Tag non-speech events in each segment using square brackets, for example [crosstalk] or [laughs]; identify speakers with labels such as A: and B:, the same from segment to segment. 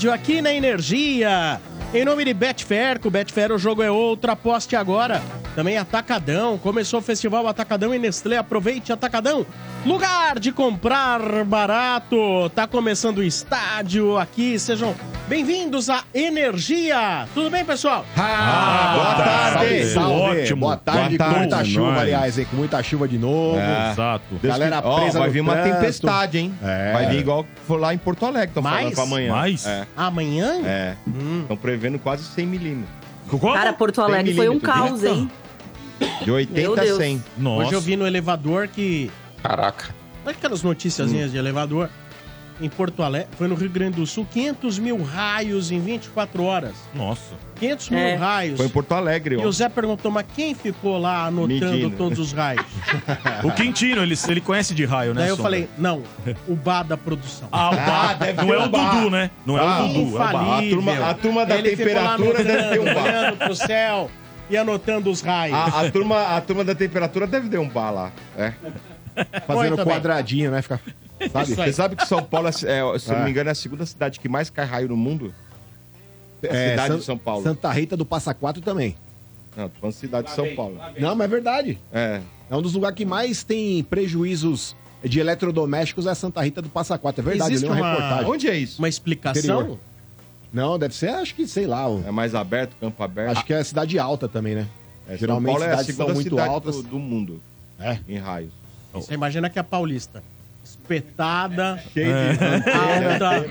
A: começando o estádio aqui na Energia. Em nome de Betfair, com Betfair o jogo é outro, aposte agora. Também Atacadão, começou o Festival Atacadão e Nestlé, aproveite Atacadão. Lugar de comprar barato, tá começando o estádio aqui, sejam bem-vindos à Energia. Tudo bem, pessoal?
B: Ah, boa tarde.
C: Salve.
B: Ótimo.
C: Boa tarde,
B: Boa
C: com muita
B: tarde,
C: chuva,
B: nós.
C: aliás, hein? Com muita chuva de novo.
B: É.
D: Exato.
C: Galera
B: Ó,
C: presa
B: vai
C: no
B: vir uma
C: trânsito.
B: tempestade, hein?
C: É.
B: Vai vir igual foi lá em Porto Alegre, estão falando
A: Mais?
B: pra amanhã.
D: Mais?
B: É.
A: Amanhã?
B: É. Estão prevendo quase 100 milímetros.
D: Como?
E: Cara, Porto Alegre foi um caos, hein?
B: De 80
E: Meu
B: a
E: Deus.
B: 100.
D: Nossa.
A: Hoje eu vi no elevador que.
F: Caraca.
A: Olha aquelas noticiazinhas de elevador. Em Porto Alegre, foi no Rio Grande do Sul, 500 mil raios em 24 horas.
D: Nossa.
A: 500 mil
E: É.
A: raios.
B: Foi em Porto Alegre,
A: E
B: ó.
A: o Zé perguntou, mas quem ficou lá anotando
B: Medindo.
A: todos os raios? [laughs]
D: O Quintino, ele, ele conhece de raio, né?
A: Daí eu
D: Sombra?
A: falei, não, o bar da produção.
D: Ah, o bar.
B: deve
D: não
B: ter
D: é
B: um
D: o
B: bar.
D: Dudu, né? Não é
B: Ah,
D: o Dudu, é o.
B: A turma- a turma da temperatura deve ter um bar.
A: olhando pro céu e anotando os raios.
B: A, a turma, a turma da temperatura deve ter um bar lá. É.
C: Fazendo quadradinho, né? Fica... Sabe?
B: Você sabe que São Paulo, é, é, se eu não
C: É.
B: me engano, é a segunda cidade que mais cai raio no mundo? É a
C: É,
B: cidade
C: San-
B: de São Paulo.
C: Santa Rita do Passa Quatro também.
B: Não, tô falando cidade de São Paulo.
C: Não, mas é verdade.
B: É.
C: É um dos lugares que mais tem prejuízos de eletrodomésticos é Santa Rita do Passa Quatro. É verdade,
A: Existe
C: eu li uma
A: uma-
C: reportagem.
B: Onde é isso?
A: Uma explicação?
C: Interior. Não, deve ser, acho que, sei lá. o-
B: É mais aberto, campo aberto?
C: Acho que é cidade alta também, né?
B: É, São
C: Geralmente
B: Paulo é a
C: cidades são muito
B: cidade
C: altas.
B: do, do mundo
C: É.
B: em raios.
A: Você imagina que a paulista, espetada,
B: Cheio de
A: alta,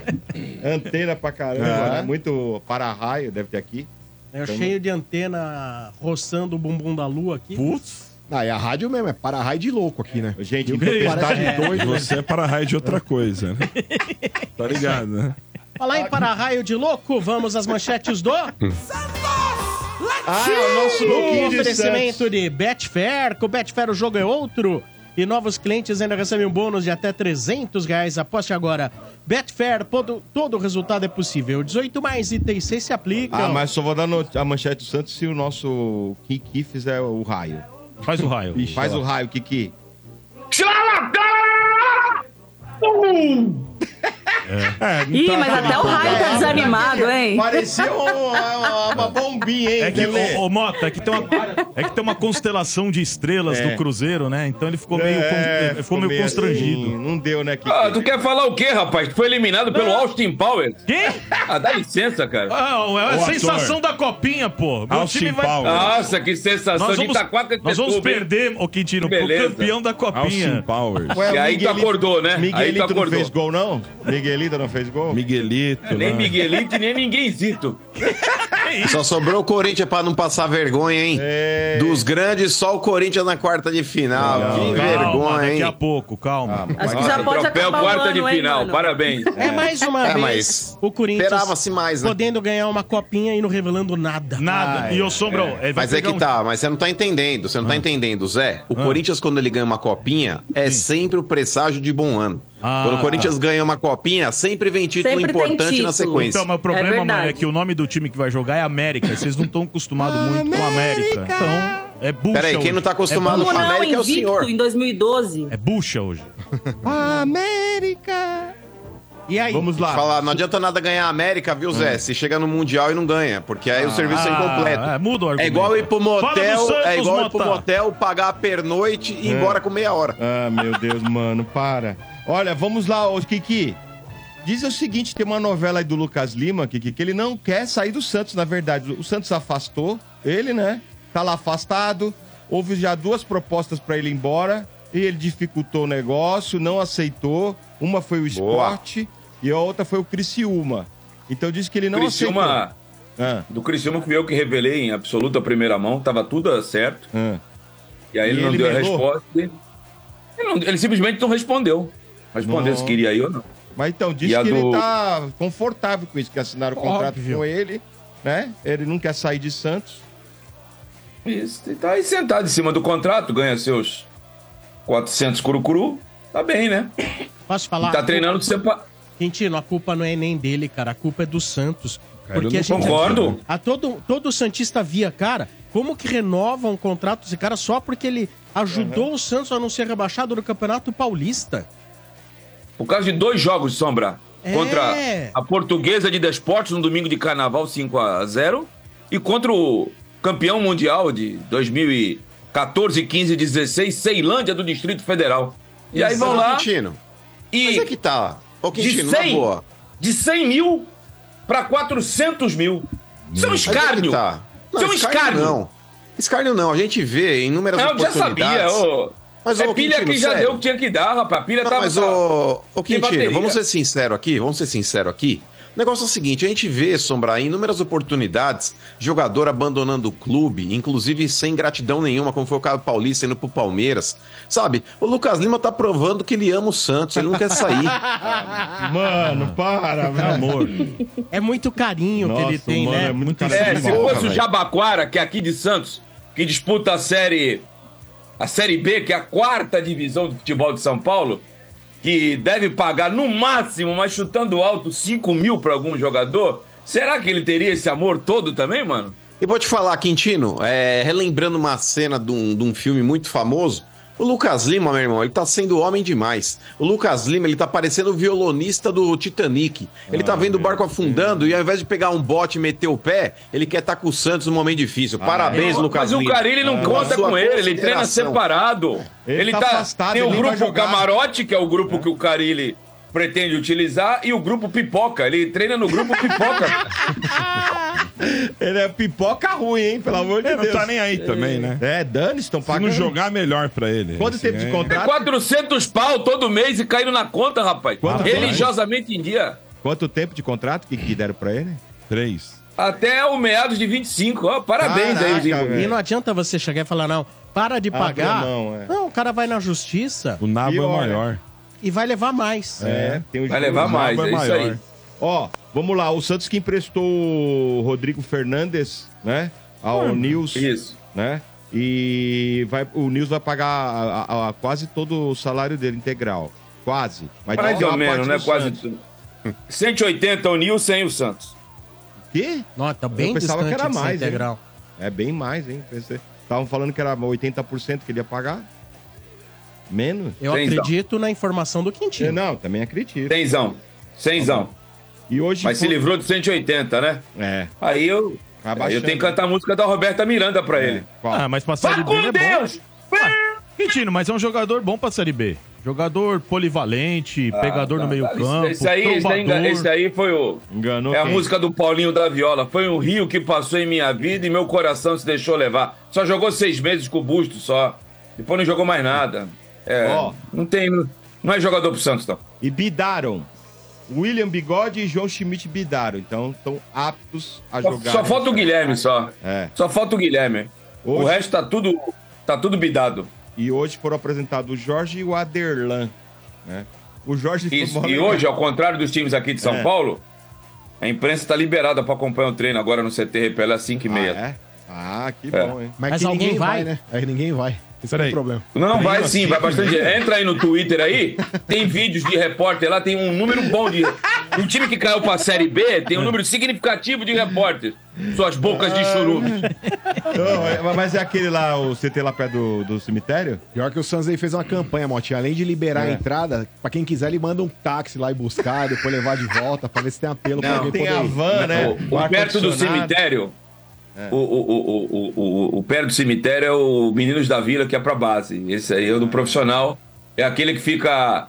B: antena pra caramba,
C: É.
B: né? Muito para-raio, deve ter aqui.
A: né,
B: Então-
A: cheio de antena roçando o bumbum da lua aqui.
D: Putz.
C: Ah, e a rádio mesmo, é para-raio de louco aqui, né?
B: Gente,
C: o
B: tempestade
C: doido, né?
F: Você é para-raio de outra coisa, né? [laughs] Tá ligado, né?
A: Falar em para-raio de louco, vamos às manchetes do...
B: Ah, o nosso
A: O
B: louquinho de
A: oferecimento de Betfair. Com Betfair o jogo é outro. E novos clientes ainda recebem um bônus de até 300 reais. Aposte agora. Betfair, todo, todo resultado é possível. 18 mais itens 6 se aplicam.
B: Ah, mas só vou dar no- a manchete do Santos se o nosso Kiki fizer o raio.
D: Faz o raio.
B: Faz o raio, Kiki. [laughs]
F: É, não
E: Ih,
F: tá-
E: mas até o raio tá desanimado, hein?
B: Pareceu uma, uma bombinha, hein?
D: É que, ô, ô, Mota, é que, tem uma, é que tem uma constelação de estrelas
B: É.
D: do Cruzeiro, né? Então ele ficou meio, con-
B: É,
D: ficou meio constrangido.
B: assim, não deu, né, Kiki?
G: Ah, tu quer falar o quê, rapaz? Tu foi eliminado pelo Austin Powers.
D: Quem?
G: Ah, dá licença, cara.
D: Ah, é a
F: O
D: sensação da copinha, pô. Meu
F: Austin
D: time vai...
F: Powers.
G: Nossa, que sensação
D: Nós
G: de
D: vamos, nós vamos perder, ô Quintino, pro campeão da
F: Austin
D: copinha.
F: Powers.
B: Ué,
G: E
B: o
G: aí tu acordou, né? Aí
B: Miguelito não
G: acordou.
B: fez gol, não? Miguelito não fez gol?
F: Miguelito.
G: Nem
F: lá.
G: Miguelito e nem ninguémzito. [laughs]
H: Só sobrou o Corinthians pra não passar vergonha, hein?
B: É.
H: Dos grandes, só o Corinthians na quarta de final. que
D: Calma,
H: vergonha,
D: daqui
H: hein?
D: a pouco, calma.
E: Acho que já pode
G: troféu
E: acabar o
G: quarta
E: ano,
G: de
E: hein,
G: final.
E: mano?
G: Parabéns.
A: É mais uma
H: É,
A: vez o Corinthians
H: Esperava-se mais, né?
A: podendo ganhar uma copinha e não revelando nada.
D: Nada. e o Sombra, ele vai
H: Mas é que
D: um-
H: tá, mas você não tá entendendo. Você não tá entendendo, Zé. O Corinthians, quando ele ganha uma copinha, é sempre o presságio de bom ano.
D: Ah,
H: quando o Corinthians ganha uma copinha, sempre vem título
E: Sempre
H: importante na
E: título.
H: sequência.
D: Então, mas o problema,
E: É
D: mano, é que o nome do time que vai jogar é América. Vocês não estão acostumados [laughs] muito com a América. Então, é bucha
H: Peraí, quem não tá acostumado
D: é
H: com a
E: não,
H: América é o
E: invicto
H: senhor.
E: em 2012.
D: bucha, é bucha hoje. [laughs]
B: América!
A: E aí?
B: Vamos lá.
H: Falar, não adianta nada ganhar a América, viu, Zé? Se chega no Mundial e não ganha, porque aí o serviço é incompleto.
D: Ah, é, muda o
H: É
D: argumento.
H: igual ir pro motel,
D: Santos,
H: é igual ir pro motel, pagar a pernoite e ir embora com meia hora.
B: Ah, meu Deus, mano, para. Olha, vamos lá, ô Kiki. Diz o seguinte, tem uma novela aí do Lucas Lima, Kiki, que ele não quer sair do Santos, na verdade. O Santos afastou ele, né? Tá lá afastado. Houve já duas propostas pra ele ir embora. E ele dificultou o negócio, não aceitou. Uma foi o esporte e a outra foi o Criciúma. Então diz que ele não
G: Criciúma,
B: aceitou. Ah,
G: do Criciúma que eu que revelei em absoluta primeira mão, tava tudo certo.
B: ah.
G: E aí ele
B: E
G: não
B: ele
G: deu a resposta. Ele, não- ele simplesmente não respondeu. Respondeu se
B: Não.
G: queria ir ou não.
B: Mas então, diz
G: E
B: que ele
G: do-
B: tá confortável com isso, que assinaram o contrato
A: Óbvio.
B: com ele, né? Ele não quer sair de Santos.
G: Isso, ele tá aí sentado em cima do contrato, ganha seus 400 curucuru. Tá bem, né?
A: Posso falar?
G: E tá treinando de sepa...
A: Quintino, a culpa não é nem dele, cara. A culpa é do Santos.
F: Cara,
A: Porque
F: eu
A: a gente.
G: Concordo.
A: A todo, todo Santista via, cara, como que renova um contrato desse cara só porque ele ajudou o Santos a não ser rebaixado no Campeonato Paulista?
G: Por causa de dois jogos de sombra.
A: É.
G: contra a Portuguesa de Desportos no domingo de carnaval 5 a 0 e contra o campeão mundial de 2014, 15 e 16, Ceilândia do Distrito Federal. E aí vão lá
H: Quintino,
G: e
H: mas é que tá. Ô,
G: de
H: Quintino, na
G: 100,
H: boa.
G: de 100 mil para 400 mil. Isso é um
H: Mas é que
G: escárnio.
H: tá.
G: Isso é um escárnio.
H: Não. Escárnio não. A gente vê inúmeras
G: Não, eu já
H: oportunidades.
G: sabia. ô.
H: Mas,
G: é
H: ô,
G: pilha
H: Quintino,
G: que já
H: sério.
G: deu o que tinha que dar, rapaz. A pilha
H: Não,
G: tava.
H: mas, ô, ô Quintino, vamos ser sinceros aqui, vamos ser sinceros aqui. O negócio é o seguinte, a gente vê, Sombra, em inúmeras oportunidades, jogador abandonando o clube, inclusive sem gratidão nenhuma, como foi o caso do Paulista indo pro Palmeiras. Sabe, o Lucas Lima tá provando que ele ama o Santos, ele não quer sair. [laughs]
B: Mano, para, velho.
D: Amor.
A: É muito carinho que ele
B: Nossa,
A: tem,
B: mano,
A: né?
B: é muito
G: É, se fosse o. Jabaquara, que é aqui de Santos, que disputa a série. A série B, que é a quarta divisão do futebol de São Paulo, que deve pagar no máximo, mas chutando alto, 5 mil para algum jogador. Será que ele teria esse amor todo também, mano?
H: E vou te falar, Quintino, é, relembrando uma cena de um, de um filme muito famoso, o Lucas Lima, meu irmão, ele tá sendo homem demais. O Lucas Lima, ele tá parecendo o violonista do Titanic. Ele tá vendo o barco afundando e ao invés de pegar um bote e meter o pé, ele quer estar com o Santos num momento difícil. Parabéns, Lucas
G: Mas o
H: Lima.
G: Carilli não conta
H: Sua
G: com ele, ele treina separado.
B: Ele
G: Ele,
B: tá
G: tá,
B: afastado,
G: tem o grupo. Camarote, que é o grupo que o Carilli pretende utilizar, e o grupo Pipoca. Ele treina no grupo Pipoca. [laughs]
B: Ele é pipoca ruim, hein? Pelo amor de
F: Ele não
B: Deus.
F: tá nem aí também, né?
B: É, dane estão
F: Se
B: pagando.
F: não jogar, melhor pra ele.
B: Quanto
F: Assim,
B: tempo de
F: é-
G: É
B: contrato?
G: 400 pau todo mês e caindo na conta, rapaz.
B: Quanto
G: Religiosamente em dia.
B: Quanto tempo de contrato que, que deram pra ele?
F: Três.
G: Até o meados de 25. Ó, parabéns
B: Caraca,
G: aí.
A: E não adianta você chegar e falar, não, para de
B: Ah,
A: pagar.
B: não, é.
A: Não, o cara vai na justiça
F: O Nabo
B: Pior,
F: é maior.
A: e vai levar mais.
B: É, tem o
G: Vai levar mais, é
F: é
G: isso aí.
B: Ó, vamos lá. O Santos que emprestou o Rodrigo Fernandes, né? Ao Nils,
G: Isso.
B: né? E vai, o Nils vai pagar a- a- a- quase todo o salário dele integral. Quase. Vai
G: Mais ou menos, né? Quase tudo. 180 o Nilson e o Santos.
B: Quê?
A: Não, tá bem
B: Eu pensava que era mais, hein?
A: integral.
B: É bem mais, hein? Pensei. Estavam falando que era 80% que ele ia pagar. Menos?
A: Eu
G: Tenzão.
A: acredito na informação do
B: Eu,
A: Quintino.
B: não, também acredito.
G: Cenzão. Cenzão.
B: E hoje.
G: Mas se
B: foi-
G: livrou de 180, né?
B: É.
G: Aí eu. Aí eu tenho que cantar a música da Roberta Miranda pra ele.
B: Qual?
D: Ah, mas pra Série B
G: com
D: é bom.
G: Deus!
D: Quintino, mas é um jogador bom pra Série B. Jogador polivalente, pegador no meio campo,
G: Esse aí, esse, aí, esse aí foi o.
B: Enganou
G: É a
B: quem?
G: música do Paulinho da Viola. Foi um rio que passou em minha vida e meu coração se deixou levar. Só jogou seis meses com o busto só. Depois não jogou mais nada. É,
B: Ó.
G: não tem. Não é jogador pro Santos, não.
B: E bidaram. William Bigode e João Schmidt bidaram. Então estão aptos a
G: Só,
B: jogar.
G: só falta o Guilherme, só.
B: É.
G: Só falta o Guilherme. O
B: Hoje-
G: resto tá tudo. Tá tudo bidado.
B: E hoje foram apresentados o Jorge e o Aderlan. Né? O Jorge foi
G: Isso. E hoje, ao contrário dos times aqui de São
B: É.
G: Paulo, a imprensa tá liberada pra acompanhar o treino agora no CT Repelé às 5 e
B: Ah,
G: meia.
B: é? Ah, que
G: É.
B: bom, hein?
C: Mas,
A: Mas
C: que
A: alguém
C: ninguém vai,
A: vai?
C: né? Aí ninguém vai. Esse é
D: Peraí.
C: o problema.
G: Não, vai sim, vai bastante. gente. Entra aí no Twitter aí, tem vídeos de repórter lá, tem um número bom de. Um time que caiu pra Série B tem um número significativo de repórter. Suas bocas de churume.
B: Não, é- mas é aquele lá, o CT lá perto do, do cemitério?
C: Pior que o Santos aí fez uma campanha, Motinha. Além de liberar
B: É.
C: a entrada, pra quem quiser, ele manda um táxi lá e buscar, depois levar de volta, pra ver se tem apelo pra
G: Não,
C: alguém
B: Tem
C: poder
B: a
C: ir.
B: van, né?
G: O, o perto do cemitério. O, o, o, o, o, o perto do cemitério é o Meninos da Vila, que é pra base. Esse aí é o do profissional. É aquele que fica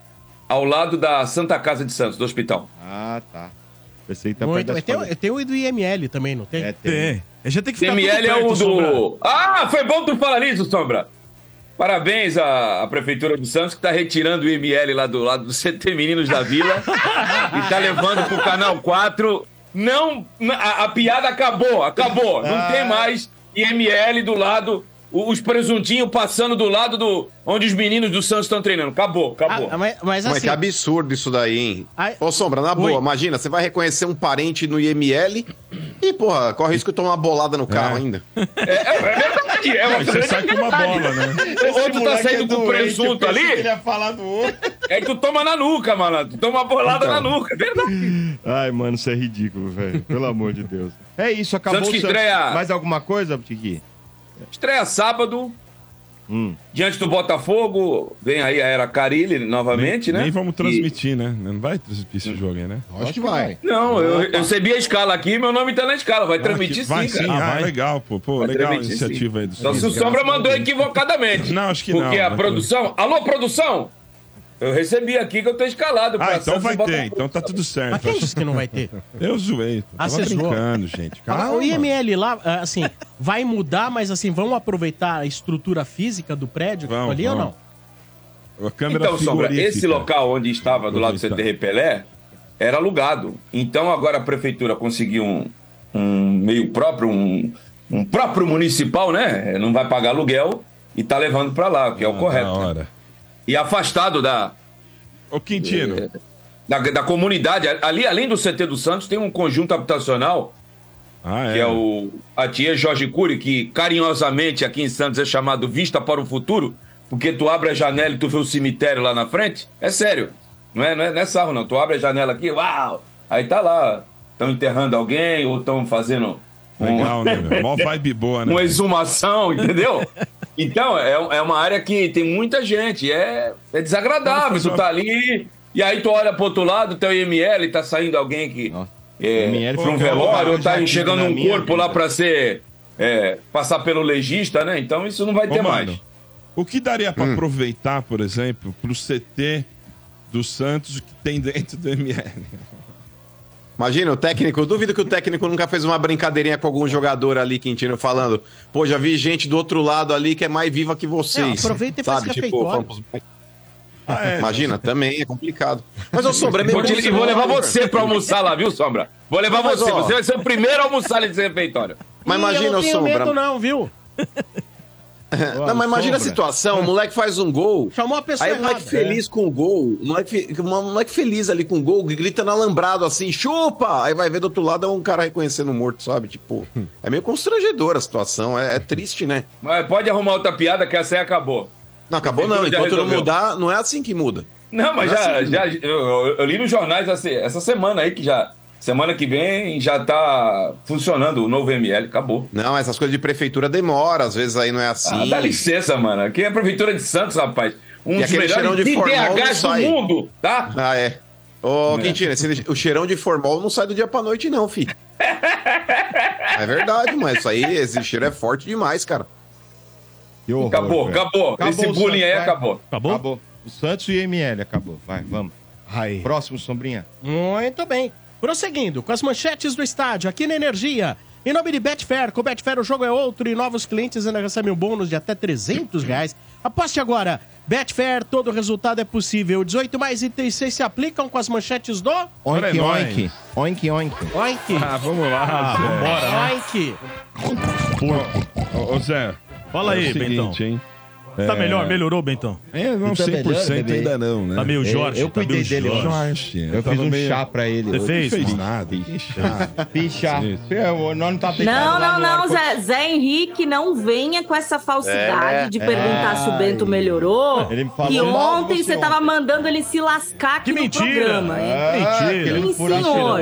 G: ao lado da Santa Casa de Santos, do hospital.
B: Ah, tá. Esse aí tá
A: Muito,
B: perto
A: tem, tem o do IML também, não tem?
B: É, tem.
D: Tem. Gente tem que tudo
G: é o do. Ah, foi bom tu falar nisso, Sombra. Parabéns à, à Prefeitura de Santos, que tá retirando o IML lá do lado do [laughs] CT Meninos da Vila e tá levando pro Canal 4. Não. A, a piada acabou, acabou. Não
B: Ah.
G: tem mais IML do lado. O- Os presuntinhos passando do lado do onde os meninos do Santos estão treinando. Acabou, acabou.
A: Ah, mas, mas
H: Mas
A: assim,
H: que absurdo isso daí, hein?
A: Ai-
H: Ô, Sombra, na boa,
A: Oi.
H: imagina, você vai reconhecer um parente no IML e, porra, corre risco de tomar uma bolada no carro ainda.
G: É, é verdade, é uma
F: você sai com uma bola, né?
G: Ou tu tá saindo
B: é
G: com
B: doente,
G: presunto
B: pensei que
G: ali,
B: Ele ia falar do outro.
G: aí tu toma na nuca, malandro. Tu toma uma bolada
H: Então.
G: na nuca, é verdade.
B: Ai, mano, isso é ridículo, velho. Pelo amor de Deus. É isso, acabou
G: Santos que
B: o Santos.
G: estreia-
B: Mais alguma coisa, Tiqui?
G: Estreia sábado Diante do Botafogo, vem aí a era Carilli novamente, né?
F: Nem vamos
G: E-
F: transmitir, né? Não vai transmitir esse jogo aí, né?
C: Acho que vai.
G: Não, eu, eu recebi a escala aqui, meu nome tá na escala. Vai
F: Ah,
G: transmitir
F: que- vai
G: sim,
F: sim,
G: cara.
F: ah,
D: vai.
F: legal, pô. Pô,
G: Vai
F: legal a iniciativa
G: sim.
F: aí do
G: Só se o. Sombra mandou equivocadamente.
F: Não, acho que
G: Porque
F: não,
G: a
F: né?
G: produção. Alô, produção! Eu recebi aqui que eu tô escalado
F: Ah, então vai ter,
G: Botafogo.
F: então tá tudo certo.
A: Mas quem disse que não vai ter?
F: Eu zoei.
A: Ah,
F: Tava brincando, gente. Calma.
A: o IML lá, ah, assim, vai mudar, mas assim, vão aproveitar a estrutura física do prédio que
F: Vão,
A: ali ou
F: vão.
A: não?
F: A câmera
G: Então, Sombra, esse local onde estava do lado do
F: Aproveitar.
G: CT Repelé era alugado. Então agora a prefeitura conseguiu um, um meio próprio, um, um próprio municipal, né? Não vai pagar aluguel e tá levando para lá, que é o
F: Ah,
G: correto.
F: Da hora.
G: E afastado da,
F: Ô, Quintino.
G: da, da comunidade. Ali, além do CT do Santos, tem um conjunto habitacional
F: Ah, é.
G: que é o Atier Jorge Cury, que carinhosamente aqui em Santos é chamado Vista para o Futuro, porque tu abre a janela e tu vê o cemitério lá na frente. É sério. Não é, não é, não é sarro, não. Tu abre a janela aqui, uau! Aí tá lá. Estão enterrando alguém ou estão fazendo um-
F: Legal, né? Mó vibe boa, né? [laughs]
G: uma exumação, entendeu? [laughs] Então, é, é uma área que tem muita gente. É, é desagradável. Tu tá ali, e aí tu olha pro outro lado, tem o IML, tá saindo alguém que. É,
B: IML
G: pra um
B: foi
G: velório, ou tá chegando um corpo lá pra ser. é, passar pelo legista, né? Então isso não vai
F: Ô,
G: ter
F: mano,
G: mais.
F: O que daria
G: Hum.
F: pra aproveitar, por exemplo, pro CT do Santos o que tem dentro do ML?
H: Imagina, o técnico, eu duvido que o técnico nunca fez uma brincadeirinha com algum jogador ali, Quintino, falando, pô, já vi gente do outro lado ali que é mais viva que vocês.
A: Não, aproveita e faz
H: sabe? falando pros-
F: Ah, é.
H: Imagina, também é complicado. Mas, ô Sombra, é meio
G: Vou, te- e vou levar você pra almoçar lá, viu, Sombra? Vou levar
H: Mas,
G: você.
H: ó.
G: Você vai ser o primeiro a almoçar nesse refeitório.
H: Mas
A: Ih,
H: imagina,
A: eu não tenho
H: Sombra.
A: medo não, viu? [laughs]
H: Não, mas imagina a situação, o moleque faz um gol.
A: Chamou a pessoa
H: Aí o moleque
A: errada.
H: feliz com o gol, o moleque, o moleque feliz ali com o gol, grita no alambrado assim, chupa! Aí vai ver do outro lado é um cara reconhecendo o morto, sabe? Tipo, é meio constrangedor a situação, é, é triste, né?
G: Mas pode arrumar outra piada que essa aí acabou.
H: Não, acabou não, enquanto não mudar, não é assim que muda.
G: Não, mas
H: Não é
G: já,
H: assim,
G: já eu, eu- eu li nos jornais essa, essa semana aí que já. Semana que vem já tá funcionando o novo ML, acabou.
H: Não, essas coisas de prefeitura demora, às vezes aí não é assim.
G: Ah, dá licença, mano. Aqui é a Prefeitura de Santos, rapaz. Um
H: E
G: dos melhores
H: de
G: DDHs do mundo, tá?
H: Ah, é. Ô, Quintino, esse- o cheirão de formol não sai do dia pra noite, não, filho. é verdade, mas isso aí, esse cheiro é forte demais, cara.
B: Que horror,
G: Acabou,
B: velho.
G: acabou. Esse bullying
B: Santos,
G: aí
B: vai.
G: acabou.
D: Acabou?
B: Acabou. O Santos e o ML acabou. Vai, vamos.
C: Aí.
B: Próximo, Sombrinha.
A: Muito bem. Prosseguindo com as manchetes do estádio aqui na Energia. Em nome de Betfair, com Betfair o jogo é outro e novos clientes ainda recebem um bônus de até 300 reais. Aposte agora. Betfair, todo resultado é possível. 18 mais itens 6 se aplicam com as manchetes do...
B: Oink,
F: nós.
B: oink. Oink, oink.
A: Oink.
F: Ah, vamos lá, Zé.
D: Bora, né?
A: Oink.
F: Ô, Zé.
D: Fala aí,
F: é o seguinte,
D: Bentão.
F: hein?
D: Tá
F: É,
D: melhor? Melhorou, Bentão?
F: É, não
B: Tá
F: 100%
B: melhor, bebê.
F: ainda não, né?
D: Tá meio Jorge?
B: eu
D: tá
B: cuidei
D: meio
B: dele,
D: Jorge.
F: Jorge,
B: Eu
F: tava
B: fiz um
F: meio-
B: chá pra ele.
D: Você fez?
F: Não fez nada. Que.
B: Fiz chá. Eu- não tá
E: Não, não,
B: no
E: não,
B: ar-
E: Zé, Zé Henrique, não venha com essa falsidade
I: É,
E: de perguntar se o Bento melhorou.
B: Ele me falou
E: que ontem
B: você
E: tava mandando ele se lascar aqui
D: Que
E: no
D: mentira.
E: programa, hein?
B: Ah,
D: Mentira.
E: Sim, senhor.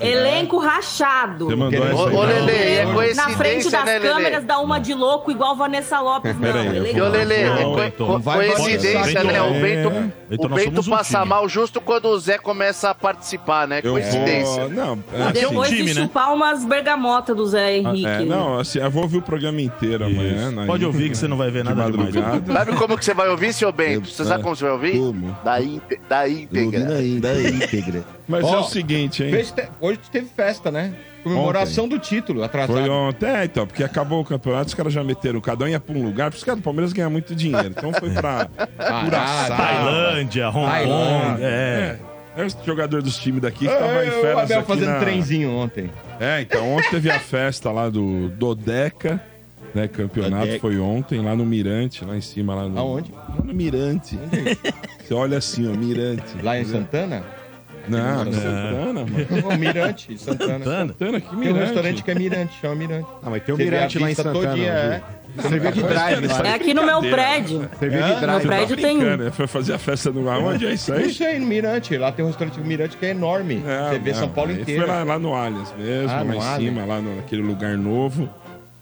E: Elenco rachado.
F: Você mandou essa
I: ô,
F: não?
I: Lelê, é
E: Na frente das
I: né, Lelê?
E: câmeras, dá uma de louco igual Vanessa Lopes, não.
F: Eu
I: E ô, Lelê, é
D: Não,
I: co-
B: não vai
I: coincidência, né? O
D: Bento. É.
I: O Bento
D: um
I: passa
D: time.
I: mal justo quando o Zé começa a participar, né?
F: Eu
I: Coincidência.
F: vou... Não, é
D: Aqui é um
F: assim,
E: Depois
D: time,
E: de
D: né?
E: chupar umas bergamotas do Zé Henrique.
F: É, não, assim, eu vou ouvir o programa inteiro amanhã.
D: Isso.
F: né?
D: Pode ouvir que você não vai ver
F: De
D: nada demais.
F: madrugada.
I: Sabe como que você vai ouvir, seu Bento? Você sabe como você vai ouvir?
F: Como?
I: Da, inte- da íntegra.
F: Mas é o seguinte, hein?
B: Te- Hoje teve festa, né? Comemoração do título, atrasado.
F: Foi ontem, é, então, porque acabou o campeonato, os caras já meteram, cada um ia pra um lugar, porque os caras do Palmeiras ganham muito dinheiro. Então foi pra [laughs] Curaçao.
D: Tailândia, Hong Kong,
B: Tailândia.
D: é.
F: É o jogador dos times daqui que tava em
B: É, o Abel
F: aqui
B: fazendo
F: na...
B: trenzinho ontem.
F: É, então ontem teve a festa lá do Dodeca, né, campeonato
B: Dodeca.
F: foi ontem, lá no Mirante, lá em cima, lá no...
B: Aonde?
F: Lá no Mirante. Você olha assim, ó, Mirante.
B: Lá em Santana?
F: Não,
B: Não.
F: Santana, mano.
B: O Mirante, Santana.
D: Santana.
F: Santana, que
B: Tem um
F: Mirante.
B: restaurante que é Mirante, chama Mirante.
C: Ah, mas tem um
B: Você
C: mirante lá em Santana.
B: todinha, é.
C: Serviu de drive lá.
E: É aqui no meu prédio.
C: Serviu de
B: É,
E: No
C: drive.
E: prédio tem um.
F: Brincando, né? Foi fazer a festa no... Aonde é isso aí?
B: Não sei, no Mirante. Lá tem um restaurante Mirante que é enorme.
F: É,
B: Você vê
F: não,
B: São Paulo inteiro.
F: Foi lá, lá no Allianz mesmo,
B: Ah,
F: lá em cima, lá no- naquele lugar novo.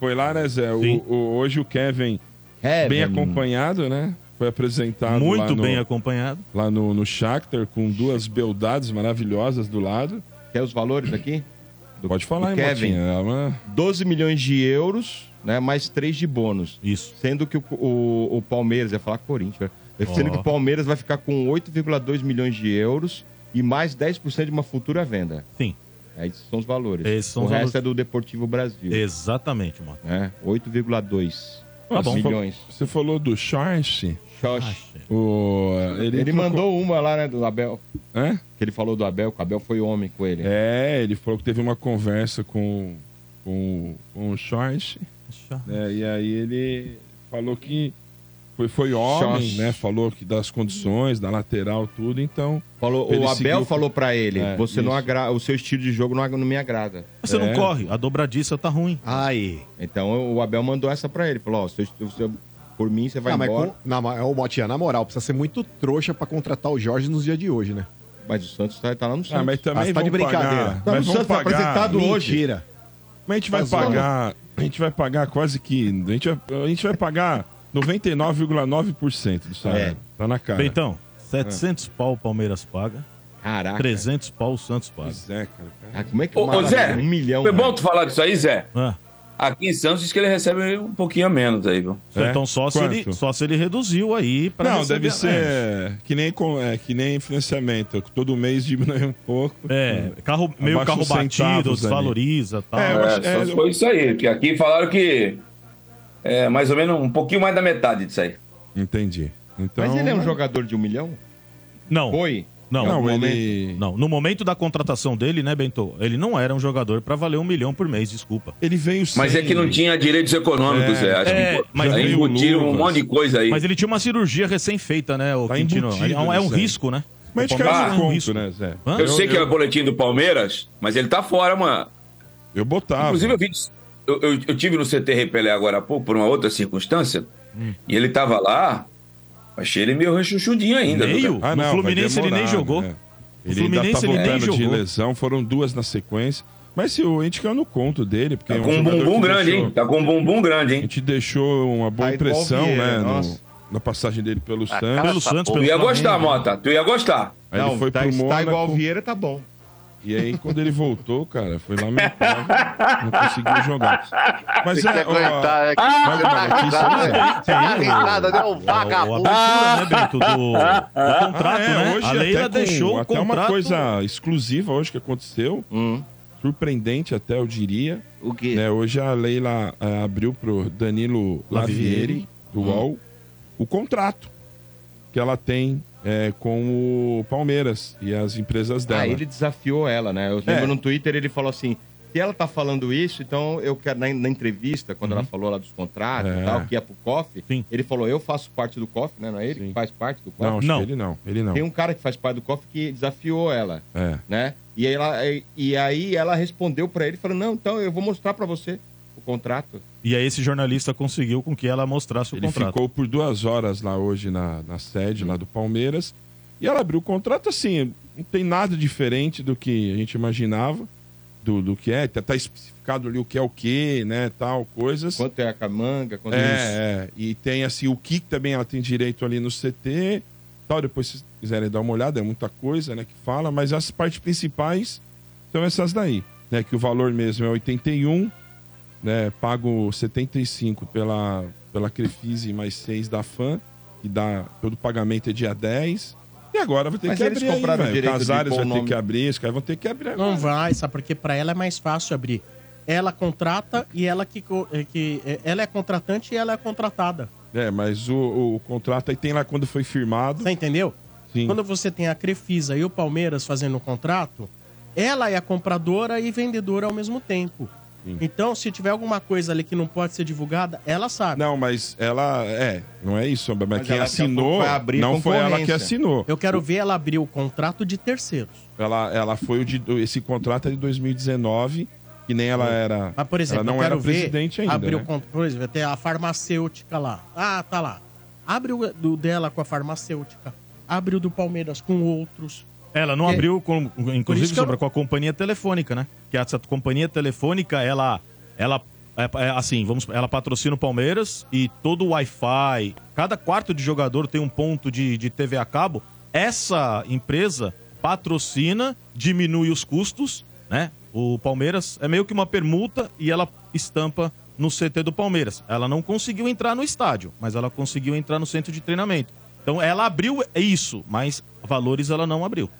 F: Foi lá, né, Zé? O, o- hoje o Kevin bem acompanhado, né? Foi apresentado
D: Muito
F: lá no-
D: bem acompanhado.
F: Lá no, no Shakhtar, com duas beldades maravilhosas do lado.
B: Quer os valores aqui?
F: Pode falar,
B: do
F: hein,
B: Kevin.
F: É uma-
B: 12 milhões de euros, né? Mais 3 de bônus.
D: Isso.
B: Sendo que o, o, o Palmeiras, ia falar Corinthians?
D: Ó.
B: sendo que o Palmeiras vai ficar com 8,2 milhões de euros e mais 10% de uma futura venda.
D: Sim.
B: Esses são os valores.
D: Esses são
B: o
D: os
B: resto
D: valores.
B: é do Deportivo Brasil.
D: Exatamente, mano.
B: É, 8,2
F: Tá bom.
B: milhões.
F: Você falou do Charge.
B: Xoxi.
F: O, ele
B: Ele, mandou uma lá, né, do Abel.
F: Hã?
B: Que ele falou do Abel, que o Abel foi homem com ele.
F: É, ele falou que teve uma conversa com, com, com o Charge. né, e aí ele falou que foi, foi homem,
B: Xoxi.
F: né? Falou que das condições, da lateral, tudo, então.
B: Falou, o Abel
F: seguiu-
B: falou pra ele,
F: É,
B: você não
F: isso.
B: agrada, o seu estilo de jogo não, não me agrada.
D: Você
F: É.
D: não corre, a dobradiça tá ruim.
C: Aí.
B: Então o Abel mandou essa pra ele, falou, ó, seu- seu- por mim você vai
C: Não, mas
B: embora.
C: com, não, mas, ô, Motinha, na moral, precisa ser muito trouxa pra contratar o Jorge nos dias de hoje, né?
B: Mas o Santos tá, tá lá no Santos.
F: Ah, mas também
C: Ah, você tá de brincadeira.
F: pagar.
B: Tá no
F: mas vão
B: Santos, tá
F: pagar.
B: apresentado hoje.
C: Mentira.
F: Mas a gente vai
B: Tá
F: pagar. A gente vai pagar quase que. A gente vai, a gente vai pagar 99,9% do salário.
B: É.
F: Tá na cara.
D: Então, 700 pau o Palmeiras paga,
B: Caraca.
D: 300 pau o Santos paga.
F: Pois é, cara.
B: Ah, como é que
G: Ô, ô, Zé,
B: um milhão?
G: foi
B: né?
G: bom tu falar disso aí, Zé?
D: Ah,
G: Aqui em Santos diz que ele recebe um pouquinho a menos aí, viu?
F: É?
D: Então só se, ele, só se ele reduziu aí pra
F: Não, deve ser
D: menos.
F: que nem, com- é, que nem financiamento. Todo mês diminui um pouco.
D: É, carro, meio carro batido, desvaloriza tal.
F: É, eu acho-
G: É, só foi isso aí, porque aqui falaram que é mais ou menos um pouquinho mais da metade disso aí.
F: Entendi. Então,
B: Mas ele é um jogador de um milhão?
D: Não,
B: Foi?
D: Não,
F: Não,
B: algum
F: ele.
D: não. No momento da contratação dele, né, Bento? Ele não era um jogador pra valer um milhão por mês, desculpa.
F: Ele veio
G: Mas
F: sem...
G: é que não tinha direitos econômicos,
F: É,
G: Zé. Acho
D: é,
G: que
D: mas
G: aí embutiram um monte de coisa aí.
D: Mas ele tinha uma cirurgia recém-feita, né, o
F: Tá
D: Quintino?
F: embutido
D: É um, é
F: aí.
D: risco, né?
F: Mas
D: O Palmeiras é um
F: conto,
D: risco.
F: né, Zé?
D: Hã?
G: Eu, sei que é o boletim do Palmeiras, mas ele tá fora, mano.
F: Eu botava.
G: Inclusive, eu, vi, eu, eu, eu tive no CT Repelé agora há pouco, por uma outra circunstância,
D: Hum.
G: e ele tava lá, achei ele meio rechuchudinho ainda.
D: Meio?
F: Ah,
D: No
F: não,
D: Fluminense
F: vai
D: ele nem
F: demorar,
D: jogou.
F: né?
D: O
F: Ele ainda
D: Fluminense
F: tá
D: ele nem
F: de
D: jogou.
F: lesão, foram duas na sequência. Mas se o a gente caiu no conto dele, porque
G: Tá
F: é um
G: com um bumbum
F: que
G: grande,
F: deixou-
G: hein? Tá com um bumbum grande,
F: A
G: hein?
F: gente deixou uma boa
B: Tá igual
F: impressão,
B: Vieira,
F: né? no- na passagem dele pelo
I: A
F: Santos.
D: Pelo Santos,
I: porra.
G: Tu
D: pelo
G: ia gostar. Mota. Tu ia gostar.
F: Aí
B: não,
F: ele foi
B: tá,
F: pro
B: tá
F: Mônaco.
B: igual o Vieira, tá bom.
F: E aí, quando ele voltou, cara, foi lamentável. não conseguiu jogar. Mas
I: Tem que
F: é. ó,
I: aguentar, é que
F: mais
I: você
F: uma
I: tá
F: notícia,
I: risada,
F: né?
I: tá né? Um
D: O,
I: vagabundo.
D: a abertura, né, Bento, do, do contrato,
F: Ah, é,
D: né?
F: hoje
D: A Leila
F: até com-
D: deixou o
F: até
D: contrato...
F: uma coisa exclusiva hoje que aconteceu.
B: Hum.
F: Surpreendente até, eu diria.
I: O quê?
F: né? Hoje a Leila eh, abriu pro Danilo Lavieri, do UOL, o contrato que ela tem eh, com o Palmeiras e as empresas dela.
B: Ah, ele desafiou ela, né? Eu lembro
F: É.
B: no Twitter ele falou assim: se ela tá falando isso, então eu quero, na, na entrevista, quando ela falou lá dos contratos
F: É.
B: e tal, que ia pro COF,
D: Sim.
B: ele falou: eu faço parte do COF, né? Não é ele
F: Sim.
B: que faz parte do COF?
F: Não,
D: Não.
F: ele não. Ele não.
B: Tem um cara que faz parte do COF que desafiou ela,
F: É.
B: né? E, aí ela, e, e aí ela respondeu pra ele, falou: não, então eu vou mostrar pra você o contrato.
D: E aí esse jornalista conseguiu com que ela mostrasse o
F: Ele
D: contrato.
F: ficou por duas horas lá hoje na, na sede lá do Palmeiras. E ela abriu o contrato assim, não tem nada diferente do que a gente imaginava, do, do que é. Tá, tá especificado ali o que é o que, né, tal, coisas.
B: Quanto é a camanga, quanto
F: É, é, e tem assim, o que também ela tem direito ali no CT, tal, depois se vocês quiserem dar uma olhada, é muita coisa, né, que fala, mas as partes principais são essas daí, né, que o valor mesmo é 81, né, pago 75 pela, pela Crefise mais 6 da FAM, que dá, todo o pagamento é dia 10, e agora vai ter
B: Mas
F: que
B: eles
F: abrir aí,
B: compraram o
F: velho.
B: direito de
F: Casares vai
B: o
F: ter
B: nome.
F: que abrir, os caras vão ter que abrir agora.
A: Não vai, sabe? Porque pra ela é mais fácil abrir. Ela contrata e ela que, é que é, ela é contratante e ela é contratada.
F: É, mas o, o contrato aí tem lá quando foi firmado.
A: Você entendeu?
F: Sim.
A: Quando você tem a Crefisa e o Palmeiras fazendo o contrato, ela é a compradora e vendedora ao mesmo tempo. Então, se tiver alguma coisa ali que não pode ser divulgada, ela sabe.
F: Não, mas ela. É, não é isso, mas,
B: Mas
F: quem assinou. Não foi ela que assinou.
A: Eu quero ver ela abrir o contrato de terceiros.
F: Ela, ela foi o de. Esse contrato é de 2019, que nem ela era.
A: Mas, por exemplo,
F: ela não
A: eu quero
F: era presidente ainda.
A: abrir o
F: né?
A: contrato. Por exemplo, tem a farmacêutica lá. Ah, tá lá. Abre o do dela com a farmacêutica. Abre o do Palmeiras com outros.
D: Ela não
A: É.
D: abriu, com, inclusive,
A: eu
D: sobre
A: não-
D: com a companhia telefônica, né? Que essa companhia telefônica, ela, ela É, é, assim, vamos, ela patrocina o Palmeiras e todo o Wi-Fi, cada quarto de jogador tem um ponto de, de TV a cabo. Essa empresa patrocina, diminui os custos, né? O Palmeiras é meio que uma permuta e ela estampa no CT do Palmeiras. Ela não conseguiu entrar no estádio, mas ela conseguiu entrar no centro de treinamento. Então ela abriu isso, mas valores ela não abriu.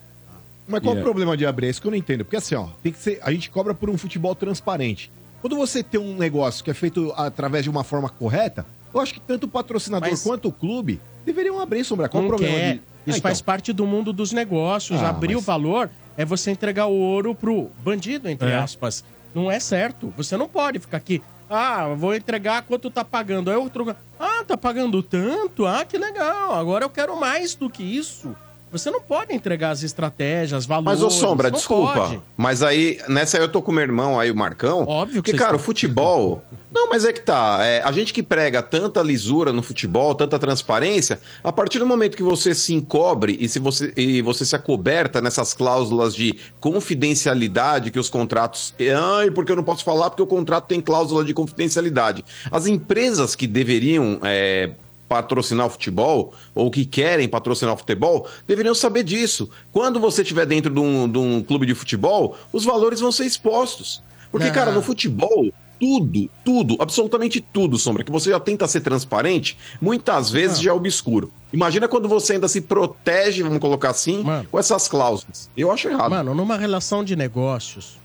C: Mas qual o
D: é-
C: problema de abrir? É isso que eu não entendo. Porque assim, ó, tem que ser, a gente cobra por um futebol transparente. Quando você tem um negócio que é feito através de uma forma correta, eu acho que tanto o patrocinador
A: Mas-
C: quanto o clube deveriam abrir, Sombra. Qual o
A: Não
C: problema
A: quer.
C: de...
A: Isso
C: Ah,
A: faz
C: então.
A: parte do mundo dos negócios.
C: Ah,
A: Abrir
C: mas-
A: o valor é você entregar o ouro pro bandido, entre
D: É.
A: aspas. Não é certo. Você não pode ficar aqui. Ah, vou entregar quanto tá pagando. Aí outro. Ah, tá pagando tanto? Ah, que legal. Agora eu quero mais do que isso. Você não pode entregar as estratégias, valores.
H: Mas, ô Sombra, desculpa.
A: pode.
H: Mas aí, nessa aí eu tô com meu irmão aí, o Marcão.
A: Óbvio que
H: Porque, cara, o futebol. [laughs] Não, mas é que tá. é, a gente que prega tanta lisura no futebol, tanta transparência, a partir do momento que você se encobre e, se você, e você se acoberta nessas cláusulas de confidencialidade que os contratos. Ai, porque eu não posso falar porque o contrato tem cláusula de confidencialidade. As empresas que deveriam. é, patrocinar o futebol, ou que querem patrocinar o futebol, deveriam saber disso. Quando você estiver dentro de um, de um clube de futebol, os valores vão ser expostos. Porque,
A: Não.
H: cara, no futebol, tudo, tudo, absolutamente tudo, Sombra, que você já tenta ser transparente, muitas vezes já é obscuro. Imagina quando você ainda se protege, vamos colocar assim,
A: Mano.
H: com essas cláusulas. Eu acho errado.
A: Mano, numa relação de negócios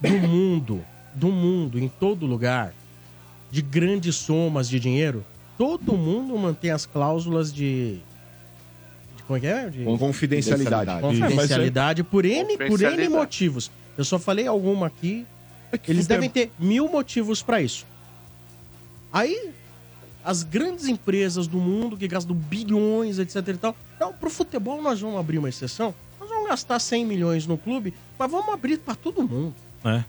A: do mundo, do mundo, em todo lugar, de grandes somas de dinheiro, todo mundo mantém as cláusulas de. de como é que é? De
C: Com confidencialidade.
A: confidencialidade por N, por N motivos. Eu só falei alguma aqui.
F: que
A: Eles devem ter mil motivos pra isso. Aí, as grandes empresas do mundo que gastam bilhões, etc e tal. Não, pro futebol nós vamos abrir uma exceção. Nós vamos gastar 100 milhões no clube, mas vamos abrir pra todo mundo.
D: É.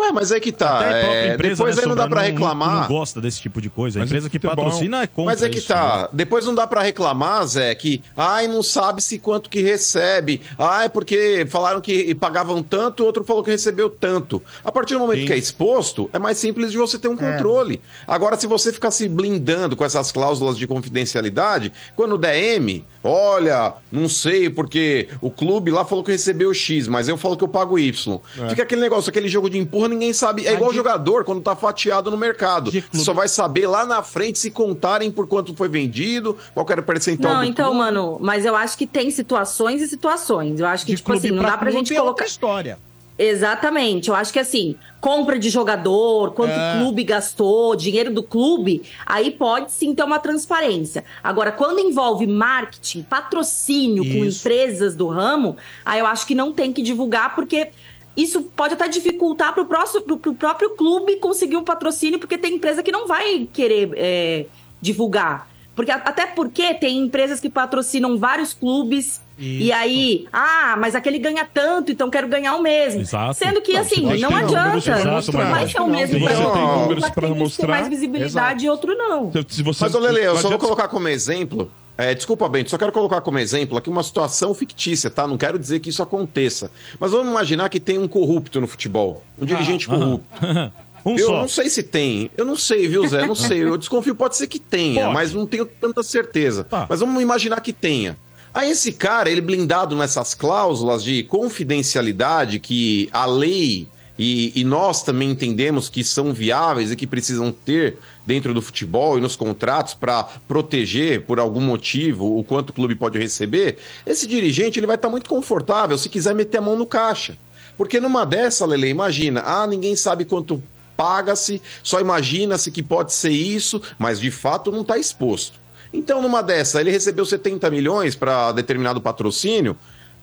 H: Ué, mas é que tá.
D: Até a própria
H: é,
D: empresa,
H: depois
D: né,
H: aí não dá pra reclamar.
D: não gosta desse tipo de coisa. A
F: Mas
D: empresa que
F: futebol-
D: patrocina é contra
H: Mas é que
D: isso,
H: tá.
D: né?
H: Depois não dá pra reclamar, Zé, que ai, não sabe se quanto que recebe. Ai, porque falaram que pagavam tanto, o outro falou que recebeu tanto. A partir do momento
F: Sim.
H: que é exposto, é mais simples de você ter um controle. Agora, se você ficar se blindando com essas cláusulas de confidencialidade, quando der M, olha, não sei, porque o clube lá falou que recebeu X, mas eu falo que eu pago Y. Fica aquele negócio, aquele jogo de empurra, ninguém sabe. É igual
A: de-
H: jogador quando tá fatiado no mercado. Só vai saber lá na frente se contarem por quanto foi vendido, qual era o percentual
E: Não,
H: do
E: então,
H: clube.
E: mano, mas eu acho que tem situações e situações. Eu acho que,
A: De
E: tipo assim, não dá pra gente
A: é outra
E: colocar.
A: história.
E: Exatamente. Eu acho que assim, compra de jogador, quanto
A: É.
E: o clube gastou, dinheiro do clube, aí pode sim ter uma transparência. Agora, quando envolve marketing, patrocínio com
A: Isso.
E: empresas do ramo, aí eu acho que não tem que divulgar, porque isso pode até dificultar pro, pro próprio clube conseguir um patrocínio, porque tem empresa que não vai querer é, divulgar. Porque, até porque tem empresas que patrocinam vários clubes.
A: Isso.
E: E aí, ah, mas aquele ganha tanto, então quero ganhar o mesmo.
D: Exato.
E: Sendo que,
F: Não,
E: assim, não
F: números
E: adianta. Não
F: mostrar.
E: vai ser o mesmo
F: você
E: todo
F: tem
E: mundo,
F: números
E: mas tem ter
F: mostrar,
E: mais visibilidade e outro não.
F: Se- se você-
H: Mas, ô Lele, eu
F: não
H: só vou colocar como exemplo. é, desculpa, Bento, só quero colocar como exemplo aqui uma situação fictícia, tá? Não quero dizer que isso aconteça. Mas vamos imaginar que tem um corrupto no futebol. Um dirigente corrupto. [laughs]
D: um
H: eu
D: só.
H: não sei se tem. Eu não sei, viu, Zé? Não sei. Eu desconfio, pode ser que tenha,
D: Pode.
H: mas não tenho tanta certeza.
D: Tá.
H: Mas vamos imaginar que tenha. Aí esse cara, ele blindado nessas cláusulas de confidencialidade que a lei e, e nós também entendemos que são viáveis e que precisam ter dentro do futebol e nos contratos para proteger por algum motivo o quanto o clube pode receber, esse dirigente ele vai estar muito confortável se quiser meter a mão no caixa. Porque numa dessa, Lele, imagina, ah, ninguém sabe quanto paga-se, só imagina-se que pode ser isso, mas de fato não está exposto. Então, numa dessa, ele recebeu 70 milhões para determinado patrocínio.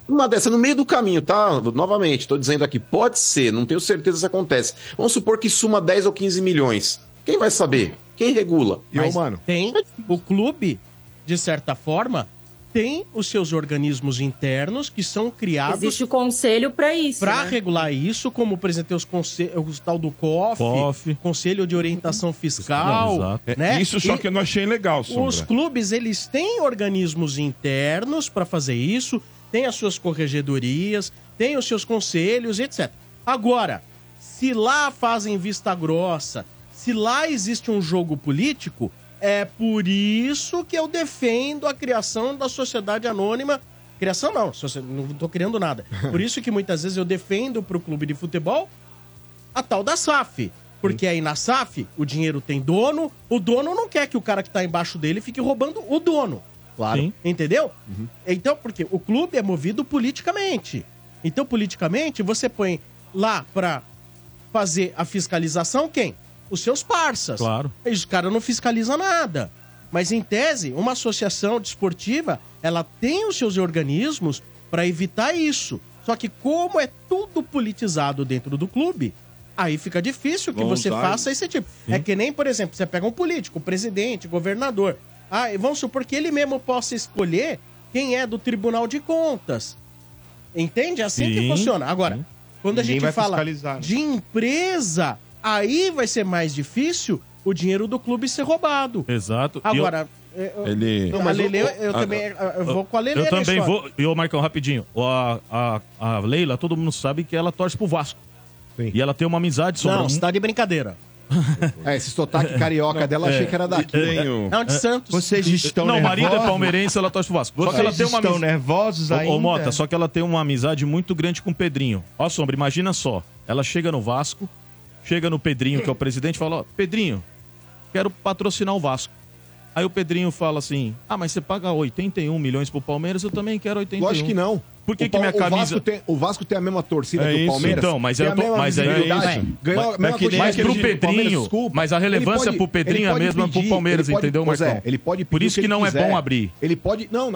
H: Numa dessa, no meio do caminho, tá? Novamente, estou dizendo aqui, pode ser, não tenho certeza se acontece. Vamos supor que suma 10 ou 15 milhões. Quem vai saber? Quem regula?
C: E, ô,
A: Mas
C: mano,
A: tem o clube, de certa forma, tem os seus organismos internos que são criados
E: Existe o conselho pra isso.
A: para
E: né?
A: regular isso, como por exemplo tem os, conse- os tal do COF,
D: COF.
A: Conselho de Orientação Fiscal.
F: É,
A: né?
F: Isso só
A: E
F: que eu não achei legal,
A: os
F: Sombra.
A: clubes eles têm organismos internos para fazer isso, têm as suas corregedorias, têm os seus conselhos, etc. Agora, se lá fazem vista grossa, Se lá existe um jogo político, é por isso que eu defendo a criação da sociedade anônima. Criação não, não tô criando nada. [laughs] Por isso que muitas vezes eu defendo pro clube de futebol a tal da SAF. Porque aí na SAF o dinheiro tem dono, o dono não quer que o cara que tá embaixo dele fique roubando o dono.
C: Claro.
D: Sim.
A: Entendeu? Então, porque o clube é movido politicamente. Então, politicamente, você põe lá pra fazer a fiscalização quem? Os seus parças.
D: Claro.
A: E os caras não fiscalizam nada. Mas, em tese, uma associação desportiva, ela tem os seus organismos para evitar isso. Só que como é tudo politizado dentro do clube, aí fica difícil que você
F: usar
A: faça esse tipo. É que nem, por exemplo, você pega um político, presidente, governador. Ah, vamos supor que ele mesmo possa escolher quem é do Tribunal de Contas. Entende? É assim que
D: Sim,
A: funciona. Agora, quando a
B: Ninguém
A: gente fala
B: né?
A: de empresa, aí vai ser mais difícil o dinheiro do clube ser roubado.
D: Exato. Eu-
A: Agora, é, eu,
F: Ele.
A: a Lele, eu, também eu vou com a Lele.
D: Eu também vou. E ô, Marcão, rapidinho. A, a, a Leila, todo mundo sabe que ela torce pro Vasco.
C: Sim.
D: E ela tem uma amizade sobre
A: Não, você tá de brincadeira.
C: É, esse sotaque [laughs] carioca dela, achei que era daqui.
F: Tenho.
A: Não, de Santos.
B: Vocês estão
D: Não, o marido é
B: nervosos?
D: palmeirense, ela torce pro Vasco. Só que ela
B: Vocês
D: tem uma
B: estão nervosos
D: Ô,
B: ainda?
D: ô, Mota, só que ela tem uma amizade muito grande com o Pedrinho. Ó, Sombra, imagina só. Ela chega no Vasco, chega no Pedrinho, que é o presidente, e fala: Ó, Pedrinho, quero patrocinar o Vasco. Aí o Pedrinho fala assim: Ah, mas você paga 81 milhões pro Palmeiras, eu também quero 81.
C: Lógico que não.
D: Por que
C: O
D: que minha
C: o
D: camisa-
C: Vasco, tem, o Vasco tem a mesma torcida
F: É
C: que o. Palmeiras.
D: Então, mas eu
C: a
D: tô-
C: mesma
D: mas aí-
F: é.
C: Ganhou a
F: Mas-
C: mesma
F: mas que
D: Mas pro
C: Palmeiras,
D: Pedrinho,
C: desculpa.
D: mas a
C: Ele
D: relevância
C: pode-
D: pro Pedrinho é a mesma pro
C: pedir,
D: Palmeiras,
C: ele pode-
D: entendeu,
C: é,
D: Marcão?
C: ele pode
D: Por isso
C: o
D: que não é
C: quiser.
D: bom abrir.
C: Ele pode. Não,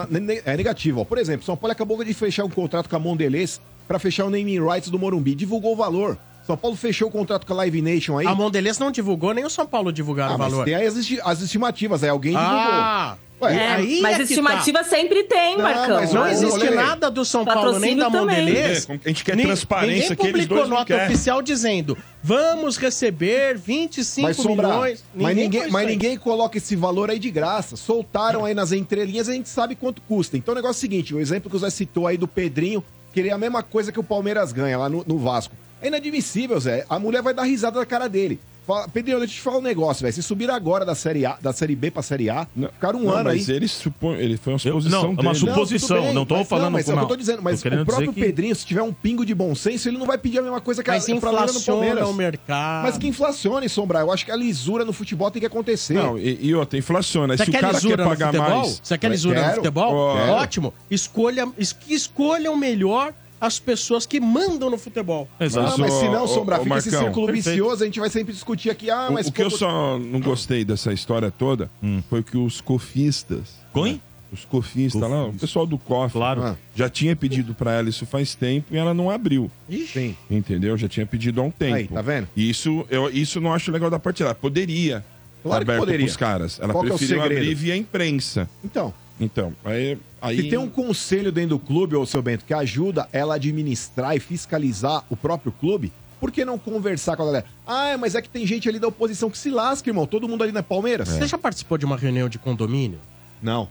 C: é negativo. ó. Por exemplo, São Paulo acabou de fechar um contrato com a Mondelez pra fechar o naming rights do Morumbi. Divulgou o valor. São Paulo fechou o contrato com a Live Nation aí.
A: A Mondelez não divulgou, nem o São Paulo divulgaram
C: Ah,
A: o
C: mas
A: valor.
C: tem aí as, esti- as estimativas, aí alguém divulgou.
A: Ah,
C: Ué,
E: É,
A: aí
E: mas
A: é que
E: estimativa sempre tem,
C: Não,
E: Marcão.
C: mas
A: Não
C: Ô,
A: existe nada do São Paulo nem da. Mondelez.
F: É, a gente quer
A: Ni-
F: transparência
A: Ninguém
F: que eles
A: publicou
F: dois não
A: nota oficial dizendo vamos receber 25
C: Mas, Sombra,
A: milhões.
C: mas, ninguém, mas
A: isso aí.
C: ninguém coloca esse valor aí de graça. Soltaram aí nas entrelinhas e a gente sabe quanto custa. Então o negócio é o seguinte: o exemplo que o Zé citou aí do Pedrinho, querer a mesma coisa que o Palmeiras ganha lá no, no Vasco. É inadmissível, Zé. A mulher vai dar risada na cara dele. Fala, Pedrinho, deixa eu te falar um negócio, velho. Se subir agora da série, a, da série B pra série A, ficaram um
F: Não,
C: ano aí.
F: mas ele, supõe, ele foi uma
D: Eu-
F: suposição
D: não, é uma
F: dele.
D: suposição.
C: bem,
D: não tô
C: mas,
D: falando
C: Não, mas
D: com-
C: é o que eu
D: não.
C: tô dizendo. Mas
D: Tô
C: o próprio
D: que-
C: Pedrinho, se tiver um pingo de bom senso, ele não vai pedir a mesma coisa que
A: Mas
C: a pra galera no Palmeiras.
A: inflaciona o mercado.
C: Mas que inflacione, Sombra. Eu acho que a lisura no futebol tem que acontecer.
F: Não, e, e outra, inflaciona.
A: Você
F: Se o
A: quer
F: cara
A: lisura
F: quer pagar mais.
A: Você quer lisura no futebol?
F: Quero.
A: Ótimo. Escolha, es- que escolham melhor as pessoas que mandam no futebol.
D: Exato.
C: Ah, mas se não, Sombra, fica esse círculo
A: perfeito.
C: vicioso, a gente vai sempre discutir aqui. Ah, mas
F: o que eu só não gostei dessa história toda foi que os cofistas.
D: Quem?
F: né, Os cofistas lá, o pessoal do COF.
D: Claro.
C: Ah.
F: Já tinha pedido pra ela isso faz tempo e ela não abriu.
C: Sim.
F: Entendeu? Já tinha pedido há um tempo.
C: Aí, tá vendo?
F: E isso eu isso não acho legal da parte dela. Poderia.
C: Claro que
F: aberto
C: poderia.
F: pros caras. Ela
C: Qual é o
F: preferiu
C: segredo?
F: abrir via imprensa.
C: Então,
F: Então, aí. Aí...
C: se tem um conselho dentro do clube, ô seu Bento, que ajuda ela a administrar e fiscalizar o próprio clube, por que não conversar com a galera? Ah, mas é que tem gente ali da oposição que se lasca, irmão. Todo mundo ali na Palmeiras.
A: Você já participou de uma reunião de condomínio?
C: Não.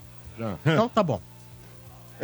A: Então tá bom.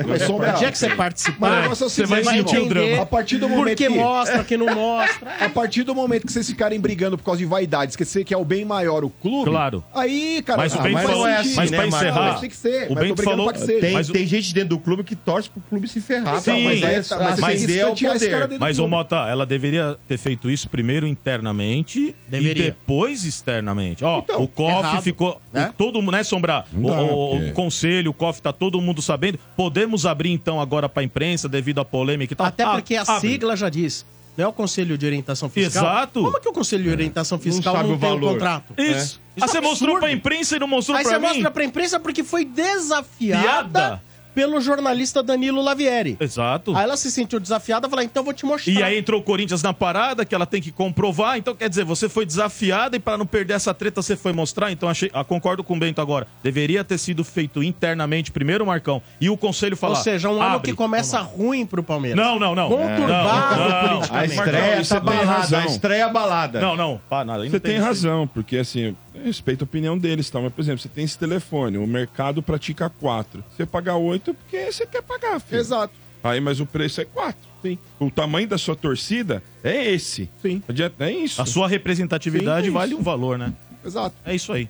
C: Mas Sombra,
A: No dia que você participar,
C: Mas o negócio é o
D: você vai sentir o drama.
C: A partir do momento
A: porque
C: que...
A: mostra, que não mostra. [laughs]
C: A partir do momento que vocês ficarem brigando por causa de vaidade, esquecer que é o bem maior o clube.
D: Claro.
C: Aí, cara,
D: Mas o
C: ah,
D: Bento
C: faz
D: falou-
C: sentido,
D: mas
C: né,
D: pra encerrar,
C: Mas tem que ser.
D: o
C: brigando
D: falou-
C: pra que seja.
D: Tem-
B: Tem,
D: Mas o-
B: tem gente dentro do clube que torce pro clube se ferrar.
D: Sim,
B: mas é,
C: mas- mas
B: é o poder.
D: Mas,
C: clube.
D: Mota, ela deveria ter feito isso primeiro internamente
A: Deveria.
D: e depois externamente. Ó,
C: Então,
D: o COF
A: errado,
D: ficou.
A: né?
D: o- Todo mundo, né, Sombra?
F: Não
D: O, o- o conselho, o COF, tá todo mundo sabendo. Podemos abrir então agora pra imprensa devido à polêmica e tal.
A: Até
D: Ah,
A: porque a
D: abre.
A: sigla já diz. Não é o Conselho de Orientação Fiscal?
D: Exato.
A: Como que o Conselho de Orientação Fiscal
B: sabe
A: não,
B: o
A: tem um contrato?
D: Isso.
A: Isso
D: Ah,
A: é
D: você
A: um
D: mostrou
A: absurdo.
D: pra imprensa e não mostrou
A: Aí
D: pra
A: você
D: mim?
A: mostra pra imprensa porque foi desafiada
D: Piada.
A: Pelo jornalista Danilo Lavieri.
D: Exato.
A: Aí ela se sentiu desafiada e falou, então eu vou te mostrar.
D: E aí entrou o Corinthians na parada, que ela tem que comprovar. Então, quer dizer, você foi desafiada e para não perder essa treta, você foi mostrar. Então, achei, ah, concordo com o Bento agora. Deveria ter sido feito internamente primeiro, Marcão, e o conselho
A: Ou
D: falar.
A: seja, um ano que começa ruim pro Palmeiras.
D: Não, não, não.
A: Conturbado
D: Não, não, não.
A: politicamente.
B: A estreia
F: Marcão,
B: tá
F: tem
B: balada, a estreia balada.
D: Não, não. Pá, nada.
F: Você
D: não
F: tem
D: aí.
F: razão, porque assim, respeito a opinião deles, tá? Mas, por exemplo, você tem esse telefone, o mercado pratica 4. Você paga 8 porque você quer pagar, filho.
C: Exato.
F: Aí, mas o preço é 4. Sim. O tamanho da sua torcida é esse.
C: Sim.
F: É isso.
D: A sua representatividade
F: Sim, é
D: vale um valor, né?
C: Exato.
D: É isso aí.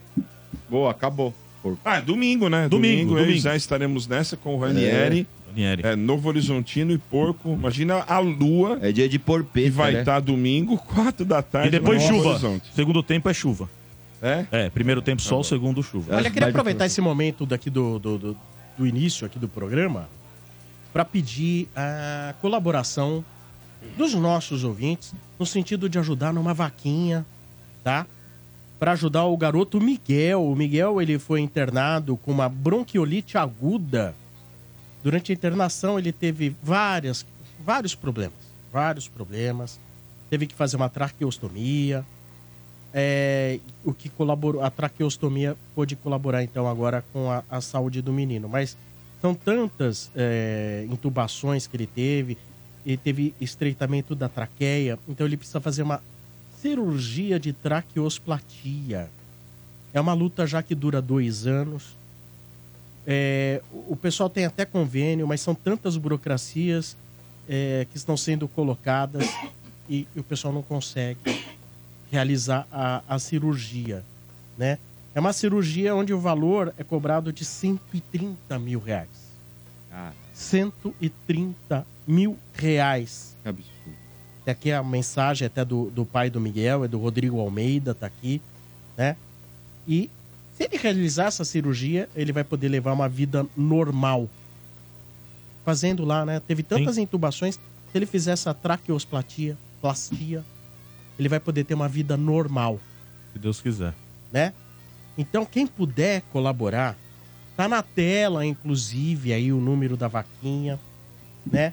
B: Boa, acabou.
F: Ah, domingo, né?
D: Domingo,
F: eu e
D: domingo.
F: o Zé estaremos nessa com o Ranieri.
D: Ranieri.
F: É, Novo Horizontino e Porco. Imagina a lua.
B: É dia de porpeta,
F: E vai
B: né?
F: estar domingo, 4 da tarde.
D: E depois chuva. Segundo tempo é chuva.
F: É?
D: É, primeiro tempo sol, segundo chuva.
A: Olha, eu queria aproveitar esse momento daqui do, do, do- do início aqui do programa para pedir a colaboração dos nossos ouvintes no sentido de ajudar numa vaquinha, tá? Para ajudar o garoto Miguel. O Miguel ele foi internado com uma bronquiolite aguda. Durante a internação ele teve várias, vários problemas, vários problemas. Teve que fazer uma traqueostomia, é, o que colaborou, a traqueostomia pôde colaborar então agora com a, a saúde do menino. Mas são tantas é, intubações que ele teve, ele teve estreitamento da traqueia, então ele precisa fazer uma cirurgia de traqueosplatia. É uma luta já que dura dois anos. É, o pessoal tem até convênio, mas são tantas burocracias é, que estão sendo colocadas e, e o pessoal não consegue realizar a, a cirurgia, né? É uma cirurgia onde o valor é cobrado de 130 mil reais.
B: Ah,
A: 130 mil reais.
B: que absurdo.
A: Tem aqui a mensagem até do, do pai do Miguel, é do Rodrigo Almeida, tá aqui, né? E se ele realizar essa cirurgia, ele vai poder levar uma vida normal. Fazendo lá, né? Teve tantas intubações, se ele fizer essa traqueosplastia, plastia, ele vai poder ter uma vida normal,
D: Se Deus quiser.
A: né? Então, quem puder colaborar, tá na tela, inclusive, aí o número da vaquinha, né?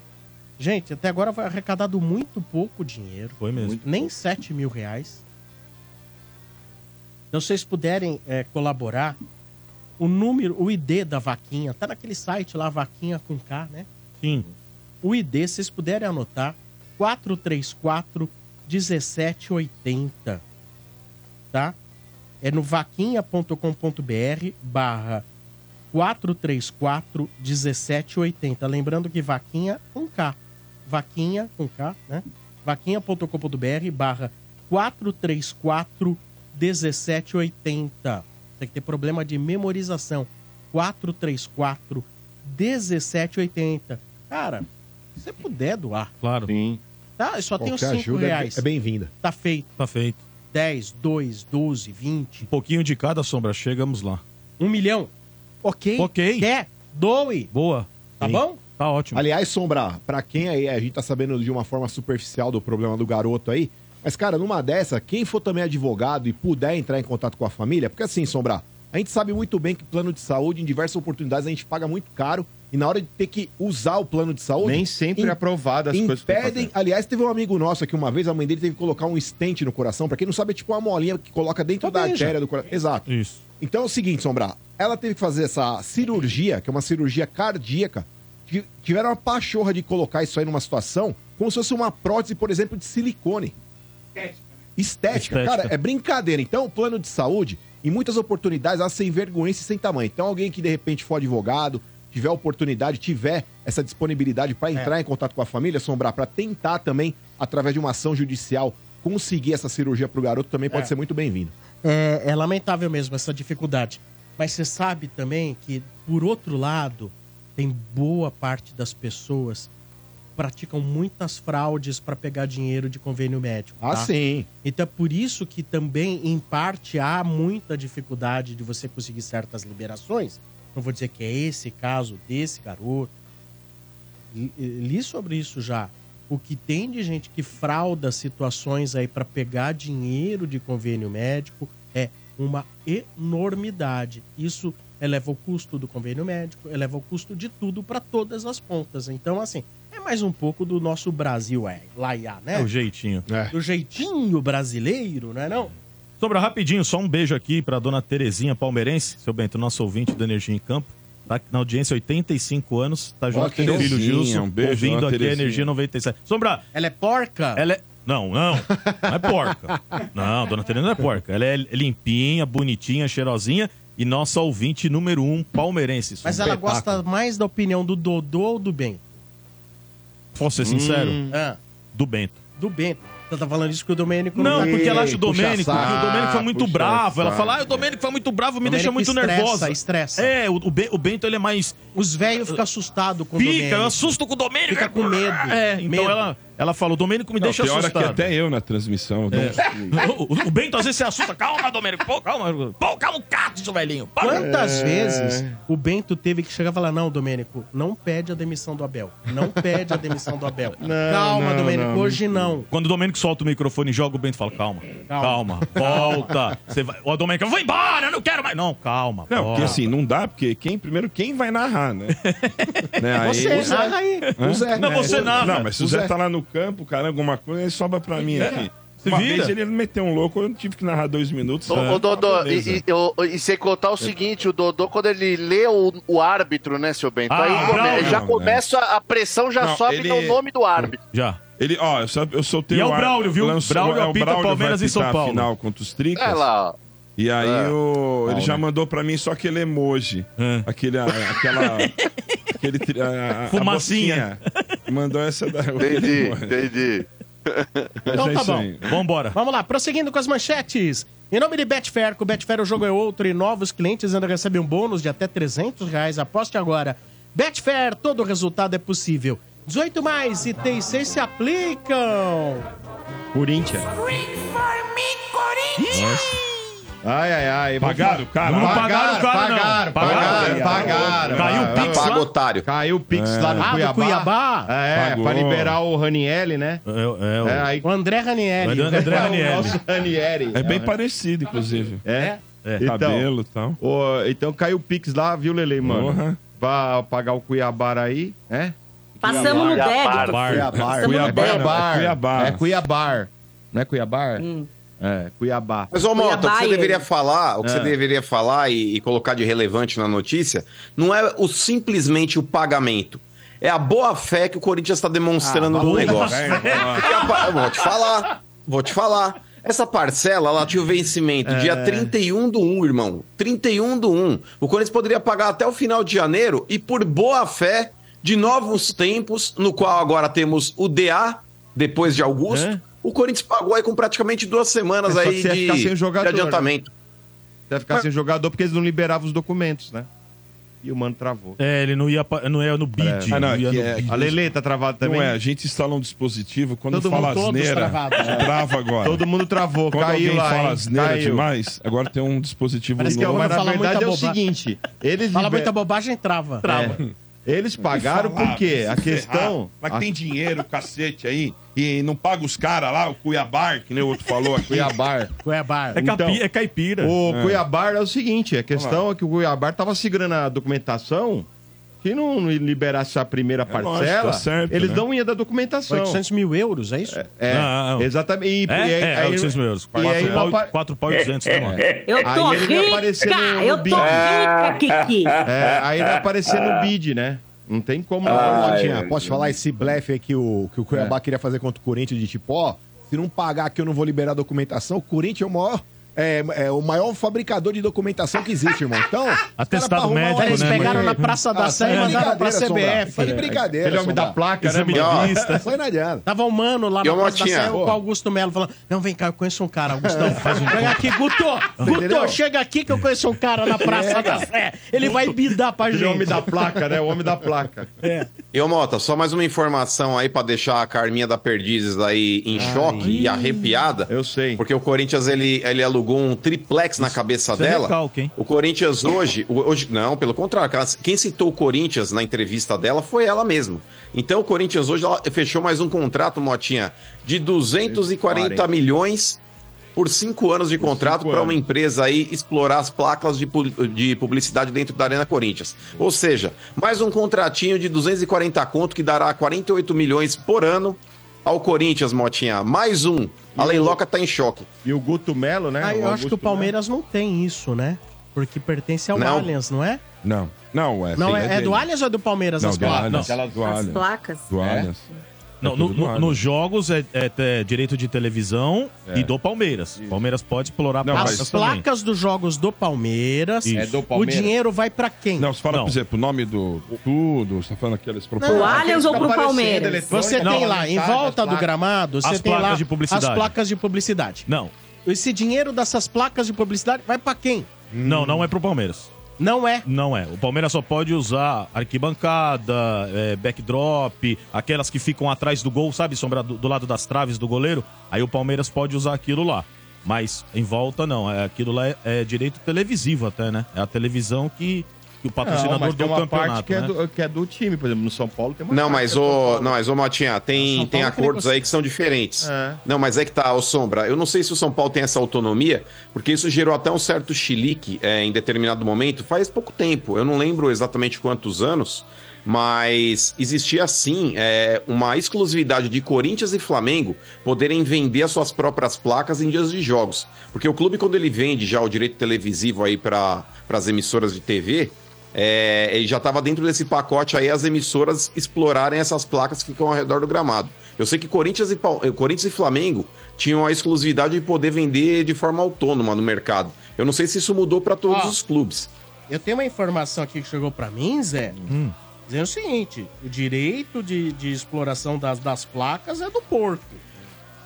A: Gente, até agora foi arrecadado muito pouco dinheiro.
D: Foi mesmo.
B: Muito
A: Nem 7 mil reais. Então, se vocês puderem é, colaborar, o número, o ID da vaquinha, tá naquele site lá, vaquinha com K, né?
D: Sim.
A: O ID, se vocês puderem anotar, 434 1780. Tá? É no vaquinha.com.br barra 434 1780. Lembrando que vaquinha com K. Vaquinha com K, né? Vaquinha.com.br barra 434 1780. Tem que ter problema de memorização. 434 1780. Cara, se você puder doar,
D: Claro.
B: Sim.
A: Tá? Eu só tenho
C: Qualquer
A: 5
C: ajuda é-
A: reais.
C: é bem-vinda.
A: Tá feito.
D: Tá feito.
A: 10, 2, 12, 20,
D: Um pouquinho de cada sombra. Chegamos lá.
A: 1 milhão. Ok.
D: Ok.
A: Quer? Doe.
D: Boa.
A: Tá
D: Sim.
A: bom?
D: Tá ótimo.
C: Aliás, Sombra, pra quem aí, a gente tá sabendo de uma forma superficial do problema do garoto aí, mas, cara, numa dessa, quem for também advogado e puder entrar em contato com a família, porque assim, Sombra, a gente sabe muito bem que plano de saúde, em diversas oportunidades, a gente paga muito caro e na hora de ter que usar o plano de saúde.
B: Nem sempre é aprovado as coisas pra
C: Impedem. Aliás, teve um amigo nosso aqui uma vez, a mãe dele teve que colocar um stent no coração. Pra quem não sabe, é tipo uma molinha que coloca dentro da artéria do coração. Exato.
D: Isso.
C: Então é o seguinte, Sombra, ela teve que fazer essa cirurgia, que é uma cirurgia cardíaca. que Tiveram uma pachorra de colocar isso aí numa situação como se fosse uma prótese, por exemplo, de silicone. Estética.
D: Estética.
C: Cara, é brincadeira. Então, o plano de saúde, em muitas oportunidades, ela sem vergonha e sem tamanho. Então, alguém que de repente for advogado, tiver oportunidade, tiver essa disponibilidade para entrar em contato com a família, Sombrar, para tentar também, através de uma ação judicial, conseguir essa cirurgia pro garoto, também pode
A: É.
C: ser muito bem-vindo.
A: É, é lamentável mesmo essa dificuldade. Mas você sabe também que, por outro lado, tem boa parte das pessoas que praticam muitas fraudes para pegar dinheiro de convênio médico.
C: Ah,
A: tá?
C: sim.
A: Então é por isso que também, em parte, há muita dificuldade de você conseguir certas liberações. Não vou dizer que é esse caso desse garoto. Li- Li sobre isso já. O que tem de gente que frauda situações aí para pegar dinheiro de convênio médico é uma enormidade. Isso eleva o custo do convênio médico, eleva o custo de tudo para todas as pontas. Então, assim, é mais um pouco do nosso Brasil, é, laiá, né?
D: É o jeitinho.
A: do jeitinho brasileiro, não é não?
D: Sobra rapidinho, só um beijo aqui pra dona Terezinha Palmeirense, seu Bento, nosso ouvinte do Energia em Campo. Tá na audiência, 85 anos, tá junto com seu filho
F: Terezinha,
D: Gilson,
F: um beijo,
D: ouvindo aqui a
F: Terezinha.
D: Energia 97. Sombra,
A: Ela é porca?
D: ela é... Não, não, não é porca. [laughs] Não, dona Tereza não é porca. Ela é limpinha, bonitinha, cheirosinha e nossa ouvinte número um palmeirense.
A: Mas ela gosta mais da opinião do Dodô ou do bem?
D: Posso ser sincero?
A: Ah,
D: Do Bento.
A: do Bento. Você tá falando isso que o Domênico
D: Não, porque ela acha o Domênico,
C: saco,
D: que o Domênico foi muito
B: puxa
D: bravo. Ela
B: saco.
D: fala, ah, o Domênico foi muito bravo, me deixa muito
A: estressa,
D: nervosa.
A: estressa.
D: É, o, o Be- o Bento ele é mais.
A: Os velhos ficam assustados com o
D: Fica,
A: Domênico.
D: eu assusto com o Domênico.
A: Fica com medo.
D: É, então
A: Medo.
D: ela, ela falou, o Domênico me
F: Não,
D: deixa
F: tem hora
D: assustado.
F: que até eu na transmissão. eu dou um- [laughs]
D: o, o Bento às vezes se assusta. Calma, Domênico. Pô, calma. Pô, calma o cato, seu velhinho. Para.
A: Quantas
B: É.
A: vezes o Bento teve que chegar e falar: Não, Domênico, não pede a demissão do Abel. Não pede a demissão do Abel. [laughs] Calma,
B: não,
A: Domênico,
B: não,
A: hoje não.
D: Quando o Domênico solta o microfone e joga, o Bento fala, calma, calma, volta. Você vai... O Domênico, eu vou embora, eu não quero mais. Não, calma.
F: Não, porque assim, não dá, porque quem, primeiro, quem vai narrar, né? [laughs] né? Aí-
A: Você, narra aí.
C: O Zé.
D: Não, você narra.
F: Não, mas se o Zé. tá lá no campo, cara, alguma coisa, ele sobra pra mim aqui.
D: Se
F: Uma vez ele meteu um louco, eu tive que narrar dois minutos.
I: Ô,
F: Ah,
I: Dodô, e, e, o- e sem contar o seguinte, o Dodô, quando ele lê o, o árbitro, né, seu Bento?
D: Ah,
I: aí
D: o
I: come-
D: Braulio.
I: já
F: Não,
I: começa, a pressão já
F: Não,
I: sobe
F: ele-
I: no nome do árbitro.
D: Já.
F: Ele, ó, eu, eu soltei
D: E é o Braulio, viu?
F: lançou-
D: Braulio
F: é, o
D: apita
F: Braulio
D: Palmeiras
F: vai
D: em São Paulo.
F: final contra os Tricas.
I: É lá, ó.
F: E aí
I: É.
F: o, ele já mandou pra mim só aquele emoji.
D: É.
F: Aquele, aquela... [laughs] aquele, tri- a- a- a
D: Fumacinha.
F: bocinha. Mandou essa da...
I: Entendi, [laughs] entendi.
F: Mas
A: Então
F: é
A: tá
F: isso
A: bom.
F: aí.
D: Vambora.
A: Vamos lá, prosseguindo com as manchetes. Em nome de Betfair, com o Betfair o jogo é outro e novos clientes ainda recebem um bônus de até 300 reais. Aposte agora. Betfair, todo resultado é possível. 18 mais e T6 se aplicam.
B: Corinthians. Ai, ai, ai.
F: Pagaram, cara?
D: Não
F: Pagaram.
D: pagaram o cara, não.
B: pagaram,
D: Pagaram.
B: pagaram, pagaram.
D: Caiu o Pix
H: Paga,
D: lá.
H: otário.
B: Caiu o Pix lá no
A: Ah,
B: Cuiabá.
A: Cuiabá?
B: É,
F: Pagou.
B: pra liberar o Ranielli, né?
D: É, é, o-
B: É, aí
A: O André Ranieri.
D: O André
B: É, [laughs] o
D: Ranieri.
B: nosso Ranieri.
F: É bem parecido, inclusive.
B: É?
D: É.
B: Então,
F: Cabelo e tal.
B: então caiu o Pix lá, viu, Lele, mano?
F: Porra.
B: Vai pagar o Cuiabá aí, é?
E: Passamos no débito.
F: Cuiabá, é Cuiabá.
B: É Cuiabá. Não é Cuiabá? É, Cuiabá.
H: Mas, ô, Mota, o que você deveria
E: ele.
H: falar, o que
B: É.
H: você deveria falar e, e colocar de relevante na notícia, não é o simplesmente o pagamento. É a boa fé que o Corinthians está demonstrando no negócio. Pa- eu vou te falar, vou te falar. Essa parcela, ela tinha o vencimento dia 31 do 1, irmão. 31 do 1. O Corinthians poderia pagar até o final de janeiro e por boa fé de novos tempos, no qual agora temos o DA, depois de Augusto,
B: É.
H: o Corinthians pagou aí com praticamente duas semanas
B: É
H: aí
B: você
H: de,
B: ficar sem jogador,
H: de adiantamento.
B: Vai ficar sem jogador porque eles não liberavam os documentos, né? E o mano travou.
D: É, ele não ia, não ia no bid.
F: Ah, não,
D: no
F: é-
D: bid.
B: A Lele tá travado também?
F: Não é, a gente instala um dispositivo, quando
B: Todo
F: fala
B: mundo-
F: asneira,
A: travados.
F: trava agora.
B: Todo mundo travou,
F: Quando
B: caiu
F: alguém
B: lá,
F: fala
B: hein?
F: asneira
B: Caiu.
F: demais, agora tem um dispositivo
A: Parece que
F: novo.
B: Mas na
A: Fala
B: verdade é
A: muita
B: o seguinte, eles,
A: Fala
B: liber-
A: muita bobagem, trava.
B: É. Eles pagaram
F: Falar,
B: por quê? A questão...
F: ferrar. Mas tem dinheiro, cacete aí, e não paga os caras lá, o Cuiabá, que nem o outro falou aqui.
B: Cuiabá.
A: Cuiabá.
D: É,
B: Então,
D: é caipira.
B: O Cuiabá é o seguinte, a questão é que o Cuiabá tava segurando a documentação, se não liberasse a primeira
F: lógico,
B: parcela,
F: tá certo,
B: eles
F: né?
B: não iam da documentação.
A: 800 mil euros, é isso?
B: É,
D: Não, não.
B: exatamente. E,
D: É,
B: e aí-
D: é,
B: aí-
D: 800 mil euros.
B: E aí,
D: 4
B: não
D: pau,
B: apa-
D: quatro pau e 200, né, mano?
E: Eu tô
B: Aí ia
E: rica!
B: no- no
E: eu tô
B: bid.
E: rica, Kiki!
B: é, aí vai aparecer no bid, né? Não tem como não.
C: Motinha, posso falar esse blefe aí que o, que o Cuiabá queria fazer contra o Corinthians de tipo, ó, se não pagar aqui eu não vou liberar a documentação, o Corinthians é o maior. É, é o maior fabricador de documentação que existe, irmão. Então,
D: Atestado médico,
C: uma
A: Eles
D: né,
A: pegaram na Praça da
C: Ah,
A: Sé e mandaram pra. CBF.
C: Sai de brincadeira,
B: Ele é homem da placa, né,
D: Exame
B: mano?
D: de vista.
C: Não adianta.
A: Tava um mano lá na Praça da? Sé com o Augusto Melo falando: Não, vem cá, eu conheço um cara, Augustão. [laughs] Faz um Vem aqui, Guto! Guto, chega aqui que eu conheço um cara na Praça da Sé. Ele vai bidar pra
B: Ele é o homem
A: gente.
B: da placa, né? O homem da placa.
H: E ô Mota, só mais uma informação aí pra deixar a Carminha da Perdizes aí em choque e arrepiada.
B: Eu sei.
H: Porque o Corinthians ele, ele alugou um triplex na cabeça
D: Isso é
H: dela.
D: recalque, hein?
H: O Corinthians hoje, hoje. Não, pelo contrário. Quem citou o Corinthians na entrevista dela foi ela mesma. Então o Corinthians hoje fechou mais um contrato, Motinha, de 240
B: 240
H: milhões por cinco anos de contrato para uma empresa aí explorar as placas de, de publicidade dentro da Arena Corinthians. Ou seja, mais um contratinho de 240 conto que dará 48 milhões por ano ao Corinthians, Motinha. Mais um. A Leiloca tá em choque.
B: E o Guto Melo, né?
A: Ah, eu acho que o Palmeiras não tem isso, né? Porque pertence ao
H: Não.
A: Allianz, não é?
F: Não, não, é.
A: Não,
F: tem-
A: é, é do. Allianz ou é do Palmeiras
F: Não,
A: as
F: do
A: placas?
F: Allianz.
B: Aquela-
F: Do
E: As
F: Allianz.
E: placas.
F: Do
B: É?
D: Não, no- no- nos jogos é, é- é direito de televisão
B: É.
D: e do Palmeiras. Palmeiras pode explorar
A: As
D: placas também.
A: placas dos jogos do Palmeiras,
D: Isso. É do
A: o
D: Palmeiras.
A: dinheiro vai pra quem?
F: Não, você fala, por exemplo, o nome do tudo, você tá falando aqueles propostas.
A: Não,
E: Allianz ou pro Palmeiras?
A: Você tem lá, em volta do gramado, você
D: As
A: tem
D: placas
A: lá
D: de publicidade.
A: as placas de publicidade.
D: Não.
A: Esse dinheiro dessas placas de publicidade vai pra quem?
D: Não, não é pro Palmeiras.
A: Não é?
D: Não é. O Palmeiras só pode usar arquibancada, é, backdrop, aquelas que ficam atrás do gol, sabe? Sombra do, do lado das traves do goleiro. Aí o Palmeiras pode usar aquilo lá. Mas em volta não. É, aquilo lá é, é direito televisivo até, né? É a televisão que, que o patrocinador
B: Não, mas tem
D: do
B: uma
D: campeonato.
B: parte que é,
D: né?
B: do, que é do time, por exemplo, no São Paulo tem uma
H: Não,
B: parte
H: mas
B: é
H: o, não, mas ô Motinha, tem, tem acordos aí que são diferentes.
B: É.
H: Não, mas é que tá, ô Sombra, eu não sei se o São Paulo tem essa autonomia, porque isso gerou até um certo chilique é, em determinado momento, faz pouco tempo, eu não lembro exatamente quantos anos, mas existia sim é, uma exclusividade de Corinthians e Flamengo poderem vender as suas próprias placas em dias de jogos. Porque o clube, quando ele vende já o direito televisivo aí para as emissoras de TV, é, ele já estava dentro desse pacote aí as emissoras explorarem essas placas que ficam ao redor do gramado. Eu sei que Corinthians e, Corinthians e Flamengo tinham a exclusividade de poder vender de forma autônoma no mercado. Eu não sei se isso mudou para todos
A: Ó.
H: os clubes.
A: Eu tenho uma informação aqui que chegou pra mim, Zé,
D: Hum.
A: dizendo o seguinte: o direito de, de exploração das, das placas é do porto.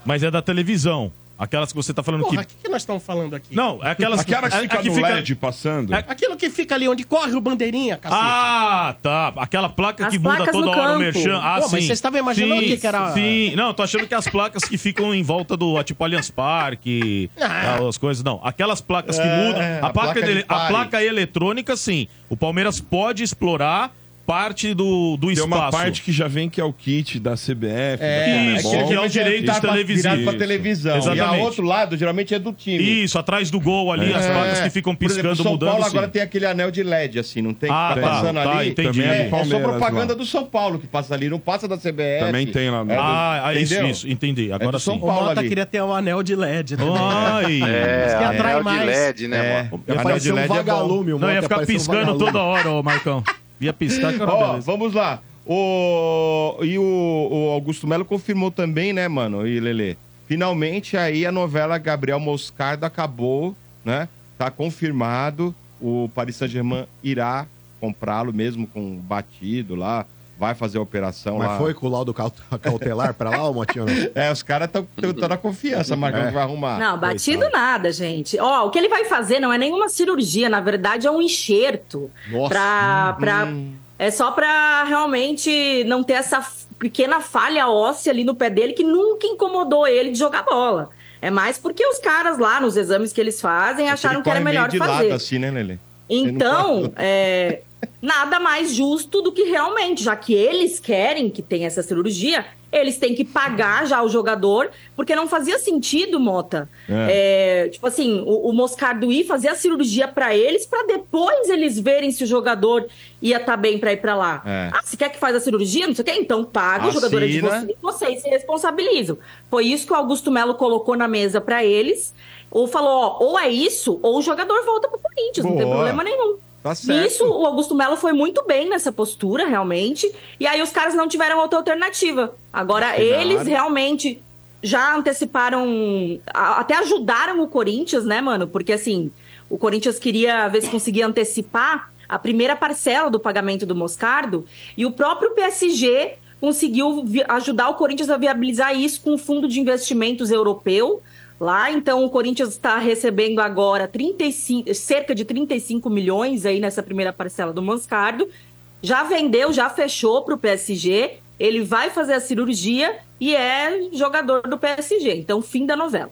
D: Mas é da televisão. Aquelas que você tá falando
A: Porra, o
D: que.
A: que, que nós estamos falando aqui?
D: Não, é aquelas
F: Aquela que
D: é-
F: fica
D: é que
F: no
D: fica-
F: LED passando.
D: É-
A: Aquilo que fica ali onde corre o bandeirinha, cacete.
D: Ah, tá. Aquela placa
A: As
D: que muda toda
A: no
D: hora o
A: campo.
D: merchan. Ah,
A: Pô,
D: sim.
A: mas vocês estavam imaginando
D: sim,
A: o que que era-
D: Sim, não, tô achando que as placas que ficam em volta do, tipo, Allianz Parque,
A: Ah.
D: as coisas, não. Aquelas placas que
B: É,
D: mudam.
B: a
D: A, placa,
B: placa de
D: a placa eletrônica, sim. O Palmeiras pode explorar parte do, do
F: Tem
D: espaço.
F: uma parte que já vem que é o kit da CBF,
B: É,
F: da
D: Isso,
F: Comebol.
D: que é o direito
B: tá
D: televisivo.
B: virado pra televisão. E
D: Exatamente.
B: a outro lado, geralmente, é do time.
D: Isso, atrás do gol ali, as
B: É.
D: placas que ficam
B: Por exemplo,
D: piscando,
B: São
D: mudando.
B: Paulo
D: sim.
B: agora tem aquele anel de LED, assim, não tem?
D: Ah,
B: que
D: tá,
B: tá passando
D: tá,
B: ali.
D: entendi.
B: É,
F: é
B: é só propaganda
F: lá.
B: do São Paulo que passa ali, não passa da CBF.
F: Também tem lá no-
B: É do-
D: Ah, isso, isso, entendi. Agora
B: do São
D: sim.
A: O
B: Paulo
A: Mota
B: ali.
A: queria ter um anel de LED. também.
D: Ai. [laughs]
I: É,
A: Isso que atrai
I: anel de
A: mais.
I: LED, né,
B: É,
I: mano?
C: Ia
B: anel
C: parecer
B: de
C: um
B: LED é bom.
C: vagalume, o
D: Não, ia
C: Mota
D: ficar piscando
C: vagalume.
D: toda hora, ô Marcão. Ia piscar, cara,
B: Ó,
D: beleza.
B: vamos lá. O... E o, o Augusto Melo confirmou também, né, mano? E Lele. Finalmente aí a novela Gabriel Moscardo acabou, né? Tá confirmado. O Paris Saint-Germain irá comprá-lo mesmo com batido lá. Vai fazer a operação
C: Mas
B: lá.
C: foi com o laudo caut- cautelar pra lá, ô Motinho? não? [laughs]
B: É, os caras estão na confiança, Marcão,
C: É.
B: que vai arrumar.
E: Não, batido nada, gente. Ó, o que ele vai fazer não é nenhuma cirurgia, na verdade é um enxerto.
C: Nossa.
E: Pra, pra, É só pra realmente não ter essa pequena falha óssea ali no pé dele que nunca incomodou ele de jogar bola. É mais porque os caras lá, nos exames que eles fazem, acharam
B: Ele
E: que era
B: meio
E: melhor
B: de
E: fazer.
B: lado assim, né, Lele?
E: Então, é, [laughs] nada mais justo do que realmente, já que eles querem que tenha essa cirurgia, eles têm que pagar já o jogador, porque não fazia sentido, Mota. É, tipo assim, o, o Moscardo ir fazer a cirurgia pra eles, pra depois eles verem se o jogador ia estar bem pra ir pra lá.
B: É.
E: Ah, se quer que faz a cirurgia, não sei o quê, então paga, o jogador é de
B: Assina.
E: vocês, vocês se responsabilizam. Foi isso que o Augusto Melo colocou na mesa pra eles. Ou falou, ó, ou é isso, ou o jogador volta pro Corinthians, não tem
B: Boa.
E: problema nenhum.
B: Tá.
E: Nisso, o Augusto Melo foi muito bem nessa postura, realmente. E aí os caras não tiveram outra alternativa. Agora, eles realmente já anteciparam, até ajudaram o Corinthians, né, mano? Porque assim, o Corinthians queria ver se conseguia antecipar a primeira parcela do pagamento do Moscardo e o próprio PSG conseguiu ajudar o Corinthians a viabilizar isso com o fundo de investimentos europeu lá. Então o Corinthians está recebendo agora 35, cerca de 35 milhões aí nessa primeira parcela do Moscardo. Já vendeu, já fechou para o PSG. Ele vai fazer a cirurgia e é jogador do PSG. Então, fim da novela.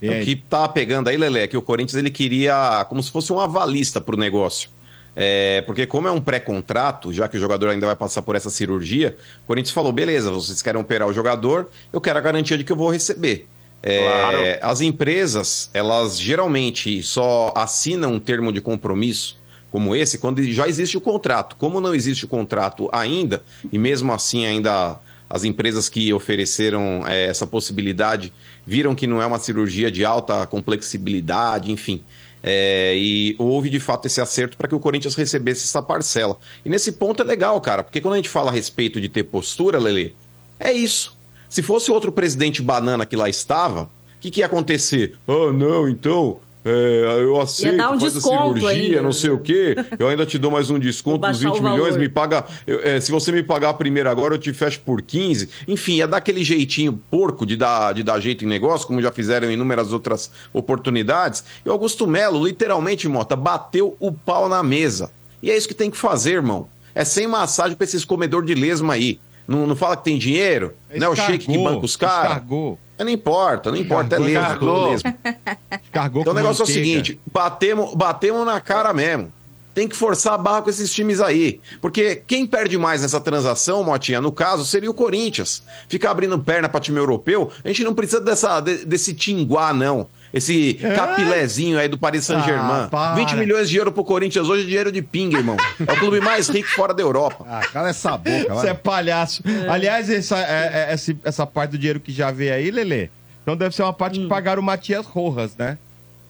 B: E
H: O que tá pegando aí, Lelé, é que o Corinthians ele queria como se fosse um avalista pro negócio. É, porque como é um pré-contrato, já que o jogador ainda vai passar por essa cirurgia, o Corinthians falou, beleza, vocês querem operar o jogador, eu quero a garantia de que eu vou receber. É, As empresas, elas geralmente só assinam um termo de compromisso como esse quando já existe o contrato. Como não existe o contrato ainda, e mesmo assim ainda as empresas que ofereceram é, essa possibilidade viram que não é uma cirurgia de alta complexibilidade, enfim. É, e houve de fato esse acerto para que o Corinthians recebesse essa parcela. E nesse ponto é legal, cara, porque quando a gente fala a respeito de ter postura, Lele, é isso. Se fosse outro presidente banana que lá estava, o que, que ia acontecer? Ah, não, então. é, eu aceito,
E: um
H: faz a cirurgia,
E: ainda.
H: não sei o quê. Eu ainda te dou mais um desconto dos
E: baixar
H: 20
E: o
H: milhões, me paga. eu- é, se você me pagar a primeira agora, eu te fecho por 15. Enfim, ia dar aquele jeitinho porco de dar, de dar jeito em negócio, como já fizeram em inúmeras outras oportunidades. E o Augusto Melo, literalmente, Mota, bateu o pau na mesa. E é isso que tem que fazer, irmão. É sem massagem pra esses comedor de lesma aí. Não, não fala que tem dinheiro, não é o shake que banca os caras.
B: Escargou.
H: Não importa, não importa, é.
I: Escargou.
H: lesma.
B: Escargou
H: Então o negócio é o seguinte: batemos, batemos na cara mesmo. Tem que forçar a barra com esses times aí. Porque quem perde mais nessa transação, Motinha, no caso, seria o Corinthians. Ficar abrindo perna para time europeu, a gente não precisa dessa, de- desse tinguá, não. Esse capilézinho aí do Paris Saint-Germain.
B: Ah, para.
H: 20 milhões de euros pro Corinthians hoje é dinheiro de pinga, irmão. É o clube mais rico fora da Europa.
C: Ah, cala essa boca,
B: Você é palhaço. Aliás, essa, é- é- essa, essa parte do dinheiro que já veio aí, Lelê, então deve ser uma parte
E: Hum.
B: que pagaram o Matias Rojas, né?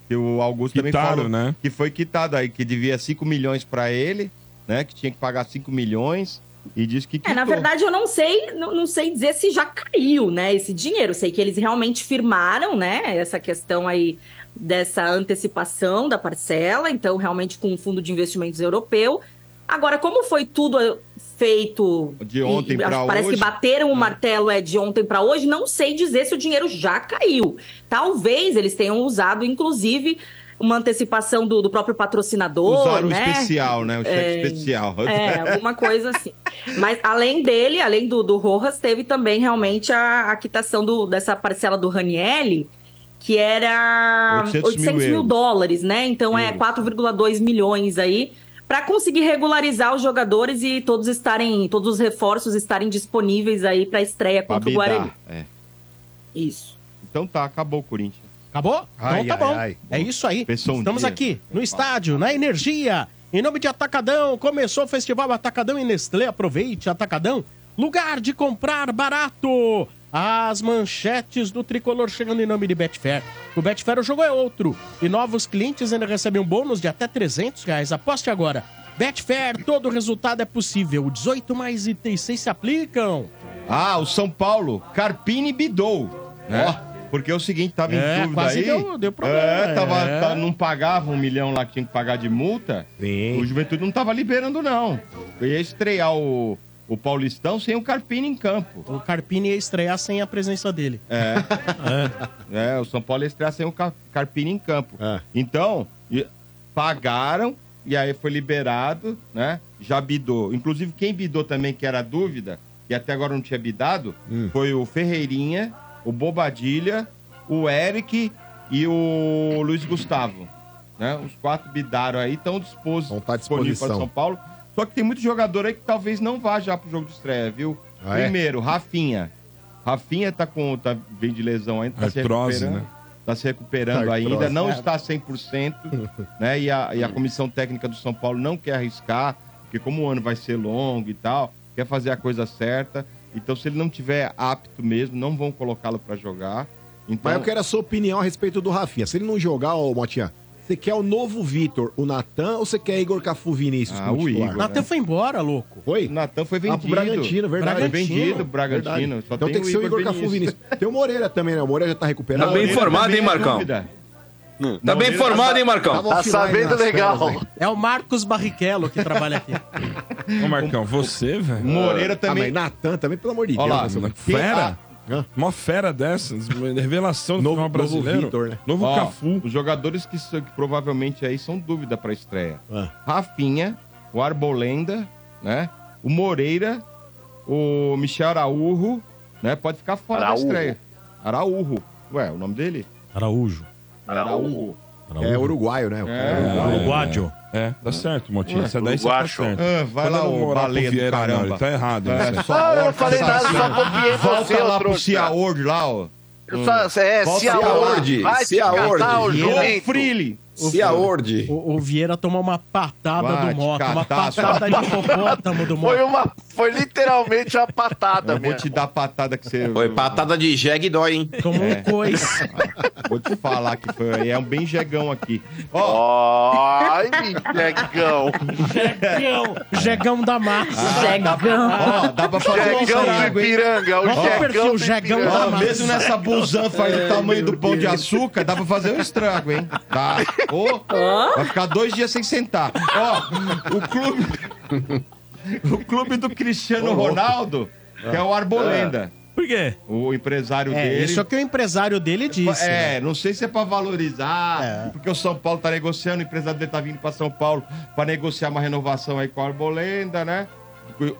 B: Que o Augusto também
F: Quitaram,
B: falou
F: né?
B: que foi quitado aí, que devia 5 milhões pra ele, né? Que tinha que pagar 5 milhões e disse que
E: É,
B: quitou.
E: na verdade, eu não sei, não, não sei dizer se já caiu, né, esse dinheiro. Sei que eles realmente firmaram, né, essa questão aí dessa antecipação da parcela, então realmente com o Fundo de Investimentos Europeu. Agora, como foi tudo eh, feito
B: De ontem
E: e, acho que parece
B: hoje.
E: que bateram o martelo é de ontem para hoje, não sei dizer se o dinheiro já caiu. Talvez eles tenham usado, inclusive, uma antecipação do, do próprio patrocinador,
B: Usaram o
E: né?
B: especial, né? O cheque especial.
E: É, alguma coisa assim. Mas além dele, além do, do Rojas, teve também realmente a, a quitação do, dessa parcela do Ranielli, que era
B: 800
E: 800,
B: mil
E: mil, dólares, né? Então é 4,2 milhões aí, para conseguir regularizar os jogadores e todos estarem, todos os reforços estarem disponíveis aí para estreia
B: Pra
E: contra o. Guarani.
B: É.
E: Isso.
B: Então tá, acabou o Corinthians.
A: Acabou?
C: Ai,
A: então tá
C: ai,
A: bom.
C: ai.
A: É isso aí.
B: Pensou um
A: Estamos
B: dia.
A: aqui no estádio, na Energia. Em nome de Atacadão, começou o Festival Atacadão e Nestlé. Aproveite, Atacadão. Lugar de comprar barato. As manchetes do tricolor chegando em nome de Betfair. O Betfair o jogo é outro. E novos clientes ainda recebem um bônus de até 300 reais. Aposte agora. Betfair, todo resultado é possível. 18 mais itens 6 se aplicam.
B: Ah, o São Paulo, Carpini bidou. Né? Porque é o seguinte, tava
A: É,
B: em dúvida
A: quase
B: aí.
A: deu- deu problema,
B: É, tava,
A: é.
B: tá- não pagava um milhão lá que tinha que pagar de multa.
C: Sim.
B: O Juventude não tava liberando, não. Eu ia estrear o, o Paulistão sem o Carpini em campo.
A: O Carpini ia estrear sem a presença dele.
B: É, [laughs] o São Paulo ia estrear sem o Car- Carpini em campo.
C: É.
B: Então, pagaram e aí foi liberado, né? Já bidou. Inclusive, quem bidou também, que era dúvida, e até agora não tinha bidado,
C: Hum.
B: foi o Ferreirinha, o Bobadilha, o Eric e o Luiz Gustavo. Né? Os quatro bidaram aí, estão dispos-
C: Vão tá
B: disponíveis para. São Paulo. Só que tem muito jogador aí que talvez não vá já pro jogo de estreia, viu?
C: Ah, é?
B: Primeiro, Rafinha. Rafinha tá com. Tá, vem de lesão ainda, tá se
F: Artrose,
B: recuperando.
F: né?
B: Tá se recuperando
C: Artrose.
B: ainda, não
C: É.
B: está 100%, [laughs] né? E a, e a comissão técnica do São Paulo não quer arriscar, porque como o ano vai ser longo e tal, quer fazer a coisa certa. Então, se ele não tiver apto mesmo, não vão colocá-lo para jogar. Então,
C: Mas eu quero a sua opinião a respeito do Rafinha. Se ele não jogar, ô Motinha, você quer o novo Vitor, o Natan, ou você quer Igor Cafu Vinícius
B: Ah, o? Igor,
A: Natan foi embora, louco.
C: Foi?
B: o Natan foi
C: Ah,
B: vendido.
C: pro Bragantino, verdade.
B: Foi vendido, Bragantino. Só
C: Então tem que ser o Igor Cafu Vinícius. Tem o Moreira também, né? O Moreira já tá recuperado.
G: Tá bem informado, hein,
B: é
G: Marcão?
B: dúvida.
G: Tá bem informado, hein, Marcão?
C: Tava
I: Tá
C: offline
I: sabendo
C: nas
I: legal.
C: férias, né?
A: É o Marcos Barrichello que trabalha aqui.
F: Ô, Marcão, você,
B: O
F: velho?
B: Moreira
C: Ah, mas
B: também.
C: Natan também, pelo amor de
B: Olha
C: Deus.
B: lá,
C: né,
F: fera?
C: Hã?
F: Uma fera dessas. Revelação do
C: Novo-
F: futebol brasileiro.
C: novo Vitor, né?
F: Novo
B: Ó,
F: Cafu.
B: Os jogadores que, que provavelmente aí são dúvida para estreia.
C: Ah.
B: Rafinha, o Arbolenda, né? O Moreira, o Michel Araújo, né? Pode ficar fora
I: Araújo.
B: da estreia. Araújo. Ué, o nome dele?
D: Araújo.
B: Araújo.
C: É uruguaio, né? O cara
B: É,
C: uruguaio.
D: Uruguaio.
F: É, tá certo, Motinho. Essa daí você tá
I: Uruguacho.
F: certo.
B: Ah, vai
F: Quando
B: lá,
F: eu não
B: o
F: morar pro
B: baleia do
F: Vieira, não,
B: caramba.
F: ele tá errado.
B: É,
F: né?
B: só
I: Ah, eu não falei nada,
B: assassina.
I: só copiei
B: Volta
I: você, ô
B: lá pro
I: trouxa.
B: Ciaord lá, ó.
I: Eu só, é,
B: Volta
I: ordem. Vai te catar,
B: o
I: jumento.
B: Frilli.
H: E a Ord?
A: O, o Vieira tomou uma patada
B: Vai
A: do Mota, uma patada de hipopótamo do
I: Foi
A: Mota.
I: uma. Foi literalmente uma patada
B: Eu vou te dar a patada que você.
H: Foi patada de jegue dói, hein?
A: Tomou
B: É.
A: um coice. [laughs]
B: Vou te falar que foi. É um bem jegão aqui. Ó,
I: Ai, negão.
A: Jegão, Jegão da massa.
E: Jegão.
B: ó, dá pra fazer um
I: Jegão do
B: hein?
I: Ipiranga. O
A: é o?
I: Jegão do
A: Jegão da massa.
B: mesmo nessa busanfa aí do tamanho do pão de açúcar, dá pra fazer um estrago, hein? Tá. Ô, vai ficar dois dias sem sentar. Ó, o clube. O clube do Cristiano Ronaldo, que é o Arbolenda.
D: Por quê?
B: O empresário
A: É,
B: dele.
A: isso é o que o empresário dele disse. né?
B: É, não sei se é pra valorizar,
A: É.
B: porque o São Paulo tá negociando, o empresário dele tá vindo pra São Paulo pra negociar uma renovação aí com a Arbolenda, né?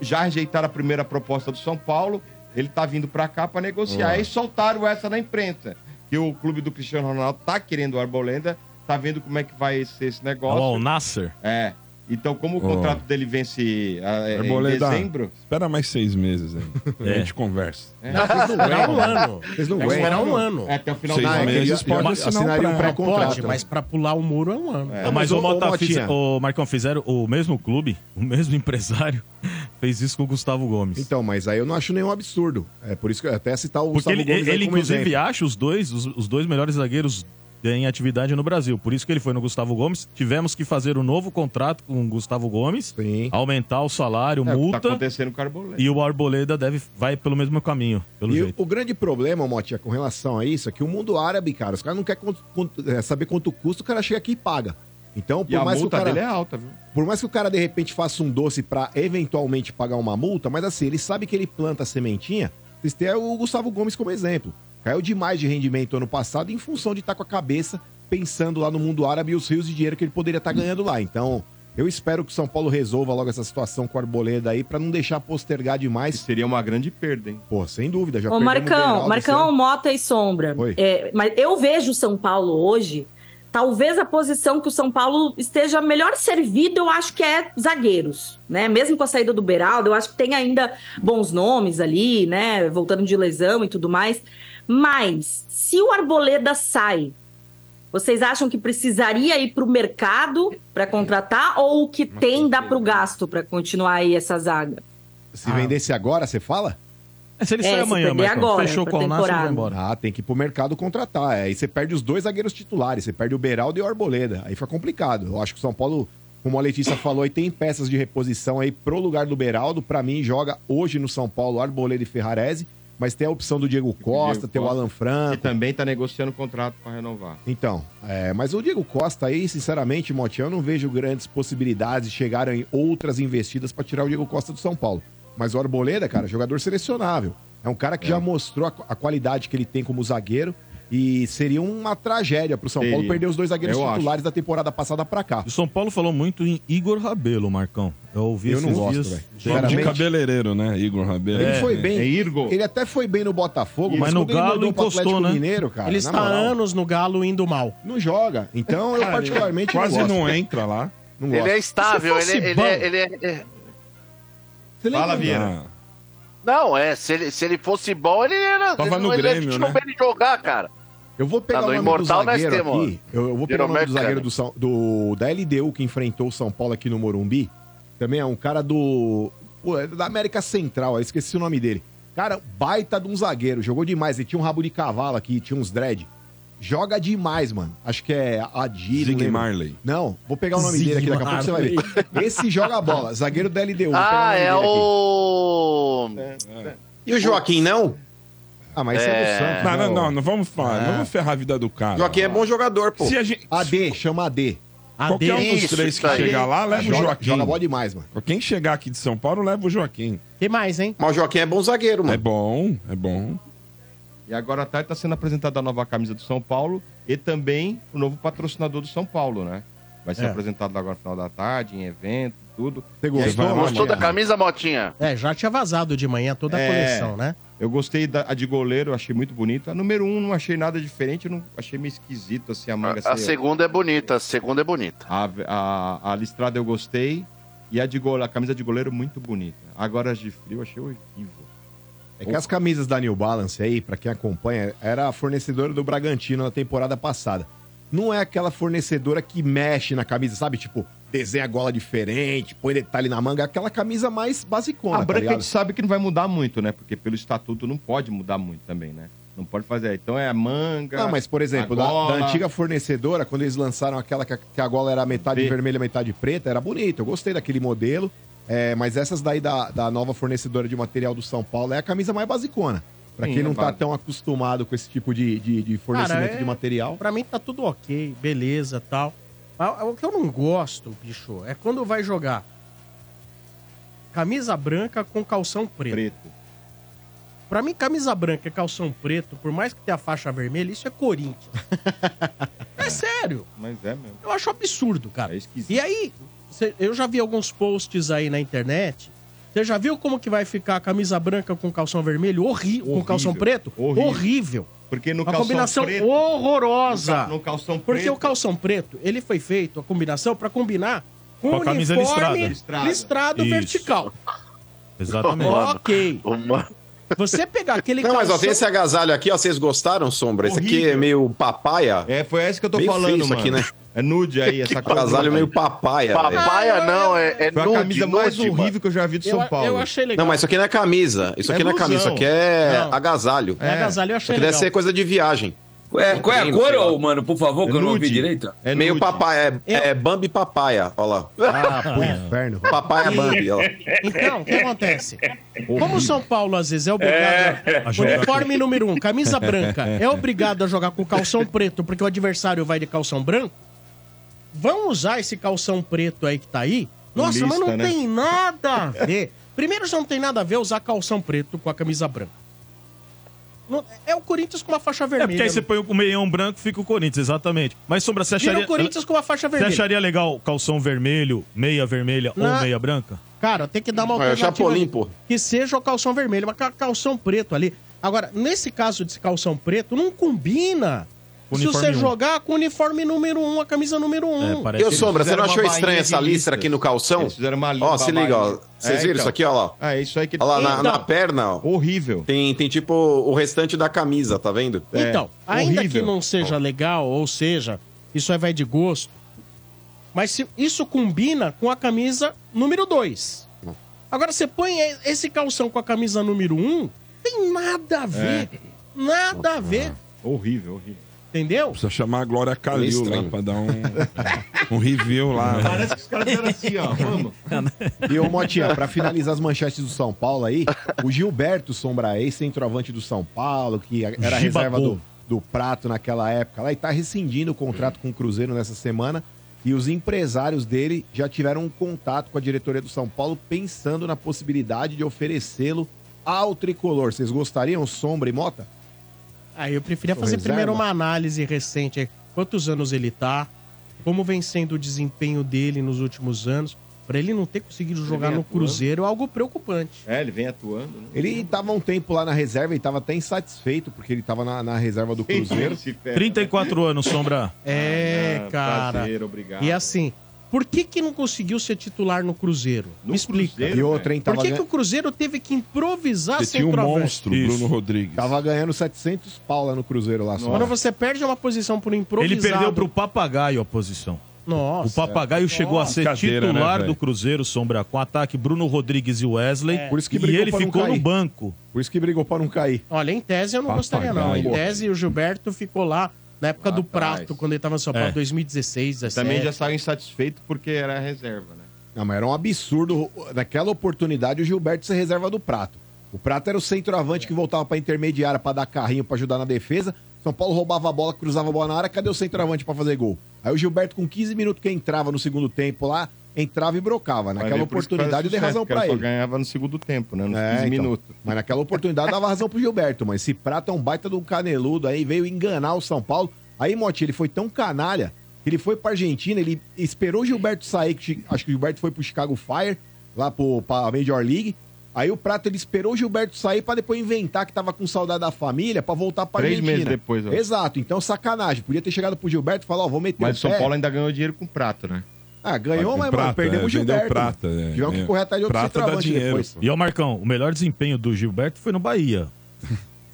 B: Já rejeitaram a primeira proposta do São Paulo, ele tá vindo pra cá pra negociar. E soltaram essa na imprensa, que o clube do Cristiano Ronaldo tá querendo o Arbolenda, tá vendo como é que vai ser esse negócio.
D: Al Nasser.
B: É. Então, como o contrato dele vence ah, é, em
F: Arboleda,
B: dezembro,
F: Espera mais seis meses aí.
D: É.
F: A gente conversa.
A: Não, tem que [laughs] esperar um ano.
C: Vocês não
A: Tem que esperar
C: aguentam.
A: um ano.
B: é até o final
F: Seis
B: do ano.
F: meses pode assinar
C: um.
A: Pode, mas pra pular o muro é um ano.
D: Ah, mas
C: mas
D: o, Mota, fiz- o Marcão fizeram o mesmo clube, [laughs] o mesmo empresário, [laughs] fez isso com o Gustavo Gomes.
C: Então, mas aí eu não acho nenhum absurdo. É por isso que eu até citar o
D: Porque
C: Gustavo
D: ele,
C: Gomes aí
D: ele
C: como
D: inclusive,
C: exemplo.
D: acha os dois, os, os dois melhores zagueiros em atividade no Brasil. Por isso que ele foi no Gustavo Gomes. Tivemos que fazer um novo contrato com o Gustavo Gomes,
C: Sim.
D: aumentar o salário,
B: É, o que tá
D: multa,
B: acontecendo com o Arboleda.
D: e o Arboleda deve, vai pelo mesmo caminho, pelo
C: E
D: jeito.
C: o grande problema, Motinha, com relação a isso, é que o mundo árabe, cara, os caras não querem é, saber quanto custa, o cara chega aqui e paga. Então,
B: E a
C: por mais, que o
B: multa
C: cara,
B: dele é alta, viu?
C: por mais que o cara de repente faça um doce pra eventualmente pagar uma multa, mas assim, ele sabe que ele planta a sementinha. Vocês têm o Gustavo Gomes como exemplo. Caiu demais de rendimento ano passado em função de estar com a cabeça pensando lá no mundo árabe e os rios de dinheiro que ele poderia estar ganhando lá. Então, eu espero que o São Paulo resolva logo essa situação com o Arboleda aí pra não deixar postergar demais.
B: Seria uma grande perda, hein?
C: Pô, sem dúvida. Já
E: Ô, Marcão,
C: Beraldo esse
E: Marcão. Mota e Sombra.
C: Oi.
E: É, mas eu vejo o São Paulo hoje, talvez a posição que o São Paulo esteja melhor servido, eu acho que é zagueiros, né? Mesmo com a saída do Beraldo, eu acho que tem ainda bons nomes ali, né? Voltando de lesão e tudo mais. Mas, se o Arboleda sai, vocês acham que precisaria ir para o mercado para contratar ou o que tem dá para o gasto para continuar aí essa zaga?
C: Se vendesse agora, você fala?
D: É, se ele
E: É,
D: sair
E: se
D: amanhã, Marcão,
E: agora,
D: fechou com o Nasser,
E: temporada.
D: vai embora.
C: Ah, tem que ir pro mercado contratar. É, Aí você perde os dois zagueiros titulares. Você perde o Beraldo e o Arboleda. Aí fica complicado. Eu acho que o São Paulo, como a Letícia [coughs] falou, aí tem peças de reposição aí pro lugar do Beraldo. Pra mim, joga hoje no São Paulo Arboleda e Ferrarese. Mas tem a opção do Diego Costa, tem o. Alan
B: E
C: Franco.
B: também tá negociando contrato para renovar.
C: Então, é, mas o Diego Costa aí, sinceramente, Motinha, eu não vejo grandes possibilidades de chegarem outras investidas pra tirar o Diego Costa do São Paulo. Mas o Arboleda, cara, jogador selecionável. É um cara que já mostrou a, a qualidade que ele tem como zagueiro. E seria uma tragédia pro São Paulo perder os dois zagueiros
B: Eu
C: titulares da temporada passada pra cá.
D: O São Paulo falou muito em Igor Rabelo, Marcão. Eu ouvi
C: Eu
D: esses
C: não gosto,
D: dias.
F: de cabeleireiro, né? Igor Rabelo.
C: ele foi
F: É.
C: bem.
B: É Irgo?
C: Ele até foi bem no Botafogo,
D: Mas
C: mas,
D: no Galo encostou, né?
C: Mineiro, cara.
A: Ele está há
C: moral,
A: anos no Galo indo mal.
C: Não joga. Então, eu particularmente
F: Quase
C: não gosto.
F: não entra lá.
C: Não
I: Ele é estável, ele,
A: fosse
I: ele, é, ele é- é-
B: Fala, Vieira.
I: Não, é, se ele, se ele fosse bom, ele era.
F: Tava
I: ele,
F: no
I: ele,
F: Grêmio,
I: a gente não
F: né?
I: vê ele jogar, cara.
C: Eu vou pegar
I: Tá,
C: o
I: no
C: nome
I: Imortal
C: do zagueiro aqui. Eu, eu vou pegar o nome do zagueiro
I: Cano.
C: do, São- do- da LDU que enfrentou o São Paulo aqui no Morumbi. Também é um cara do. pô, é da América Central, eu esqueci o nome dele. Cara, baita de um zagueiro, jogou demais. Ele tinha um rabo de cavalo aqui, tinha uns dread. Joga demais, mano. Acho que é Adir. não
F: Zig. Marley.
C: Não, vou pegar o nome
A: Zig
C: dele aqui daqui a pouco você vai ver. Esse joga bola, zagueiro da LDU.
I: Ah, é
C: dele aqui.
I: o.
H: E o Joaquim, não?
C: Ah, mas é,
I: É.
C: do Santos.
F: Não, não, não, não vamos falar. Não vamos ferrar a vida do cara.
H: Joaquim é bom jogador, pô.
F: Se a gente,
C: AD, chama AD.
F: qualquer um dos três
I: isso
F: que chegar lá, leva o Joaquim.
C: joga bola demais, mano.
F: Quem chegar aqui de São Paulo, leva o Joaquim.
A: que mais, hein?
H: Mas o Joaquim é bom zagueiro,
F: É
H: mano.
F: bom, é bom.
B: E agora à tarde está sendo apresentada a nova camisa do São Paulo e também o novo patrocinador do São Paulo, né? Vai ser
A: É.
B: apresentado agora no final da tarde, em evento, tudo.
C: Você
B: E aí
C: gostou,
I: Gostou da camisa, Motinha?
A: É, já tinha vazado de manhã toda a
B: É.
A: coleção, né?
B: Eu gostei da a de goleiro, achei muito bonita. A número um não achei nada diferente, não achei meio esquisito assim a manga.
I: A
B: ser-
I: segunda é bonita, a segunda é bonita.
B: a, a, a listrada eu gostei e a de goleiro, a camisa de goleiro muito bonita. Agora as de frio eu achei horrível.
C: É que as camisas da New Balance aí, pra quem acompanha, era a fornecedora do Bragantino na temporada passada. Não é aquela fornecedora que mexe na camisa, sabe? Tipo, desenha a gola diferente, põe detalhe na manga, é aquela camisa mais basicona,
B: A
C: tá
B: branca a gente sabe que não vai mudar muito, né? Porque pelo estatuto não pode mudar muito também, né? Não pode fazer. Então é a manga.
C: Não, mas, por exemplo, da, da antiga fornecedora, quando eles lançaram aquela que a, que a gola era metade vermelha, metade preta, era bonito. Eu gostei daquele modelo. É, mas essas daí da, da nova fornecedora de material do São Paulo é a camisa mais basicona. Pra
A: Sim,
C: quem não
A: é
C: tá tão acostumado com esse tipo de, de, de fornecimento
A: Cara, é-
C: de material.
A: Pra mim tá tudo ok, beleza tal. Mas O que eu não gosto, bicho, é quando vai jogar camisa branca com calção preto.
B: Preto.
A: Pra mim, camisa branca e calção preto, por mais que tenha a faixa vermelha, isso é Corinthians. [laughs] é sério.
B: Mas é mesmo.
A: Eu acho absurdo, cara.
B: É esquisito.
A: E aí, cê- eu já vi alguns posts aí na internet. Você já viu como que vai ficar a camisa branca com calção vermelho? Horrível. Com calção preto?
B: Horrível.
A: Horrível.
B: Porque no
A: Uma
B: calção
A: combinação
B: preto-
A: horrorosa.
B: No ca- no calção
A: Porque
B: preto-
A: o calção preto, ele foi feito, a combinação, pra combinar com,
D: Com a
A: o
D: camisa listrada.
A: listrado,
D: Isso.
A: vertical. [laughs]
D: Exatamente.
A: ok. Você pegar aquele
H: Não, mas ó,
A: calção...
H: tem esse agasalho aqui, ó. Vocês gostaram, Sombra? Esse aqui é meio papaya.
B: É, foi essa que eu tô
H: Meio
B: falando,
H: feio isso
B: mano.
H: aqui, né?
B: É nude aí, essa [laughs] coisa.
H: Agasalho meio papaya.
I: Papaya
H: velho.
I: não, é, é
B: Foi a
I: nude,
B: camisa mais
I: nude,
B: horrível
I: mano.
B: que eu já vi de
A: Eu-
B: São Paulo.
A: eu achei legal.
H: Não, mas isso aqui não é camisa. Isso aqui
B: É
H: não é camisa, isso aqui é
A: Não.
H: agasalho.
A: É agasalho, eu
H: Isso
A: achei
H: aqui deve
A: legal.
H: ser coisa de viagem.
G: É, qual é a cor, ô, mano, por favor, que eu não ouvi direito?
B: É
H: Meio papaya, é, é Bambi papaya, olha lá.
C: Ah, pro inferno.
H: Papaya Bambi, olha lá.
A: Então, o que acontece? Como o São Paulo, às vezes, é obrigado...
G: É.
A: a- Uniforme número um, camisa branca, é [laughs] obrigado a jogar com calção preto porque o adversário vai de calção branco, vão usar esse calção preto aí que tá aí? Nossa, mas
B: Lista,
A: não
B: né?
A: tem nada a ver. Primeiro, já não tem nada a ver usar calção preto com a camisa branca. Não- é o Corinthians com uma faixa
D: É
A: vermelha.
D: porque aí você põe o meião branco fica o Corinthians, exatamente. Mas, Sombra, você
A: Vira
D: acharia...
A: o Corinthians com uma faixa
D: Você
A: vermelha.
D: acharia legal calção vermelho, meia vermelha
A: Não.
D: ou meia branca?
A: Cara, tem que dar uma alternativa.
H: Chapolin,
A: ali.
H: pô.
A: Que seja o calção vermelho, mas ca- calção preto ali. Agora, nesse caso de calção preto, não combina. Se você
D: um.
A: jogar com o uniforme número 1, um, a camisa número 1. Um.
D: É,
H: E
D: que
H: Sombra, você não achou estranha essa listra aqui no calção?
B: Eles fizeram uma
H: Ó, se liga, ó. Vocês
B: É,
H: viram
B: então.
H: isso aqui, ó lá?
B: É isso aí que
H: Olha lá, na,
A: Então.
H: na perna, ó.
B: Horrível.
H: Tem, tem tipo o restante da camisa, tá vendo?
A: Então, ainda
B: horrível.
A: que não seja legal, ou seja, isso aí vai de gosto. Mas se isso combina com a camisa número 2. Agora, você põe esse calção com a camisa número 1, um, tem nada a ver. Nada a ver.
B: Horrível, horrível.
A: Entendeu?
F: Precisa chamar a Glória Calil lá
H: estranho.
F: pra dar um, um review lá. [laughs]
B: Parece que os caras fizeram assim, ó. Vamos.
C: E ô Motinha, pra finalizar as manchetes do São Paulo aí, o Gilberto Sombra, ex-centroavante do São Paulo, que era
D: Gibabô.
C: reserva do, do Prato naquela época lá, e tá rescindindo o contrato com o Cruzeiro nessa semana. E os empresários dele já tiveram um contato com a diretoria do São Paulo, pensando na possibilidade de oferecê-lo ao tricolor. Vocês gostariam, Sombra e Mota?
A: Ah, eu preferia fazer
C: reserva?
A: primeiro uma análise recente. aí. Quantos anos ele tá? Como vem sendo o desempenho dele nos últimos anos? Pra ele não ter conseguido jogar no
B: atuando.
A: Cruzeiro é algo preocupante.
B: É, ele vem atuando. Né?
C: Ele tava um tempo lá na reserva e tava até insatisfeito, porque ele tava na, na reserva do Cruzeiro.
B: Se ferra.
D: 34 anos, Sombra.
A: É,
B: Ah,
A: cara.
B: prazer, obrigado.
A: E assim, por que que não conseguiu ser titular no Cruzeiro?
B: No
A: Me explica.
B: Cruzeiro?
C: E outra, hein?
A: Por
C: Tava,
A: que, que
C: ganha-
A: o Cruzeiro teve que improvisar
F: Você tinha um monstro,
D: Isso.
F: Bruno Rodrigues.
C: tava ganhando 700 pau lá no Cruzeiro lá só.
A: Quando você perde uma posição por improvisado...
D: Ele perdeu pro Papagaio a posição.
A: Nossa.
D: O Papagaio chegou a ser
F: Cadeira,
D: titular
F: né,
D: do Cruzeiro, Sombra, com ataque Bruno Rodrigues e Wesley.
A: É.
C: Por isso que
D: e ele ficou
C: cair.
D: no banco.
C: Por isso que brigou pra não cair.
A: Olha, em tese eu não gostaria não. Em
F: Papagaio.
A: tese o Gilberto ficou lá na época do
B: Atrás.
A: Prato, quando ele tava no São Paulo,
D: É.
A: 2016, 17.
B: Também já saiu insatisfeito porque era reserva, né?
C: Não, mas era um absurdo. Naquela oportunidade, o Gilberto ser reserva do Prato. O Prato era o centroavante que voltava pra intermediária pra dar carrinho pra ajudar na defesa. São Paulo roubava a bola, cruzava a bola na área. Cadê o centroavante pra fazer gol? Aí o Gilberto, com 15 minutos que entrava no segundo tempo lá, entrava e brocava. Naquela oportunidade, eu dei
B: faz
C: razão
B: porque
C: pra
B: Só
C: ele.
B: ganhava no segundo tempo, né? Nos
C: É,
B: 15
C: então.
B: minutos.
C: Mas naquela oportunidade dava razão pro Gilberto. Mas esse Prato é um baita de um caneludo aí, veio enganar o São Paulo. Aí, Motti, ele foi tão canalha que ele foi pra Argentina, ele esperou o Gilberto sair, que acho que o Gilberto foi pro Chicago Fire, lá pro, pra Major League. Aí o Prato, ele esperou o Gilberto sair pra depois inventar que tava com saudade da família pra voltar pra
B: Três
C: Argentina.
B: meses depois, ó.
C: Exato. Então, sacanagem. Podia ter chegado pro Gilberto e falar, ó, vou meter
B: Mas o São
C: pé.
B: Paulo ainda ganhou dinheiro com prato, né?
C: Ah, ganhou, mas,
F: prata,
C: mano, perdemos
F: é,
C: o Gilberto.
F: prata,
C: mano.
F: é,
C: Tivemos
F: é.
C: que correr atrás de outro
F: Prata dá
C: centroavante
F: dinheiro,
C: depois.
D: E ó, Marcão, o melhor desempenho do Gilberto foi no Bahia.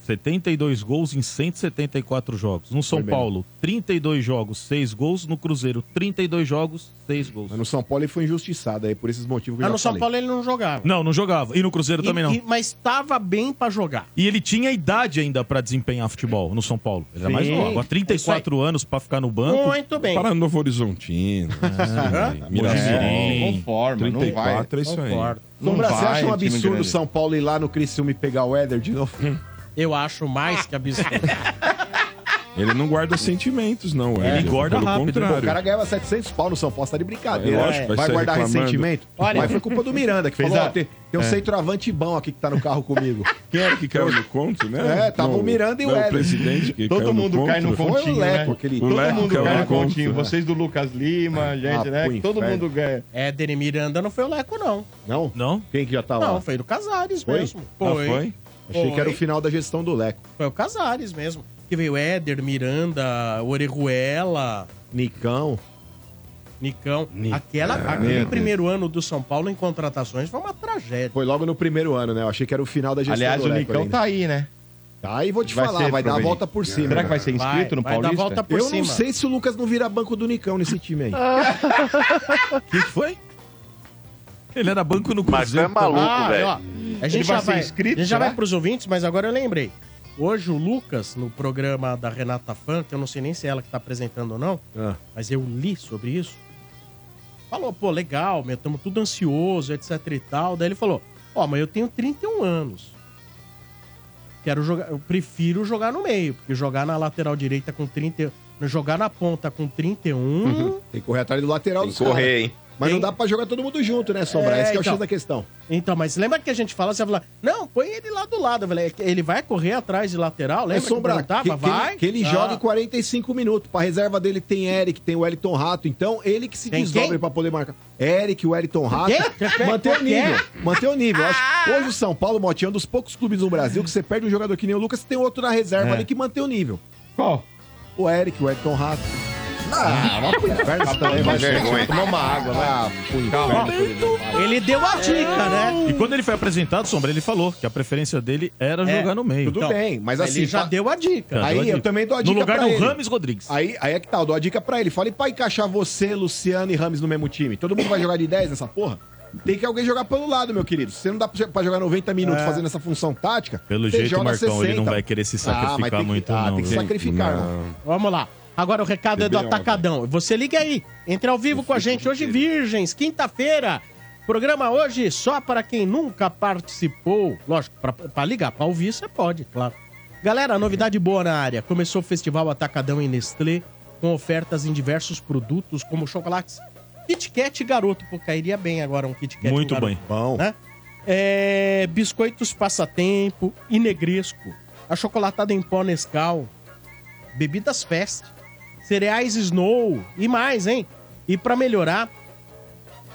D: 72 gols em 174 jogos. No São. Paulo, 32 jogos, 6 gols. No Cruzeiro, 32 jogos, 6 gols.
C: Mas no São Paulo ele foi injustiçado aí, por esses motivos que eu
A: Ah,
C: já
A: no São
C: falei.
A: Paulo ele não jogava.
D: Não, não jogava. E no Cruzeiro também
A: E-
D: não.
A: e- mas estava bem pra jogar.
D: E ele tinha idade ainda pra desempenhar futebol no São Paulo. Ele era mais
A: Sim.
D: novo. Há 34 anos pra ficar no banco.
A: Muito bem.
F: Para Novo Horizontino.
A: Hã?
F: Mirassol.
B: Conforme, não vai.
F: 34 é isso aí.
A: Concordo.
B: Não
C: Sombra, você
B: vai,
C: acha um absurdo o. São Paulo ir lá no Criciúma e pegar o Éder de novo? [laughs]
A: Eu acho mais que absurdo. [laughs]
F: Ele não guarda sentimentos, não.
D: Ele
F: Éder,
D: guarda
F: pelo
D: rápido, né?
F: contrário.
C: O cara ganhava 700 pau no São Paulo, tá de brincadeira.
F: É lógico, vai
C: vai
F: sair
C: guardar
F: reclamando.
C: ressentimento?
A: Olha-
C: Mas foi culpa do Miranda, que
B: Fez
C: falou,
B: a-
C: ó, tem, tem um centroavante bom aqui que tá no carro comigo. [laughs]
F: Quem era que caiu no conto, né?
C: É, tava
F: Não,
C: o Miranda e o
F: não,
C: Éder.
F: presidente que
B: Todo
F: caiu
B: mundo cai no
F: conto.
C: Foi o
B: continho,
C: Leco,
B: né?
C: aquele-
F: O
B: Todo
F: Leco
B: mundo
F: caiu
B: cai
F: no
B: no
F: conto,
B: continho.
F: né?
B: Vocês do Lucas Lima, gente,
C: Ah,
B: né?
C: pro
B: Todo mundo ganha.
A: Éder e Miranda não foi o Leco, não.
C: Não?
D: Não?
C: Quem que já tá lá?
A: Não, foi do Casares
C: Foi?
A: mesmo.
F: Ah, foi?
C: Achei que era o final da gestão do Leco.
A: Foi o Casares mesmo. Que veio Éder, Miranda, Orejuela,
C: Nicão.
A: Nicão. Aquela, aquele primeiro ano do São Paulo em contratações foi uma tragédia.
C: Foi logo no primeiro ano, né? Eu achei que era o final da gestão
B: Aliás,
C: do
B: o
C: Leco
B: Nicão
C: ainda.
B: tá aí, né?
C: Tá, e vou te
B: Vai
C: falar, vai dar a volta por cima.
B: Será que vai ser
A: Vai,
B: inscrito no
A: vai dar
B: Paulista?
A: volta por
C: Eu
A: cima.
C: não sei se o Lucas não vira banco do Nicão nesse time aí. [laughs]
D: O que, que foi? Ele era banco no
I: Mas tu é
D: Cruzeiro.
I: maluco,
A: Ah,
I: velho.
A: ó, a gente
B: vai
A: já
B: ser
A: vai,
B: inscrito,
A: a gente já vai pros ouvintes, mas agora eu lembrei. Hoje o Lucas, no programa da Renata Fã, que eu não sei nem se é ela que tá apresentando ou não,
C: Ah.
A: mas eu li sobre isso. Falou, pô, legal, meu, estamos tudo ansioso, etc e tal. Daí ele falou, ó, mas eu tenho 31 anos. Quero jogar, eu prefiro jogar no meio, porque jogar na lateral direita com 30, jogar na ponta com 31,
C: Tem que correr atrás do lateral
H: Tem
C: caras.
H: correr, hein?
C: Mas não dá pra jogar todo mundo junto, né, Sombra?
A: É,
C: Esse que é o
A: então.
C: X da questão.
A: Então, mas lembra que a gente fala, você fala, não, põe ele lá do lado. Eu falei, ele vai correr atrás de lateral,
C: É
A: lembra
C: Sombra,
A: que
C: que, que
A: vai.
C: ele, que ele
A: Ah.
C: joga em 45 minutos. Pra reserva dele tem Eric, tem o Wellington Rato. Então, ele que se
A: Tem
C: desdobre
A: quem?
C: pra poder marcar. Eric, o Wellington Rato. Manter o nível. Manter o nível. Eu acho- hoje o São Paulo, Motinho, é um dos poucos clubes no Brasil que você perde um jogador que nem o Lucas, tem outro na reserva
B: É.
C: ali que mantém o nível.
B: Qual?
C: O Eric, o Wellington Rato. Ah, vai pro inferno isso também. Vai
H: vergonha.
C: Tomar uma água, vai pro inferno.
A: Ele deu a dica, né?
D: E quando ele foi apresentado, Sombra, ele falou que a preferência dele era
A: É,
D: jogar no meio.
C: Tudo
A: Então,
C: bem, mas assim...
A: ele já
C: pa-
A: deu a dica.
C: Aí eu também dou a
D: No
C: dica
D: lugar
C: pra
D: do
C: ele.
D: Rames Rodrigues.
C: Aí, aí é que tá, eu dou a dica pra ele. Falei pra encaixar você, Luciano e Rames no mesmo time. Todo mundo vai jogar de 10 nessa porra? Tem que alguém jogar pelo lado, meu querido. Se você não dá pra pra jogar 90 minutos fazendo essa função tática,
D: Pelo
C: você
D: jeito,
C: joga
D: Marcão, ele não
C: 60.
D: vai querer se
C: Ah,
D: sacrificar
C: mas tem que-
D: muito,
C: ah,
D: não.
C: tem que
D: viu?
C: sacrificar, não.
A: Vamos lá. Agora o recado é do. Atacadão. Você liga aí. Entre ao vivo com a gente. Hoje, Virgens, quinta-feira. Programa hoje só para quem nunca participou. Lógico, pra, pra ligar, pra ouvir, você pode, claro. Galera, novidade boa na área. Começou o Festival Atacadão em Nestlé, com ofertas em diversos produtos, como chocolates Kit Kat Garoto. Pô, cairia bem agora um Kit Kat
D: Muito
A: Garoto
D: bem.
C: Bom.
A: né? É, biscoitos Passatempo e Negresco, achocolatada em pó Nescau, bebidas Fest, cereais Snow e mais, hein? E para melhorar,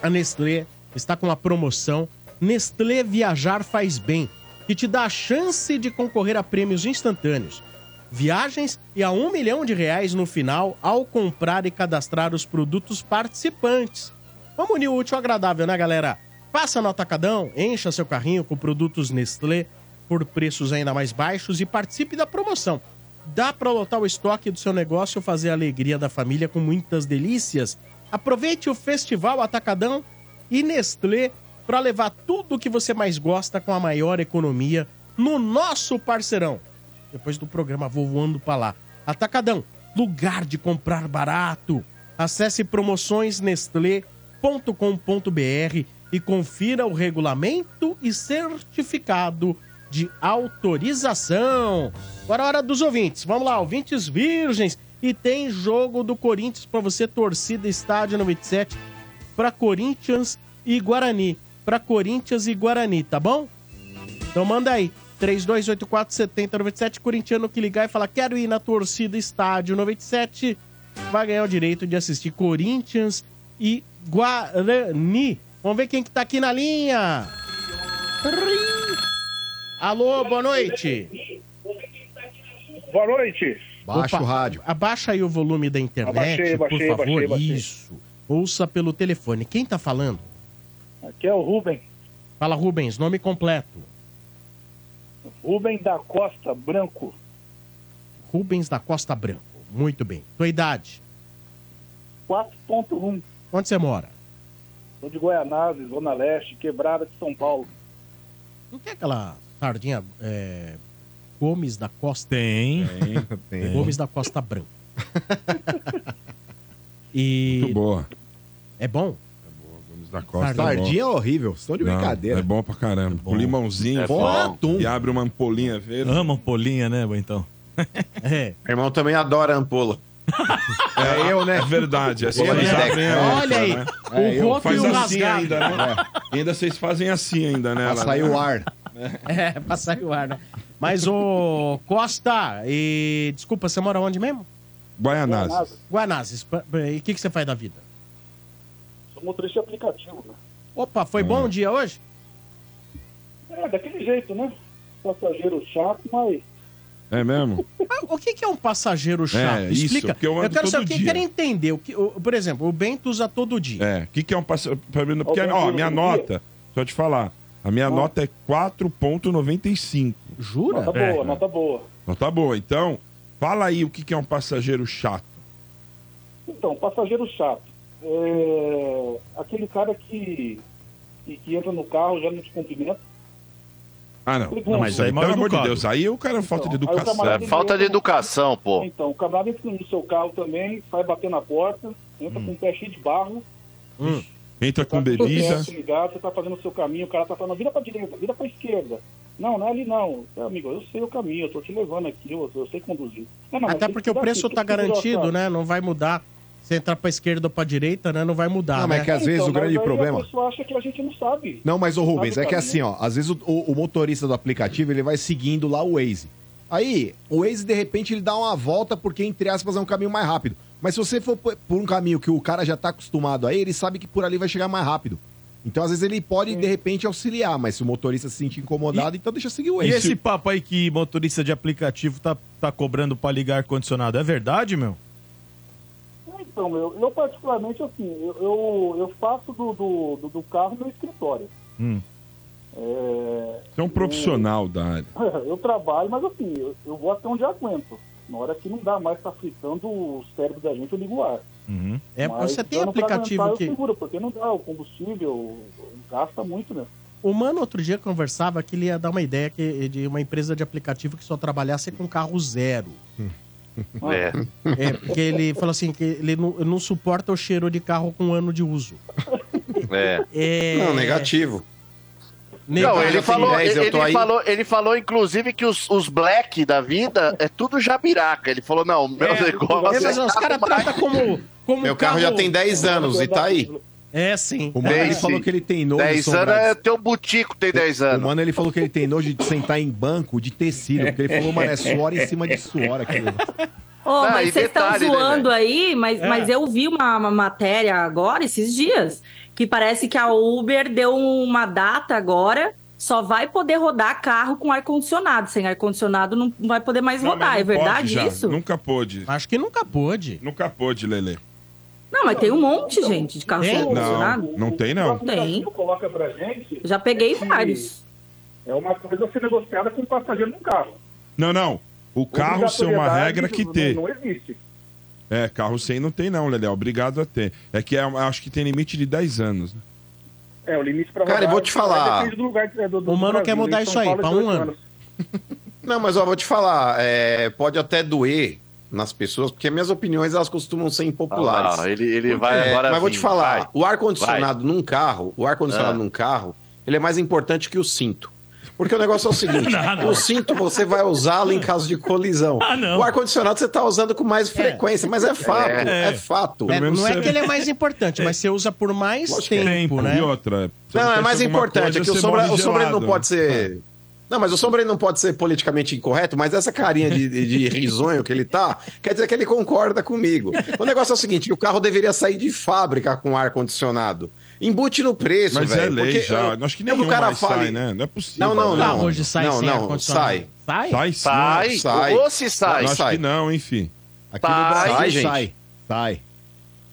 A: a Nestlé está com a promoção Nestlé Viajar Faz Bem, que te dá a chance de concorrer a prêmios instantâneos. Viagens e a um milhão de reais no final ao comprar e cadastrar os produtos participantes. Vamos unir o útil ao agradável, né, galera? Passa no Atacadão, encha seu carrinho com produtos Nestlé por preços ainda mais baixos e participe da promoção. Dá para lotar o estoque do seu negócio e fazer a alegria da família com muitas delícias. Aproveite o Festival Atacadão e Nestlé para levar tudo o que você mais gosta com a maior economia no nosso parceirão. Depois do programa vou voando para lá. Atacadão, lugar de comprar barato. Acesse promoçõesnestlé.com.br e confira o regulamento e certificado de autorização. Agora é a hora dos ouvintes. Vamos lá, ouvintes virgens. E tem jogo do Corinthians para você, torcida Estádio 97, para Corinthians e Guarani. Para Corinthians e Guarani, tá bom? Então manda aí. 3284-7097, corintiano que ligar e falar quero ir na torcida Estádio 97, vai ganhar o direito de assistir Corinthians e Guarani. Vamos ver quem que tá aqui na linha. Alô, boa noite.
J: Boa noite.
C: Baixa
A: Opa,
C: o rádio.
A: Abaixa aí o volume da internet,
J: Abaixei,
A: por
J: abaixei,
A: favor.
J: abaixei, abaixei.
A: Isso. Ouça pelo telefone. Quem tá falando?
J: Aqui é o Rubem.
A: Fala, Rubens, nome completo.
J: Rubem da Costa Branco.
A: Rubens da Costa Branco. Muito bem. Tua idade?
J: 4.1.
A: Onde você mora?
J: Sou de Goianazes, Zona Leste, quebrada de São Paulo.
A: Não tem aquela sardinha é, Gomes da Costa?
D: Tem.
C: Tem. [laughs]
A: Gomes da Costa Branco. [laughs] e
F: Muito boa.
A: é bom?
F: Gomes da Costa.
C: Sardinha é horrível. Vocês estão de
F: Não,
C: brincadeira.
F: É bom pra caramba. Com limãozinho,
I: É bom.
C: Atum.
F: e abre uma ampolinha verde.
D: Ama polinha, né, então? [laughs]
A: É.
H: Meu irmão também adora ampola.
C: É eu, né?
F: É verdade. É
H: Eu, né?
A: Olha aí,
F: né?
A: o
C: É, eu.
A: roto e
F: Faz
A: o
F: assim
A: rasgado.
F: ainda, né? Ainda vocês fazem assim ainda, né?
C: Pra
F: Lá,
C: sair
F: né?
C: o ar.
A: É, [laughs] pra sair o ar, né? Mas, ô Costa, e desculpa, você mora onde mesmo?
F: Guaianazes.
A: Guanazes. Pa- E o que, que você faz da vida?
J: Sou motorista de aplicativo, né?
A: Opa, foi bom o dia hoje?
J: É, daquele jeito, né? Passageiro chato, mas
F: É mesmo? [laughs]
A: O que, que é um passageiro chato?
F: É, isso,
A: Explica.
F: eu ando
A: quero saber, eu
F: dia.
A: quero entender. O que, o- por exemplo, o Bento usa todo dia.
F: É. O que, que é um passageiro? Porque, ó, minha
J: no
F: nota, deixa eu te falar. A minha nota é 4,95.
A: Jura?
J: nota
D: É.
J: boa, nota boa.
F: Nota boa. Então, fala aí o que, que é um passageiro chato.
J: Então, passageiro chato. É aquele cara que, que, que entra no carro já não te cumprimenta.
F: Ah, não.
J: Não,
D: mas aí é
F: Pelo amor de. Deus, aí o cara é falta de
J: Então, aí o
F: educação.
I: É falta de educação, pô.
J: Então, o camarada entra no seu carro também, sai bater na porta, entra com o pé cheio de barro,
F: Entra com
J: tá o
F: bebida.
J: você tá fazendo o seu caminho, o cara tá falando, vira pra direita, vira pra esquerda. Não, não é ali não. É, amigo, eu sei o caminho, eu tô te levando aqui, eu, eu sei conduzir. Não, não,
A: Até porque
J: que
A: o preço tá
J: virar
A: garantido, né? Não vai mudar. Se entrar pra esquerda ou pra direita, né? Não vai mudar,
C: Não,
A: né?
C: mas é que às
J: Então,
C: vezes o
J: mas
C: grande problema.
J: A pessoa acha que a gente não sabe.
C: Não, mas o Rubens, é que
J: o
C: assim, ó, às vezes o, o- o motorista do aplicativo ele vai seguindo lá o Waze. Aí, o Waze, de repente, ele dá uma volta porque, entre aspas, é um caminho mais rápido. Mas se você for por um caminho que o cara já tá acostumado aí, ele sabe que por ali vai chegar mais rápido. Então, às vezes, ele pode, de repente, auxiliar, mas se o motorista se sentir incomodado, então deixa seguir o
D: E
C: Waze.
D: esse papo aí que motorista de aplicativo tá, tá cobrando pra ligar ar-condicionado, é verdade, meu?
J: Então, eu, eu particularmente, assim, eu, eu, eu faço do, do, do, do carro meu escritório.
D: Hum.
J: É,
F: Você é um profissional da área. [laughs]
J: eu trabalho, mas assim, eu, eu vou até onde aguento. Na hora que não dá mais tá fritando o cérebro da gente, eu ligo o ar.
D: Uhum.
A: É,
J: Mas
A: você tem aplicativo que.
J: Seguro, porque não dá, o combustível gasta muito, né?
A: O mano outro dia conversava que ele ia dar uma ideia que, de uma empresa de aplicativo que só trabalhasse com carro zero. [laughs]
I: É.
A: É, porque ele falou assim que ele não, não suporta o cheiro de carro com um ano de uso.
I: É.
A: É...
H: Não, negativo.
I: Não, ele falou,
H: 10, eu
I: ele,
H: aí.
I: falou, ele falou, inclusive, que os, os black da vida é tudo jabiraca. Ele falou, não, meu
A: É,
I: negócio.
A: é, mas os caras tratam como, como
H: Meu carro já tem 10 anos e tá aí.
A: É, sim.
C: O mano, ele
I: Dez,
C: falou
I: sim.
C: que ele tem nojo
I: 10
C: Sombra,
I: anos é teu butico, tem 10
C: O
I: anos.
C: mano, ele falou que ele tem nojo de sentar em banco de tecido, porque ele falou, mano, é suor em cima de suor aquilo.
E: Ô,
I: Não,
E: mas vocês estão
I: né,
E: zoando aí, mas,
A: É.
E: mas eu vi uma, uma matéria agora, esses dias, que parece que a Uber deu uma data agora, só vai poder rodar carro com ar-condicionado. Sem ar-condicionado não vai poder mais
F: Não,
E: rodar. É verdade isso?
F: Nunca pôde.
A: Acho que nunca pôde.
F: Nunca pôde, Lele.
E: Não, mas tem um monte, gente, de carro sem
A: Tem?
E: ar-condicionado.
F: Não, não tem não.
J: O aplicativo coloca pra gente
E: Já peguei
J: que
E: vários.
J: É uma coisa a ser negociada com o passageiro no carro.
F: Não, não. O carro ser uma regra que ter.
J: Não existe.
F: É, carro sem não tem não, Lele. Obrigado a ter. É que é, acho que tem limite de 10 anos. né?
J: É, o limite pra
H: Cara, eu
J: rodar
H: vou te falar.
J: Depende do lugar, é, do, do
A: O mano
J: Brasil.
A: quer mudar
J: Em
A: isso aí, pra
J: é
A: um
J: 18
A: ano.
J: anos.
H: Não, mas ó, vou te falar, é, pode até doer nas pessoas, porque minhas opiniões elas costumam ser impopulares.
I: Ah, ele, ele vai
H: É,
I: agora.
H: mas vou te falar,
I: vai.
H: o ar-condicionado num carro, o ar-condicionado
I: Ah.
H: num carro, ele é mais importante que o cinto. Porque o negócio é o seguinte: [laughs]
D: Não, não.
H: o cinto você vai usá-lo em caso de colisão.
D: Ah, não.
H: O ar-condicionado você está usando com mais frequência, mas é fato, é,
D: É.
H: fato.
A: É, não é que ele é mais importante, mas você usa por mais
H: é.
A: tempo, né?
F: E outra.
H: Não, é mais importante,
F: coisa,
H: é que o sombra, o sombra não pode ser. Não, mas o sombra não pode ser politicamente incorreto, mas essa carinha de, de, de risonho que ele tá, quer dizer que ele concorda comigo. O negócio é o seguinte: o carro deveria sair de fábrica com ar-condicionado. Embute no preço,
F: Mas
H: velho.
F: é lei
H: porque,
F: já.
H: uh,
F: Acho que
H: é o cara
F: sai, né? Não é possível.
H: Não, não,
A: Ah,
H: não.
A: hoje sai
H: não,
A: sem
H: não, sai.
A: Sai?
F: Sai sim.
I: Sai,
H: sai.
I: ou se sai.
F: Eu acho
H: sai.
F: que não, enfim.
C: Aqui no
I: Sai,
C: Brasil
H: gente.
C: sai. Sai.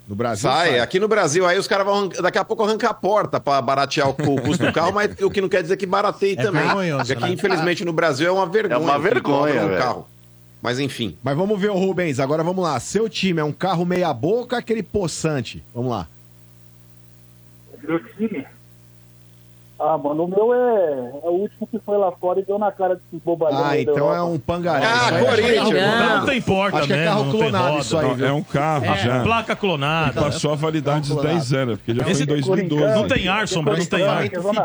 C: No Brasil
H: Sai, aqui no Brasil, aí os caras vão daqui a pouco arrancar a porta pra baratear o cu- o custo do carro, mas o que não quer dizer que barateie
C: É
H: também.
C: vergonhoso,
H: aqui,
C: né?
H: infelizmente, no Brasil é uma vergonha.
C: É uma vergonha,
H: no
C: velho.
H: carro. Mas enfim.
C: Mas vamos ver o Rubens, agora vamos lá. Seu time é um carro meia boca aquele poçante? Vamos lá.
J: Meu time? Ah, mano, o meu é, é o último que foi lá fora e deu na cara desses bobalhões.
C: Ah, então é um pangaré.
D: Ah,
C: Isso que é
D: Corinthians.
C: carro-
D: Não tem porta
C: Acho que é carro
D: não
C: clonado
D: roda.
C: isso aí, viu?
F: É um carro
D: É,
F: já.
D: placa clonada.
F: Passou a validade dos 10 anos, porque já foi
D: Esse
F: em 2012.
D: Não tem ar, Sombra, não tem ar.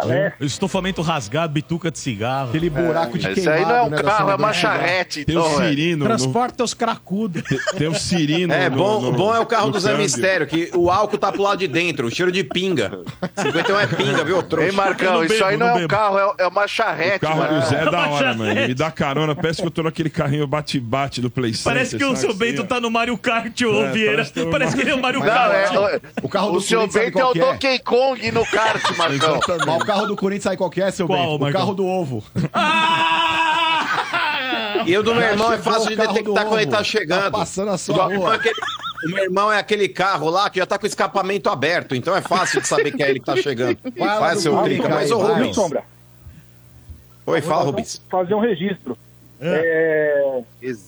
F: É.
D: Estofamento rasgado, bituca de cigarro.
C: Aquele buraco
D: de
I: Esse aí não é um carro, é uma charrete.
F: Tem o
I: então, é.
F: Cirino. no-
A: Transporta os cracudos.
F: Tem o Cirino.
H: É,
F: no-
H: bom,
F: no-
H: bom é o carro do Zé. Mistério, que o álcool tá pro lado de dentro, o cheiro de pinga. [laughs] 51 é pinga, viu, trouxa?
I: Marcão, isso aí não é um carro, é, é uma charrete.
F: O carro do
I: Marcão.
F: Zé é da hora, mano. Ele me dá carona, parece que eu tô naquele carrinho bate-bate do Play Center.
D: Parece que o seu Bento tá no Mario Kart, ô
F: É,
D: Vieira.
F: parece que tem
D: Parece que ele é o Mario
I: Não,
D: Kart.
I: é,
C: O carro do
I: o seu Bento é o
C: é?
I: Donkey Kong no kart, [laughs] Marcão.
C: Mas o carro do Corinthians sabe qual que é, seu
D: Qual,
C: Bento? O
D: Marcão?
C: carro do ovo.
H: E o do meu irmão é fácil de detectar
C: do
H: quando ele tá
C: ovo.
H: chegando.
C: Tá passando a
H: O
C: sua
H: do meu irmão
C: rua.
H: é aquele- O meu irmão é aquele carro lá que já tá com o escapamento aberto, então é fácil de saber que é ele que tá chegando. [laughs]
C: Vai do
H: seu
C: aí,
H: Mas, ô, Rubens.
J: Sombra.
H: Oi, fala, Rubens.
J: Fazer um registro. É,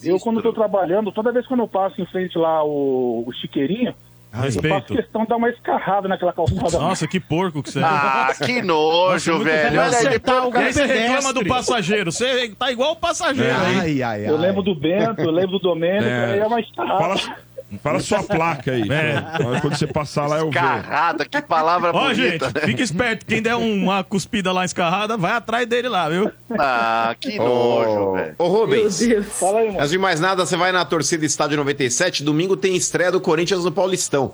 J: eu, quando estou trabalhando, toda vez quando eu passo em frente lá o, o chiqueirinho, eu
D: Respeito.
J: faço questão de dar uma escarrada naquela calçada.
D: Nossa, que porco que você é.
I: Ah, que nojo, velho. Olha aí,
A: Acertar
I: depois-
A: algum
D: aí você reclama do passageiro. Você tá igual o passageiro.
C: Ai, ai, ai.
J: Eu lembro do Bento, eu lembro do Domênico,
F: É.
J: aí é uma escarrada.
F: Fala, fala sua placa aí.
D: É.
F: Quando você passar lá, eu vejo.
I: Carrada, que palavra
D: Ó, gente,
I: bonita. né?
D: fica esperto. Quem der uma cuspida lá escarrada, vai atrás dele lá, viu?
I: Ah, que nojo,
H: Ô,
I: velho.
H: ô, Rubens.
J: Fala aí, mano.
H: Antes de mais nada, você vai na torcida Estádio 97. Domingo tem estreia do Corinthians no Paulistão.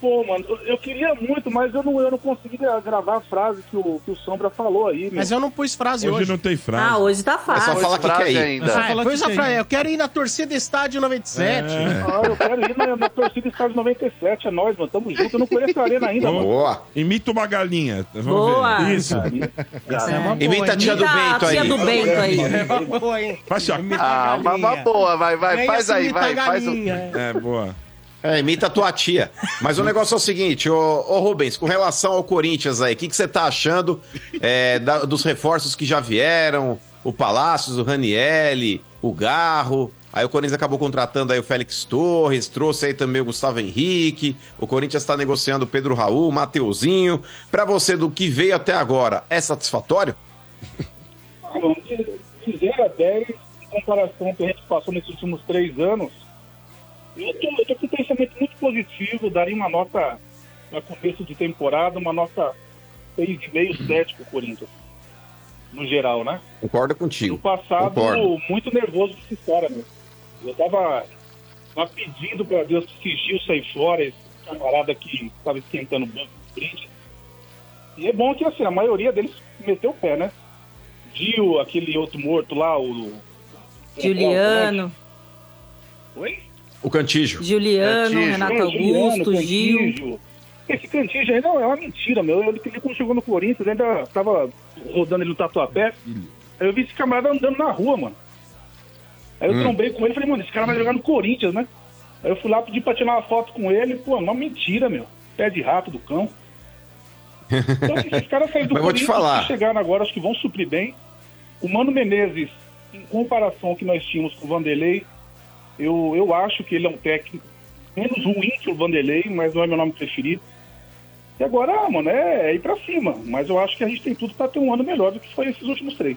J: Pô, mano, eu- queria muito, mas eu não, eu não consegui gra- gravar a frase que o, que o Sombra falou aí, meu.
A: Mas eu não pus frase
F: Hoje
A: hoje.
F: não tem frase.
E: Ah, hoje tá
H: É só
E: fácil.
H: falar que
I: frase
H: quer ir.
I: ainda.
A: Ah,
D: fala
A: coisa
D: que
A: fra-
D: tem.
A: Eu quero ir na torcida Estádio 97.
J: Ah, eu quero ir na, na torcida Estádio 97, é nóis, mano. Tamo junto, eu não conheço a arena ainda, mano.
H: Boa.
F: Imita uma galinha. Vamos
E: Boa.
F: ver.
D: Isso.
A: Essa é uma boa,
H: Imita a tia do Bento
E: tia
H: aí.
E: do Bento aí.
A: É uma boa, hein?
F: Faz.
I: Ah, uma, boa, vai, vai, faz
A: assim
I: aí, vai, faz o...
A: galinha.
F: É, boa.
H: É, imita a tua tia. Mas o negócio é o seguinte, ô, ô Rubens, com relação ao Corinthians aí, o que, que você tá achando é, da- dos reforços que já vieram? O Palácios, o Ranielli, o Garro. Aí o Corinthians acabou contratando aí o Félix Torres, trouxe aí também o Gustavo Henrique. O Corinthians está negociando o Pedro Raul, o Mateuzinho. Pra você, do que veio até agora, é satisfatório?
J: De, de 0 a 10, em comparação ao que a gente passou nesses últimos três anos, eu tô, eu tô com um pensamento muito positivo, daria uma nota na começo de temporada, uma nota 6,5, 7 pro Corinthians. No geral, né?
H: Concordo contigo.
J: No passado,
H: Concordo.
J: muito nervoso com esses caras, meu. Eu tava, tava pedindo pra Deus que Sigil sair fora, esse camarada que tava esquentando o banco do Corinthians. E é bom que, assim, a maioria deles meteu o pé, né? Gil, aquele outro morto lá, o...
E: Juliano,
J: Oi?
H: O Cantígio.
E: Juliano,
I: Cantígio.
E: Renato
J: Juliano,
E: Augusto, Gil.
J: Cantígio. Esse Cantígio aí não, é uma mentira, meu. Ele, ele quando chegou no Corinthians, ainda tava rodando ele no tatuapé. Aí eu vi esse camarada andando na rua, mano. Aí eu
H: Hum.
J: trombei com ele e falei, mano, esse cara vai jogar no Corinthians, né? Aí eu fui lá pedir pra tirar uma foto com ele, pô, uma mentira, meu. Pé de rato do cão. Então, esses caras saíram do [laughs]
H: Mas vou te
J: Corinthians
H: falar.
J: chegaram agora, acho que vão suprir bem. O Mano Menezes, em comparação ao que nós tínhamos com o Vanderlei, eu, eu acho que ele é um técnico menos ruim que o Vanderlei, mas não é meu nome preferido. E agora, mano, é, é ir pra cima. Mas eu acho que a gente tem tudo pra ter um ano melhor do que foi esses últimos três.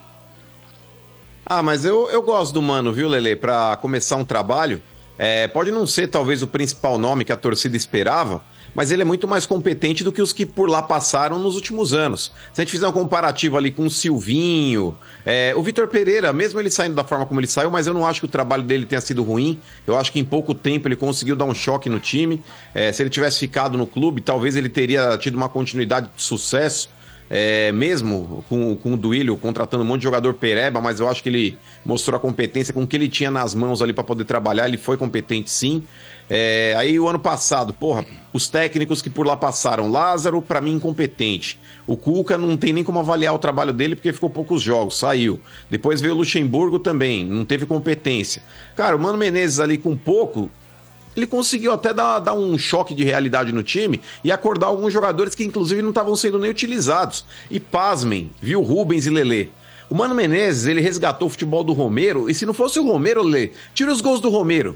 H: Ah, mas eu, eu gosto do Mano, viu, Lele? Pra começar um trabalho. É, pode não ser talvez o principal nome que a torcida esperava, mas ele é muito mais competente do que os que por lá passaram nos últimos anos. Se a gente fizer um comparativo ali com o Silvinho, é, o Vitor Pereira, mesmo ele saindo da forma como ele saiu, mas eu não acho que o trabalho dele tenha sido ruim. Eu acho que em pouco tempo ele conseguiu dar um choque no time. É, se ele tivesse ficado no clube, talvez ele teria tido uma continuidade de sucesso. É, mesmo com, com o Duílio contratando um monte de jogador pereba, mas eu acho que ele mostrou a competência com o que ele tinha nas mãos ali para poder trabalhar. Ele foi competente sim. É, aí o ano passado, porra, os técnicos que por lá passaram, Lázaro, para mim, incompetente. O Cuca não tem nem como avaliar o trabalho dele porque ficou poucos jogos, saiu. Depois veio o Luxemburgo também, não teve competência. Cara, o Mano Menezes ali com pouco ele conseguiu até dar, dar um choque de realidade no time e acordar alguns jogadores que, inclusive, não estavam sendo nem utilizados. E pasmem, viu Rubens e Lelê. O Mano Menezes, ele resgatou o futebol do Romero, e se não fosse o Romero, Lelê, tira os gols do Romero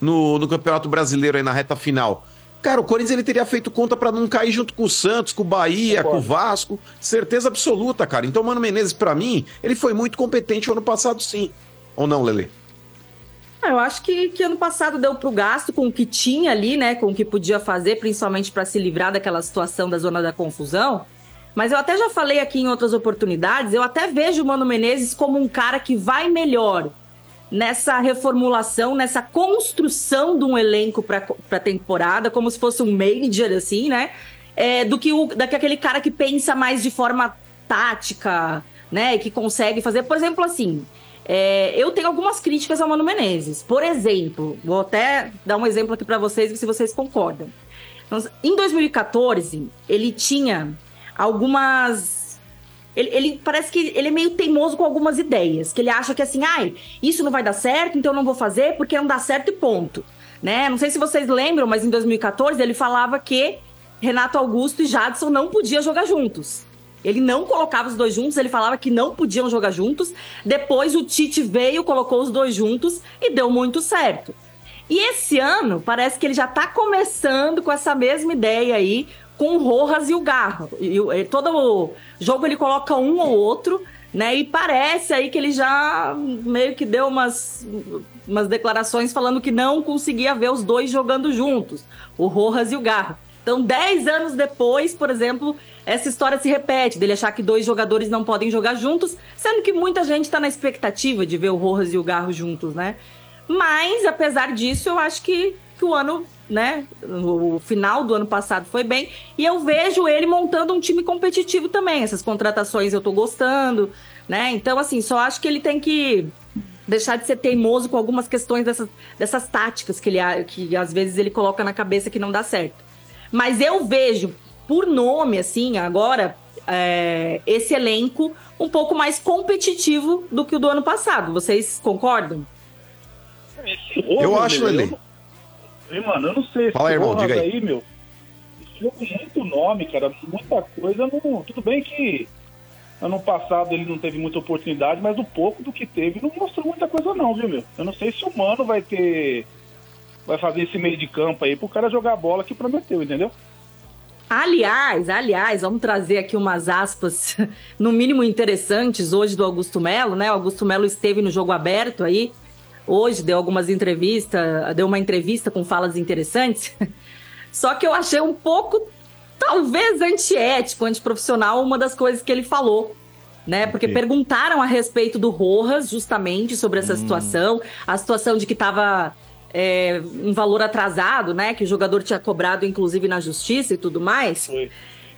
H: no, no Campeonato Brasileiro aí na reta final. Cara, o Corinthians ele teria feito conta pra não cair junto com o Santos, com o Bahia, com o Vasco. Certeza absoluta, cara. Então, o Mano Menezes, pra mim, ele foi muito competente o ano passado, sim. Ou não, Lelê?
E: Ah, Eu acho que, que ano passado deu pro gasto com o que tinha ali, né? Com o que podia fazer, principalmente para se livrar daquela situação da zona da confusão. Mas eu até já falei aqui em outras oportunidades, eu até vejo o Mano Menezes como um cara que vai melhor nessa reformulação, nessa construção de um elenco para a temporada, como se fosse um major, assim, né? É, do que o, daqui aquele cara que pensa mais de forma tática, né? Que consegue fazer, por exemplo, assim. é, eu tenho algumas críticas ao Mano Menezes. Por exemplo, vou até dar um exemplo aqui para vocês, se vocês concordam. Então, Em 2014, ele tinha algumas ele, ele parece que ele é meio teimoso com algumas ideias, que ele acha que assim, ai, isso não vai dar certo, então eu não vou fazer porque não dá certo e ponto. Né? Não sei se vocês lembram, mas em 2014 ele falava que Renato Augusto e Jadson não podiam jogar juntos. Ele não colocava os dois juntos, ele falava que não podiam jogar juntos. Depois o Tite veio, colocou os dois juntos e deu muito certo. E esse ano, parece que ele já tá começando com essa mesma ideia aí, com o Rojas e o Garro. E, e todo jogo ele coloca um ou outro, né? E parece aí que ele já meio que deu umas, umas declarações falando que não conseguia ver os dois jogando juntos, o Rojas e o Garro. Então, 10 anos depois, por exemplo, essa história se repete, dele achar que dois jogadores não podem jogar juntos, sendo que muita gente está na expectativa de ver o Rojas e o Garro juntos, né? Mas, apesar disso, eu acho que, que o ano, né? O final do ano passado foi bem. E eu vejo ele montando um time competitivo também. Essas contratações eu tô gostando, né? Então, assim, só acho que ele tem que deixar de ser teimoso com algumas questões dessas, dessas táticas que ele que às vezes ele coloca na cabeça que não dá certo. Mas eu vejo, por nome, assim, agora, é, esse elenco um pouco mais competitivo do que o do ano passado. Vocês concordam?
H: Eu acho,
J: eu não- Ei, mano, eu não sei.
H: Fala aí,
J: esse
H: irmão, diga aí.
J: meu. Esse jogo é muito nome, cara. Muita coisa. Não... Tudo bem que ano passado ele não teve muita oportunidade, mas o pouco do que teve não mostrou muita coisa, não, viu, meu? Eu não sei se o Mano vai ter. Vai fazer esse meio de campo aí pro cara jogar a bola que prometeu, entendeu?
E: Aliás, aliás, vamos trazer aqui umas aspas, [laughs] no mínimo interessantes, hoje do Augusto Melo, né? O Augusto Melo esteve no jogo aberto aí, hoje deu algumas entrevistas, deu uma entrevista com falas interessantes. [laughs] Só que eu achei um pouco, talvez, antiético, antiprofissional, uma das coisas que ele falou. Né? Porque perguntaram a respeito do Rojas, justamente, sobre essa situação, a situação de que estava é, um valor atrasado, né? Que o jogador tinha cobrado, inclusive, na justiça e tudo mais.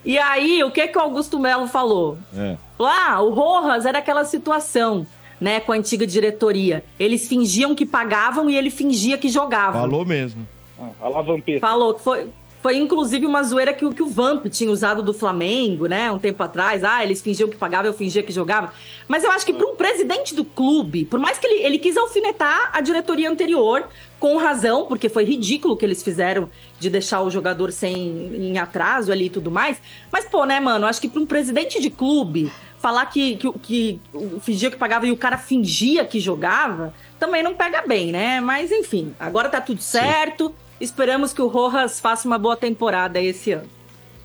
E: E aí, o que que o Augusto Melo falou?
B: É.
E: Lá, o Rojas era aquela situação, né, com a antiga diretoria. Eles fingiam que pagavam e ele fingia que jogava.
B: Falou mesmo.
J: A lavampeta.
E: Falou que foi, foi inclusive uma zoeira que, o- que o Vamp tinha usado do Flamengo, né? Um tempo atrás. Ah, eles fingiam que pagavam, eu fingia que jogava. Mas eu acho que para um presidente do clube, por mais que ele, ele quis alfinetar a diretoria anterior, com razão, porque foi ridículo o que eles fizeram de deixar o jogador sem em atraso ali e tudo mais. Mas, pô, né, mano, acho que para um presidente de clube falar que, que, que o- fingia que pagava e o cara fingia que jogava, também não pega bem, né? Mas enfim, agora tá tudo certo. Esperamos que o Rojas faça uma boa temporada esse ano.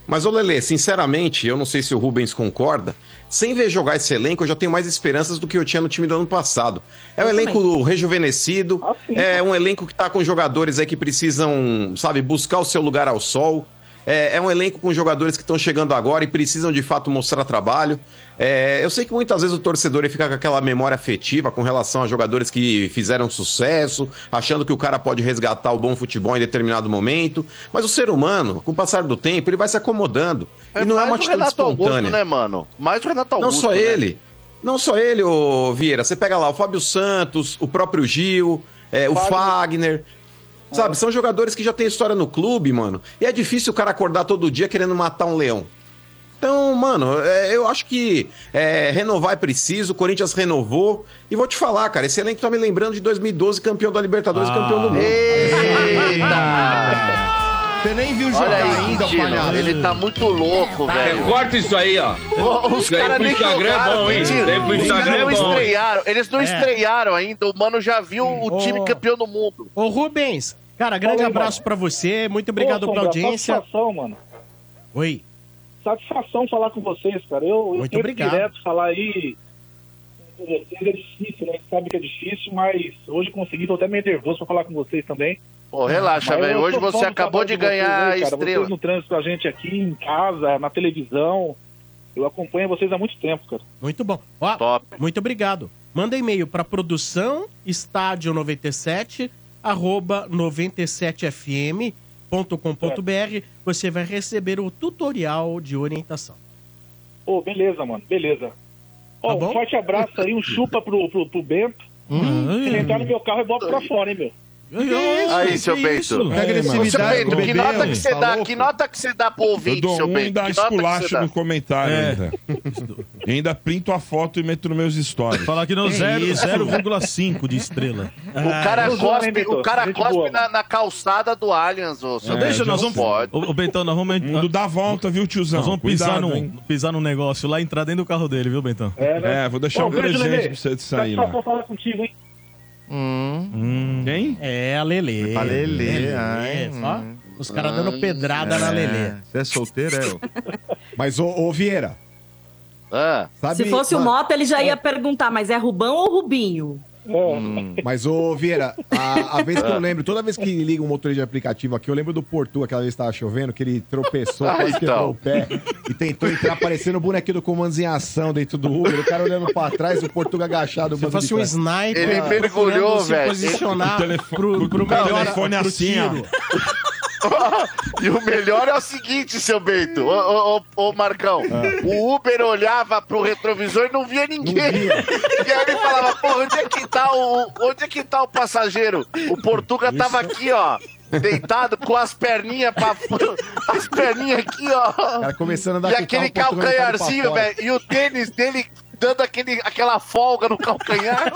H: Mas, ô Lelê, sinceramente, eu não sei se o Rubens concorda. Sem ver jogar esse elenco, eu já tenho mais esperanças do que eu tinha no time do ano passado. É um elenco rejuvenescido, é um elenco que tá com jogadores aí que precisam, sabe, buscar o seu lugar ao sol. É, é um elenco com jogadores que estão chegando agora e precisam de fato mostrar trabalho. É, eu sei que muitas vezes o torcedor fica com aquela memória afetiva com relação a jogadores que fizeram sucesso, achando que o cara pode resgatar o bom futebol em determinado momento. Mas o ser humano, com o passar do tempo, ele vai se acomodando. e não é uma atitude
I: Renato Augusto,
H: espontânea.
I: né, mano? Mais o Renato
H: Não
I: Augusto.
H: só
I: né?
H: ele. Não só ele, ô Vieira. Você pega lá o Fábio Santos, o próprio Gil, é, o Fagner. Sabe, são jogadores que já têm história no clube, mano. E é difícil o cara acordar todo dia querendo matar um leão. Então, mano, é, eu acho que é, renovar é preciso, o Corinthians renovou. E vou te falar, cara, esse elenco tá me lembrando de 2012, campeão da Libertadores, campeão do mundo. [laughs]
B: Você nem viu
I: Olha
B: jogar
I: aí,
B: ainda, palhaço.
I: ele tá muito louco, velho.
G: Corta isso aí, ó.
I: Os caras nem
G: Instagram é
I: jogaram,
G: bom, hein? Aí pro
I: Os
G: Instagram é
I: não
G: bom, hein?
I: estrearam, eles não
A: É.
I: estrearam ainda. O Mano já viu o time
A: Ô.
I: campeão do mundo.
A: Ô, Rubens, cara, grande
J: aí,
A: abraço pra você. Muito obrigado
J: Ô,
A: pela audiência.
J: Mano.
A: Oi.
J: Satisfação falar com vocês, cara. Eu, eu
A: Muito
J: tento
A: obrigado.
J: direto falar aí com vocês. É difícil, né? A gente sabe que é difícil, mas hoje consegui. Tô até meio nervoso pra falar com vocês também.
I: Pô, relaxa, velho.
J: eu
I: Hoje você acabou de
J: vocês
I: ganhar a
J: aí, cara.
I: estrela.
J: Vocês no trânsito com a gente aqui, em casa, na televisão. Eu acompanho vocês há muito tempo, cara.
A: Muito bom. Ó,
I: Top.
A: muito obrigado. Manda e-mail para produção estádio 97 arroba 97fm.com.br. Você vai receber o tutorial de orientação.
J: Ô, beleza, mano. Beleza. Ó,
A: Tá bom?
J: um forte abraço aí, um chupa pro, pro, pro Bento. Se ele entrar no meu carro, eu boto pra fora, hein, meu.
I: Aí, seu Bento.
B: Que
I: Ô, seu
B: agressividade
I: Bento, que nota que você dá? Que nota que você dá pro
F: Eu
I: ouvinte,
F: dou
I: seu
F: um e
I: Bento?
F: dá
I: Que nota que você
F: esculacho
I: dá?
F: no comentário
D: É.
F: ainda. E ainda printo a foto e meto nos meus stories.
D: Falar que não, zero-
A: isso?
D: 0,5 de estrela.
I: O cara
J: eu zoando, hein,
I: cospe, o cara cospe na, na calçada do Allianz, ô, seu
D: Não,
I: Bento.
D: deixa, nós
I: não
D: vamos.
I: pode.
D: Ô, ô, Bentão, nós vamos.
F: O mundo dá volta, viu, tiozão?
D: Nós vamos pisar,
F: Cuidado,
D: num,
F: hein?
D: pisar num negócio lá e entrar dentro do carro dele, viu, Bentão?
J: É, né?
F: É, vou deixar um presente pra você de sair lá.
J: Satisfação falar contigo, hein?
F: Quem?
A: É a Lelê.
B: Pra Lelê,
A: Lelê,
B: ai,
A: só
B: hum.
A: Os caras dando pedrada na Lelê.
B: Você é solteiro, é? ô? [laughs]
C: Mas, ô, ô Vieira,
I: Ah,
C: sabe...
E: Se fosse o
C: ma-
E: Mota, ele já ia perguntar, mas é Rubão ou Rubinho?
C: Mas, ô Vieira, a, a vez que eu lembro, toda vez que liga um motorista de aplicativo aqui, eu lembro do Portu, aquela vez que tava chovendo, que ele tropeçou, [laughs]
I: Ah,
C: quase
I: então.
C: o pé e tentou entrar parecendo o bonequinho do comandos em ação dentro do Uber. O cara olhando pra trás, o Portuga agachado.
A: Se fosse um
C: trás.
A: sniper,
I: Ele mergulhou,
A: se
I: velho.
A: posicionar
F: telefone-
A: pro, pro
F: com o
A: melhor
F: telefone
A: pro
F: assim,
A: tiro. [laughs]
I: E o melhor é o seguinte, seu Bento, ô, ô, ô, Marcão, o Uber olhava pro retrovisor e não via ninguém. E aí ele falava, pô, onde é que tá o, onde é que tá o passageiro? O Portuga tava aqui, ó, deitado com as perninhas pra, as perninhas aqui, ó.
C: Cara começando a dar
I: E aquele
C: pra
I: calcanharzinho, velho, e o tênis dele dando aquele, aquela folga no calcanhar.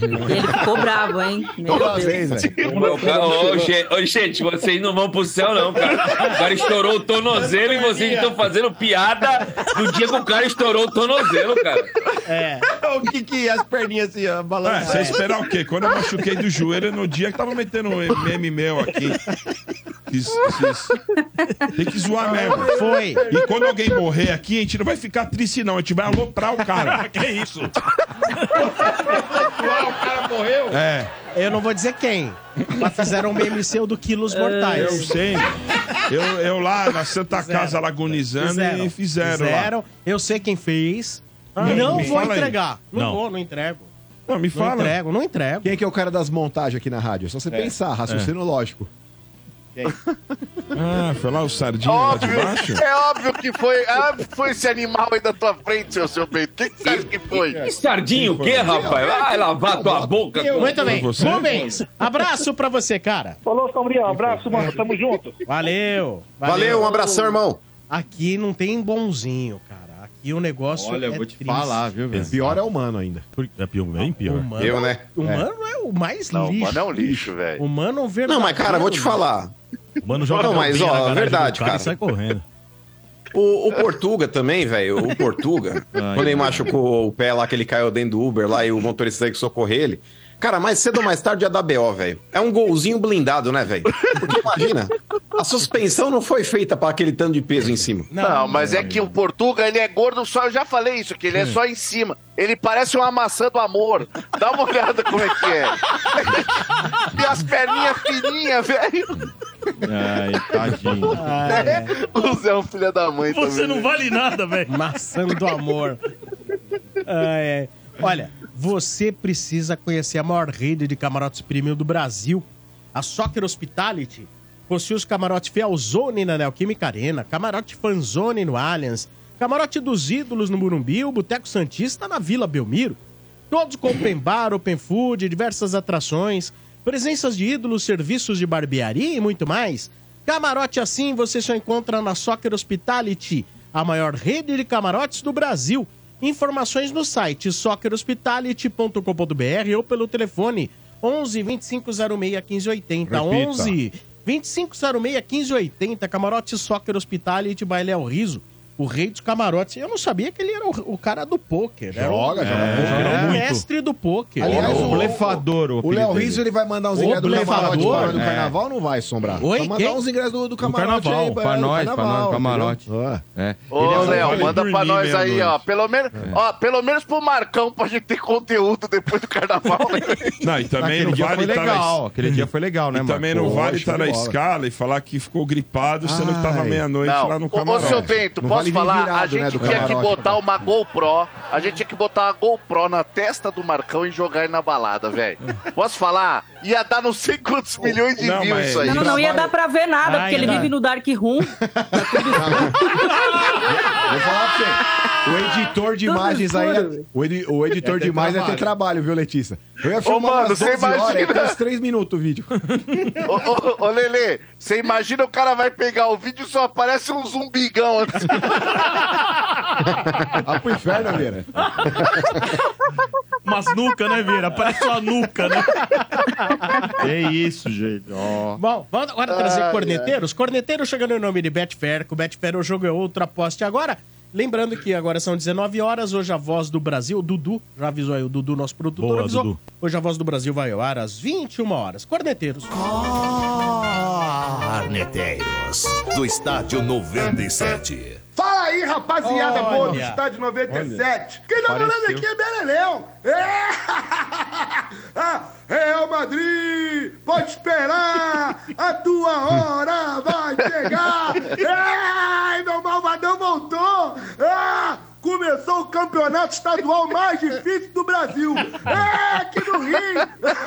E: Ele ficou bravo, hein? Meu Deus.
C: vez, velho.
G: Ô, gente, vocês não vão pro céu, não, cara. O cara estourou o tornozelo e vocês estão fazendo piada do dia que o cara estourou o tornozelo, cara.
A: É. [laughs]
B: O que que é as perninhas assim, ó,
F: É,
B: balançando?
F: você esperar o quê? Quando eu machuquei do joelho, no dia que tava metendo um meme meu aqui. Quis- quis- Tem que zoar mesmo.
A: Foi.
F: E quando alguém morrer aqui, a gente não vai ficar triste, não. A gente vai aloprar o cara. [laughs]
D: que isso?
B: o cara morreu?
F: É,
A: Eu não vou dizer quem, mas fizeram um meme seu do Quilos
F: eu
A: Mortais.
F: sei. Eu, eu lá na Santa
A: Fizeram.
F: Casa Lagunizando e fizeram, lá.
A: Fizeram. Eu sei quem fez.
F: Ah,
A: não
F: me
A: vou
F: fala aí.
A: entregar. Não,
D: Não.
A: vou, não entrego.
F: Não, me
A: Não
F: fala.
A: entrego, não entrego.
C: Quem é que é o cara das montagens aqui na rádio? É só você pensar, raciocínio lógico.
F: Ah, foi lá o Sardinha lá de
I: Óbvio,
F: baixo?
I: é óbvio que foi, é óbvio que foi esse animal aí da tua frente, seu, seu Bento. Quem que você acha que foi?
G: Que sardinho o quê, rapaz? Vai lavar tua boca.
A: Muito bem.
F: você?
A: Rubens, abraço pra você, cara.
J: Falou, Sombrinha. Um abraço, mano. Tamo junto.
A: Valeu.
H: Valeu, um abração, irmão.
A: Aqui não tem bonzinho, cara. Aqui o negócio
B: Olha, eu
A: é
B: vou te
A: triste.
B: falar, viu, velho?
C: Pior é humano ainda.
D: É pior, bem
A: O
D: pior.
A: humano,
H: Eu, né?
A: o humano é. o mais
I: Não,
A: lixo.
I: mano, é um lixo, velho.
A: O humano é um verdadeiro.
H: Não, mas cara, vou te falar.
D: Mano, joga
H: Não, mas, ó, verdade, cara.
D: E sai correndo.
H: O, o Portuga também, velho, o Portuga, [laughs] quando ele machucou o pé lá, que ele caiu dentro do Uber lá e o motorista teve que socorrer ele. Cara, mais cedo ou mais tarde ia dar BO, velho. É um golzinho blindado, né, velho? Porque imagina, a suspensão não foi feita pra aquele tanto de peso em cima.
I: Não, mas é que o Portuga, ele é gordo só, eu já falei isso, que ele é só em cima. Ele parece uma maçã do amor. Dá uma olhada como é que é. [laughs] e as perninhas fininhas, velho.
B: Ai, tadinho.
I: O Zé é um filho da mãe
D: Você
I: também.
D: não vale nada, velho.
A: Maçã do amor. Ai, ai. Olha, você precisa conhecer a maior rede de camarotes premium do Brasil. A Soccer Hospitality possui os camarotes Fielzone na Neoquímica Arena, camarote Fanzone no Allianz, camarote dos Ídolos no Morumbi, o Boteco Santista na Vila Belmiro. Todos com open bar, open food, diversas atrações, presenças de ídolos, serviços de barbearia e muito mais. Camarote assim você só encontra na Soccer Hospitality, a maior rede de camarotes do Brasil. Informações no site soccerhospitality.com.br ou pelo telefone 11 2506 1580.
C: Repita.
A: 11 2506 1580. Camarote Soccer Hospitality by Léo Riso. O rei dos camarotes. Eu não sabia que ele era o, o cara do pôquer. O-
C: Joga, joga
A: É, o
C: Muito.
A: mestre do pôquer.
C: Aliás,
B: o
C: o-
B: blefador, o
C: O Léo. Riso ele vai mandar uns ingressos do camarote para do
B: É.
C: carnaval ou não vai, Sombrar?
A: Oi,
C: Vai mandar
A: quem?
C: uns ingressos do, do camarote
D: carnaval,
C: aí,
B: Pra
C: do
B: nós, pra nós,
C: carnaval,
B: camarote.
C: Ah.
B: É.
I: Ô,
B: é
I: Léo, manda pra nós aí, ó. Pelo menos, ó, pelo menos pro Marcão pra gente ter conteúdo depois do carnaval. né? [laughs]
F: Não, e também
B: Aquele
F: não
B: dia
F: vale estar na
B: legal. Aquele dia foi legal, né,
F: E
B: mano?
F: também não vale estar
C: de
F: na escala e falar que ficou gripado, sendo que tava meia-noite lá no
I: ô, ô,
F: camarote.
I: seu Bento,
C: Não
I: posso
C: vir
I: falar?
C: virado,
I: a gente
C: né,
I: tinha que botar uma GoPro, a gente tinha que botar uma GoPro na testa do Marcão e jogar ele na balada, velho. Posso falar? Ia dar não sei quantos milhões de
F: Não,
I: views
F: mas-
I: isso aí.
E: Não, não ia dar pra ver nada,
A: Ai,
E: porque ele vive no Dark Room. [laughs]
C: Vou falar pra você. O editor de
E: Tudo
C: imagens aí. O, edi- o editor
B: É
C: de imagens é ter
B: trabalho.
C: trabalho, viu, Letícia? Eu ia
I: Ô,
C: filmar
I: mano,
C: umas
I: você
C: 12 horas,
I: imagina-
C: uns 3 minutos o vídeo. [laughs]
I: Ô, ô, ô, Lelê, você imagina o cara vai pegar o vídeo e só aparece um zumbigão assim.
C: Vai pro inferno, Vieira. [laughs]
D: Mas nuca, né, Vieira? Parece uma nuca, né?
B: É isso, gente. Ó.
A: Bom, vamos agora trazer
I: Ai,
A: corneteiros. Corneteiros chegando em nome de Betfair, que o Betfair o jogo é outro, aposte agora. Lembrando que agora são 19 horas, hoje a voz do Brasil, o Dudu, já avisou aí, o Dudu, nosso produtor,
D: Boa,
A: avisou.
D: Dudu.
A: Hoje a voz do Brasil vai ao ar às 21 horas. Corneteiros.
K: Arneteiros, do Estádio 97.
L: Fala rapaziada
A: Olha.
L: boa do Estádio 97. Quem tá falando
B: Pareceu.
L: aqui é Beleléu. É. [laughs] Ah, Real Madrid, pode esperar. A tua hora vai chegar. [laughs] Ai, meu malvadão voltou. Ah, começou o campeonato estadual mais difícil do Brasil. É, aqui no Rio.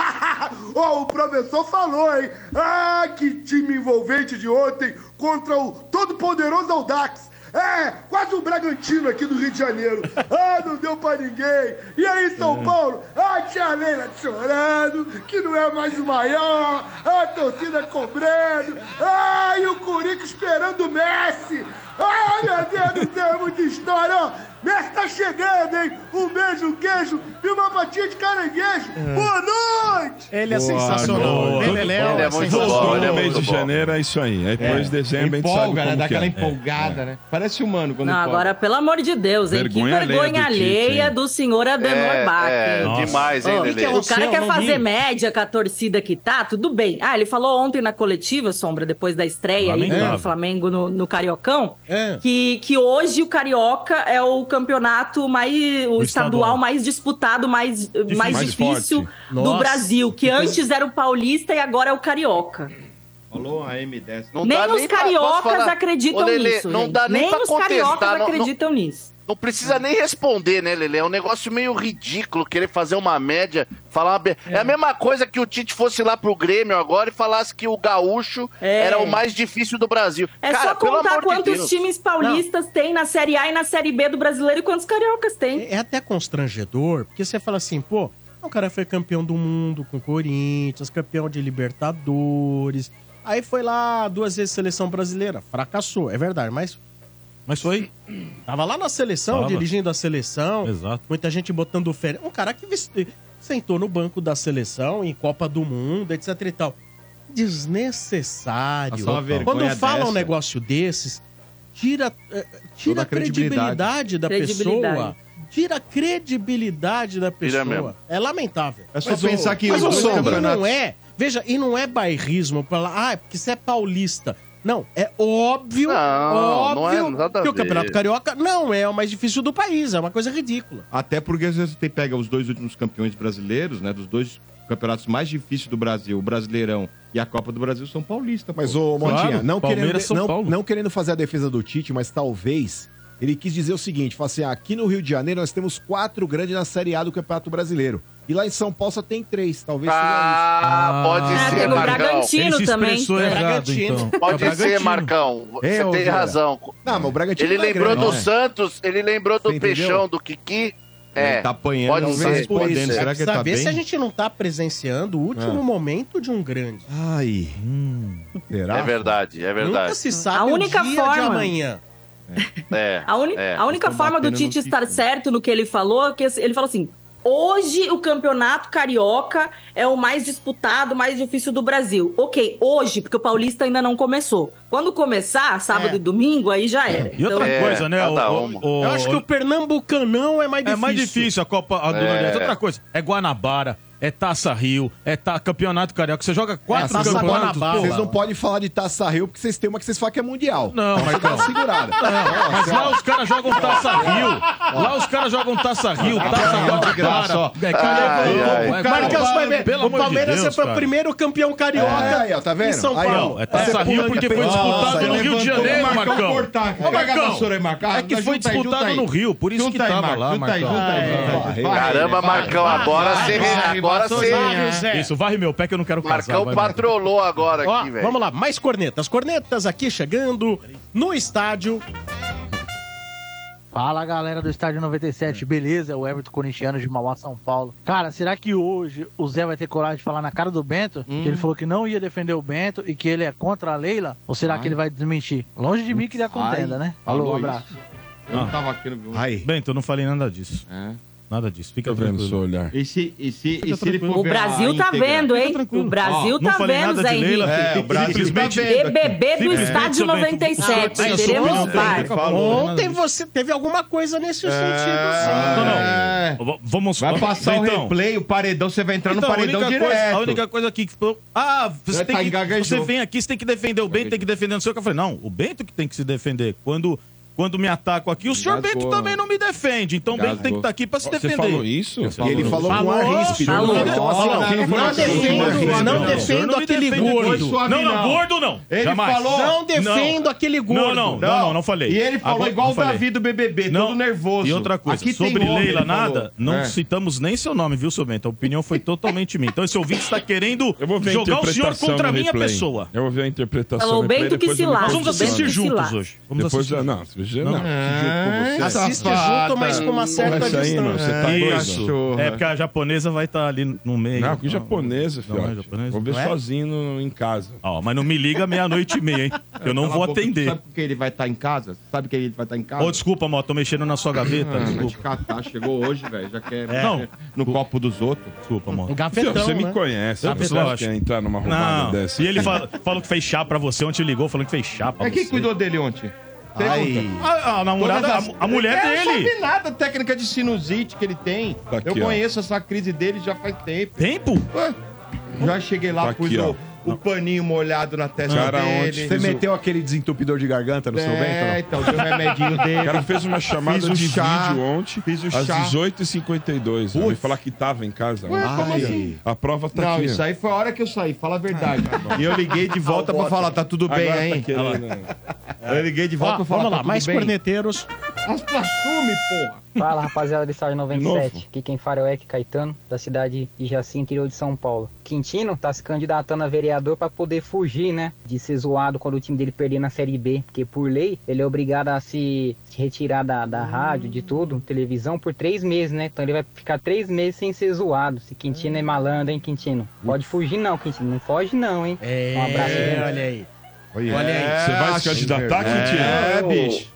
L: [laughs] Ó, o professor falou, hein? Ah, que time envolvente de ontem contra o todo-poderoso Audax. É, quase o Bragantino aqui do Rio de Janeiro. Ah, não deu pra ninguém. E aí, São Paulo? Ah, tia Leila chorando, que não é mais o maior. A torcida cobrando. Ah, e o Curica esperando o Messi. Ai, meu Deus do céu, muita história, ó. Messi tá chegando, hein? Um beijo, um queijo e uma fatia de caranguejo. Boa noite!
A: Ele é
B: Boa
A: sensacional.
B: noite.
A: Beleléu
I: Ele é
A: é
I: muito
A: sensacional.
I: bom, é
F: No mês de janeiro é isso aí. Aí depois de dezembro a gente sabe
B: Empolga,
F: como
B: né? Dá
F: que é.
B: aquela empolgada, né? Parece humano quando
E: Não, agora, pelo amor de Deus, hein?
F: Vergonha
E: que vergonha
F: alheia do
E: senhor Adenor
I: É,
E: Bach.
I: é, demais, hein, Lelê?
E: o cara quer fazer média com a torcida que tá, tudo bem. Ah, ele falou ontem na coletiva, Sombra, depois da estreia aí do Flamengo no, Cariocão,
A: É.
E: que, que hoje o Carioca é o campeonato mais. o estadual,
D: estadual.
E: mais disputado, mais, mais,
F: mais
E: difícil
F: forte.
E: do
A: Nossa,
E: Brasil. Que
A: que coisa-
E: antes era o Paulista e agora é o Carioca.
B: Falou a M10.
I: Não
E: nem
I: dá
E: os
I: pra- posso
E: cariocas
I: falar?
E: acreditam
I: Ô, Lelê,
E: nisso.
I: Não
E: gente.
I: dá nem,
E: nem
I: pra
E: os cariocas
I: contestar. não- não-
E: acreditam nisso.
I: Não precisa nem responder, né, Lele? É um negócio meio ridículo querer fazer uma média, falar uma... be- é. a mesma coisa que o Tite fosse lá pro Grêmio agora e falasse que o gaúcho
E: É.
I: era o mais difícil do Brasil.
E: É
I: Cara,
E: só
I: pelo
E: contar
I: de
E: quantos
I: Deus.
E: times paulistas tem na Série A e na Série B do brasileiro e quantos cariocas tem.
A: É até constrangedor, porque você fala assim, pô, o cara foi campeão do mundo com o Corinthians, campeão de Libertadores. Aí foi lá duas vezes seleção brasileira, fracassou, é verdade, mas
D: Mas foi.
A: tava lá na seleção,
D: Tava.
A: dirigindo a seleção.
D: Exato.
A: Muita gente botando férias. Um cara que sentou no banco da seleção em Copa do Mundo, etc e tal. Desnecessário. Quando fala um
B: dessa.
A: negócio desses, tira, eh, tira
B: Toda
A: a
B: a
A: credibilidade, da
E: Credibilidade.
A: pessoa. Tira a credibilidade da pessoa.
I: mesmo.
A: É lamentável.
B: É só
C: Mas o-
B: pensar que
A: Mas o Sombra não é. Veja, e não é bairrismo pra lá, ah, é porque você é paulista. Não, é óbvio,
I: Não,
A: óbvio
I: não é
A: que o. Campeonato Carioca não é o mais difícil do país, é uma coisa ridícula.
B: Até porque às vezes você pega os dois últimos campeões brasileiros, né? Dos dois campeonatos mais difíceis do Brasil, o Brasileirão e a Copa do Brasil, são paulistas.
C: Mas,
B: pô.
C: ô, Montinha,
D: Claro,
C: não,
D: Palmeiras,
C: querendo,
D: São
C: não,
D: Paulo.
C: não querendo fazer a defesa do Tite, mas talvez ele quis dizer o seguinte: assim, ah, aqui no Rio de Janeiro nós temos quatro grandes na Série A do Campeonato Brasileiro. E lá em São Paulo só tem três, talvez
I: ah, seja isso. Ah, pode
E: ah,
I: ser,
E: teve
I: Marcão.
E: o
D: Bragantino se
E: também. É.
D: Então.
I: Pode
D: é
I: ser, Marcão.
C: É, Você
I: tem
C: cara.
I: razão.
C: Não, mas o Bragantino
I: Ele
C: tá
I: lembrou
C: grande,
I: do
C: né?
I: Santos, ele lembrou do Peixão, do Kiki. É,
B: tá apanhando,
I: pode
B: tá
I: ser, tá
B: respondendo. Será que ele tá bem?
A: se a gente não tá presenciando o último
B: ah.
A: momento de um grande.
B: Ai, hum, será?
I: É verdade, é verdade.
A: Nunca se sabe
E: a única
A: forma... de amanhã.
I: É.
E: É, a,
I: é.
E: a única forma do Tite estar certo no que ele falou, é que ele falou assim: Hoje o campeonato carioca é o mais disputado, mais difícil do Brasil. Ok, hoje, porque o paulista ainda não começou. Quando começar, sábado
A: é.
E: e domingo, aí já era.
D: E outra
I: então...
D: coisa, né?
I: É, tá
D: o,
I: o,
D: o,
A: eu acho que o Pernambucanão é mais difícil.
D: É mais difícil a Copa do
I: é.
D: Nordeste. Outra coisa, é Guanabara é Taça Rio, é ta... Campeonato Carioca. Você joga quatro
A: é,
D: campeonatos.
C: Vocês não podem falar de Taça Rio porque vocês têm uma que vocês falam que é mundial.
D: Não, tá
C: mas não. segurada.
D: Não, mas lá os caras jogam Taça Rio. Lá os caras jogam Taça Rio,
B: ah, Taça
D: Guanabara. É,
I: Carioca.
D: É,
A: Marcos vai ver. O Palmeiras é o primeiro campeão carioca
C: aí, ó, tá vendo?
A: em São Paulo.
D: é Taça Rio porque foi disputado no Rio de Janeiro,
B: Marcão.
D: Marcão, é que foi disputado no Rio, por isso que tava lá, Marcão.
I: Caramba, Marcão, agora. bola
B: se
I: agora
A: sim.
D: Isso, varre meu pé que eu não quero casar.
I: Marcão patrolou agora
A: Ó,
I: aqui, velho.
A: Vamos lá, mais cornetas. Cornetas aqui chegando no estádio.
M: Fala galera do Estádio 97, beleza? O Everton Corintiano de Mauá, São Paulo. Cara, será que hoje o Zé vai ter coragem de falar na cara do Bento? Hum. Que ele hum. falou que não ia defender o Bento e que ele é contra a Leila? Ou será Ai. que ele vai desmentir? Longe de mim que dá contenda, Ai. né? Falou,
B: um
M: abraço. Isso.
B: Eu não tava aqui no...
C: Aí.
D: Bento, eu não falei nada disso.
B: É.
D: Nada disso. Fica
F: vendo seu olhar.
E: O Brasil tá vendo, hein? O Brasil tá vendo, Zé
D: de
E: Henrique.
B: É, o Brasil
D: Simplesmente-
B: tá vendo.
E: BBB do Estádio 97.
D: Ah,
E: Teremos
B: parte.
A: Ontem você teve alguma coisa nesse sentido, sim.
D: Não, não. Vamos
B: Vai passar o
D: então.
B: replay, o paredão, você vai entrar no
D: então,
B: paredão
D: única
B: direto.
D: Coisa, a única coisa aqui que. Tipo, ah, você, tem
B: tá
D: que, você vem aqui, você tem que defender o Bento, tem que defender o que. Eu falei, não, o Bento que tem que se defender. Quando quando me ataco aqui. O senhor
B: Gasgou.
D: Bento também não me defende, então Gasgou. Bento tem que estar tá aqui para se defender.
F: Você falou isso?
C: E ele falou com ar ríspido.
B: Não,
A: defendo, aquele gordo.
D: Não, não, gordo não.
B: Ele falou,
A: não defendo aquele gordo.
D: Não, não, não, não falei.
B: E ele falou igual o Davi do BBB, todo nervoso.
D: E outra coisa, sobre Leila nada, não
B: é.
D: citamos nem seu nome, viu, seu Bento? A opinião foi totalmente minha. Então esse ouvinte está querendo jogar o senhor contra a minha pessoa.
F: Eu vou ver a interpretação.
E: Falou Bento que se lá.
D: Nós vamos assistir juntos hoje. Vamos assistir.
F: Não, viajando? Não, ah, não. É.
A: Assiste junto, mas com uma certa
F: Essa distância. Aí,
A: meu,
F: você tá doido.
D: É, porque a japonesa vai estar tá ali no meio.
F: Não, que japonesa, filho.
D: Não, é japonesa?
F: Vou ver
A: não é?
F: sozinho no, em casa.
D: Ó, mas não me liga meia-noite e meia, hein? [laughs] Eu não vou atender.
B: Sabe porque ele vai estar em casa? Sabe que ele vai estar em casa?
D: Ô, desculpa, amor. tô mexendo na sua gaveta.
B: Ah,
D: desculpa.
B: Catar, chegou hoje, velho. Já quer
D: é. não,
B: no copo dos outros.
D: Desculpa,
A: amor.
F: Mó.
A: Gafetão,
F: Você me
A: né?
F: conhece.
D: Gafetão.
F: Você quer entrar numa roubada dessa.
D: E ele falou que fez chá pra você ontem, ligou falando que fez chá pra você.
B: É quem cuidou dele ontem?
C: Ai.
D: A, a namorada,
B: as...
D: a, a, mulher
B: é, dele. Não sabe nada, técnica de sinusite que ele tem.
F: Tá aqui,
B: eu conheço ó. essa crise dele já faz tempo.
D: Tempo?
B: Ué, já cheguei lá,
F: tá
B: pus
F: aqui,
B: o, o paninho molhado na testa
F: cara,
B: dele.
C: Você meteu aquele desentupidor de garganta no seu
B: bem?
C: É,
B: então, deu um remedinho [laughs] dele.
F: O cara fez uma chamada de
B: chá,
F: vídeo ontem,
B: fiz
F: às 18h52. Eu fui falar que tava em casa.
B: Ué, como assim?
F: A prova tá
B: Não,
F: aqui.
B: isso aí foi a hora que eu saí, fala a verdade. Ah. E eu liguei de volta pra falar, tá tudo bem,
F: Agora
B: tá hein?
F: tá querendo. Né?
B: Eu liguei de volta
A: ah,
B: pra falar,
A: Vamos tá lá,
B: tá tudo
A: mais corneteiros.
B: Assume, porra.
N: Fala rapaziada do Estádio 97, aqui quem fala é o Eric Caetano, da cidade de Jacinto interior de São Paulo. Quintino tá se candidatando a vereador para poder fugir, né? De ser zoado quando o time dele perder na Série B, porque por lei ele é obrigado a se retirar da, da hum. rádio, de tudo, televisão, por três meses, né? Então ele vai ficar três meses sem ser zoado. Se Quintino hum. é malandro, hein, Quintino? Pode fugir não, Quintino, não foge não, hein?
A: É,
N: um abraço, gente.
A: olha aí.
C: Olha
A: aí.
F: Você vai se candidatar, é, Quintino?
B: É, bicho.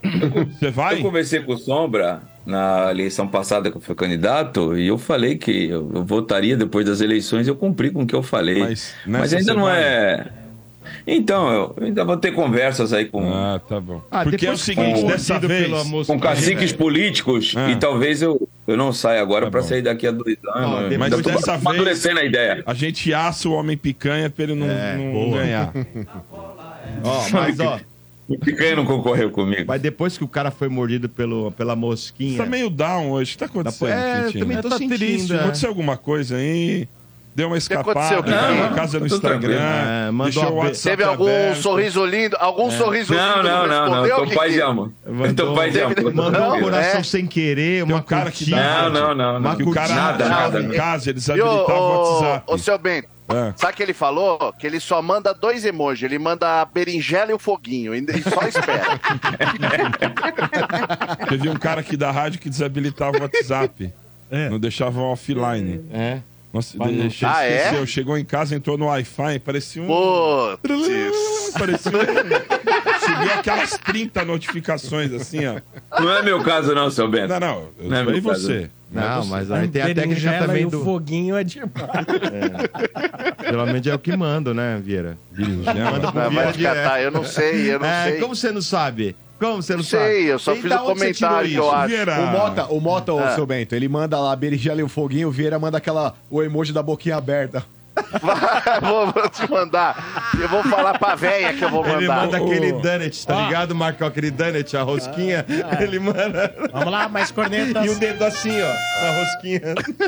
F: Você vai?
G: Eu conversei com o Sombra na eleição passada que eu fui candidato e eu falei que eu votaria depois das eleições eu cumpri com o que eu falei.
F: Mas,
G: Mas ainda não é. Então, eu ainda vou ter conversas aí com.
F: Ah, tá bom.
B: Ah,
F: Porque é o seguinte,
B: com,
F: dessa vez.
G: com caciques
B: é.
G: políticos
F: ah.
G: e talvez eu, eu não saia agora
F: tá
G: para sair daqui a dois anos.
F: Mas
G: tô
F: dessa tô
G: amadurecendo vez, a ideia.
F: A gente assa o homem picanha pra ele não, é,
D: não
F: ganhar. [laughs]
B: ó, mas ó.
G: O Picanha não concorreu comigo.
B: Mas depois que o cara foi mordido pelo, pela mosquinha.
F: Você tá meio down hoje. O que tá acontecendo?
B: É, eu também tô é,
D: tá
B: sentindo.
D: Triste.
B: É. Né?
F: Aconteceu alguma coisa aí? deu uma escapada, deu uma casa no Instagram,
B: é, mandou
F: o WhatsApp
I: Teve algum
F: aberto.
I: sorriso lindo, algum é. sorriso não, lindo.
G: Não, não, não, não. Tô pai de amor. Tô pai de amor.
B: Mandou um coração
I: é.
B: sem querer, uma
F: um cara que dá.
G: Não, não, não. não.
F: Que o cara
G: nada, nada.
F: Em casa,
I: eles
F: habilitavam o WhatsApp.
I: Ô, seu Bento.
F: É.
I: Sabe o que ele falou? Que ele só manda dois emojis. Ele manda a berinjela e o foguinho. E só espera. [laughs]
F: Teve um cara aqui da rádio que desabilitava o WhatsApp. É. Não deixava offline.
B: É.
F: Nossa,
B: não-
F: deixei,
I: Ah, é?
F: esqueceu. Chegou em casa, entrou no Wi-Fi, parecia um.
I: Putz. [laughs]
F: Parecia um... Cheguei aquelas 30 notificações assim, ó.
G: Não é meu caso, não, seu Bento.
F: Não, não. Eu
G: Não é
F: você.
B: Não,
F: você.
B: mas aí tem a técnica também
A: e o
B: do.
A: foguinho é demais.
B: Pelo menos é o que mando, né, Vieira? Manda pro
I: Não,
B: Vieira
I: vai catar, eu não sei, eu não
B: É,
I: sei.
B: Como você não sabe? Como você não
I: Sei,
B: sabe?
I: eu só
B: E
I: fiz o
B: tirou
I: comentário que eu acho.
F: Vieira.
C: O Mota, o Mota, ô,
I: Ah.
C: seu Bento, ele manda lá a berinjela e o foguinho, o Vieira manda aquela, o emoji da boquinha aberta.
I: vou, vou te mandar. Eu vou falar pra véia que eu vou
B: Ele
I: mandar.
B: manda aquele donut, tá
A: Ó.
B: ligado, Marcão? Aquele donut, a rosquinha. Ele manda.
A: Vamos lá, mais cornetas.
B: E o dedo assim, ó, na rosquinha.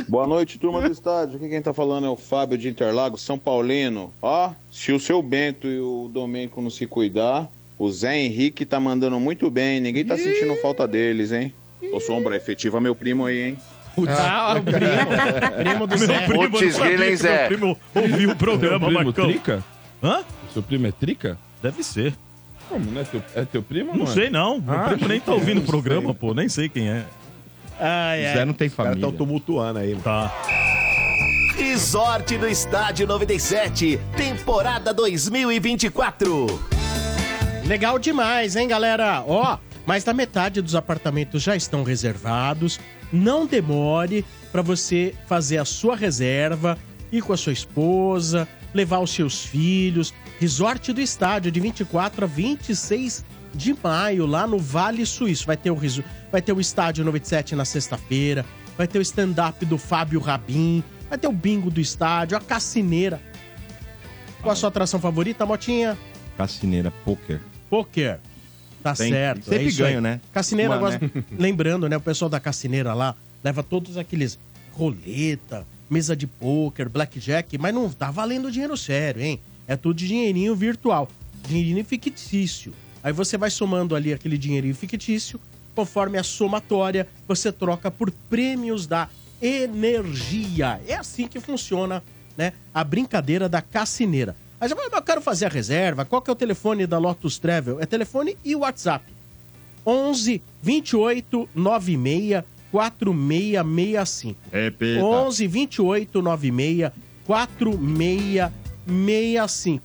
O: Boa noite, turma do estádio. Aqui quem tá falando é o Fábio de Interlagos, São Paulino. Ó, se o seu Bento e o Domênico não se cuidar, o Zé Henrique tá mandando muito bem. Ninguém tá sentindo falta deles, hein? Ô, Sombra, efetiva meu primo aí, hein?
A: Ah, o primo, [laughs] primo do Zé.
G: Primo,
I: Putz,
G: não
I: hein,
G: que meu
I: Zé?
G: primo ouviu o
F: Seu
G: programa,
F: primo
G: Marcão.
F: trica?
D: Hã?
F: Seu primo é trica?
D: Deve ser.
F: Como, não é teu, é teu primo? ou
D: Não
F: é?
D: sei, não. Meu
F: Ah,
D: primo nem tá ouvindo o
F: não
D: programa,
F: sei.
D: pô. Nem sei quem é.
A: Ai,
B: Zé
A: ai.
B: não tem
C: Os caras
B: família.
C: estão tumultuando aí.
D: Tá.
K: Resort do Estádio 97, temporada 2024.
A: Legal demais, hein, galera? Ó, mais da metade dos apartamentos já estão reservados. Não demore para você fazer a sua reserva, ir com a sua esposa, levar os seus filhos. Resort do Estádio, de 24 a 26 de maio, lá no Vale Suíço. Vai ter o, vai ter o Estádio 97 na sexta-feira, vai ter o stand-up do Fábio Rabin, vai ter o bingo do estádio, a cassineira. Qual a sua atração favorita, Motinha?
B: Cassineira, poker.
A: Poker. Tá
B: Sempre-
A: certo.
B: sempre
A: é isso
B: ganho,
A: aí.
B: né?
A: Cassineira
B: Uma,
A: gosta. [laughs] Lembrando, né? O pessoal da Cassineira lá leva todos aqueles roleta, mesa de poker, blackjack, mas não tá valendo dinheiro sério, hein? É tudo dinheirinho virtual, dinheirinho fictício. Aí você vai somando ali aquele dinheirinho fictício, conforme a somatória, você troca por prêmios da energia. É assim que funciona, né? A brincadeira da cassineira. Aí você fala, mas eu quero fazer a reserva. Qual que é o telefone da Lotus Travel? É telefone e WhatsApp. 11 28 96 4665.
B: Repita.
A: 11 28 96 4665.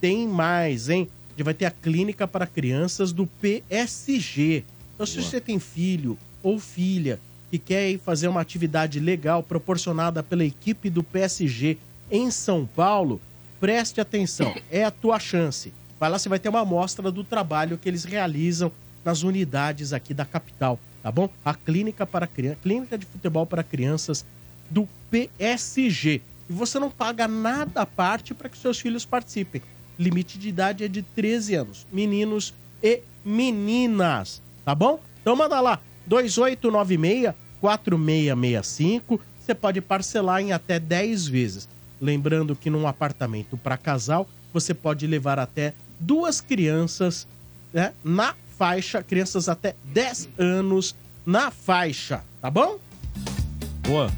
A: Tem mais, hein? A gente vai ter a clínica para crianças do PSG. Então, se você tem filho ou filha que quer ir fazer uma atividade legal proporcionada pela equipe do PSG em São Paulo, preste atenção, é a tua chance. Vai lá, você vai ter uma amostra do trabalho que eles realizam nas unidades aqui da capital, tá bom? A clínica para crianças, clínica de futebol para crianças do PSG. E você não paga nada à parte para que seus filhos participem. Limite de idade é de 13 anos. Meninos e meninas, tá bom? Então manda lá, 2896 4665. Você pode parcelar em até 10 vezes. Lembrando que num apartamento para casal, você pode levar até duas crianças né, na faixa, crianças até 10 anos na faixa, tá bom?
D: Boa.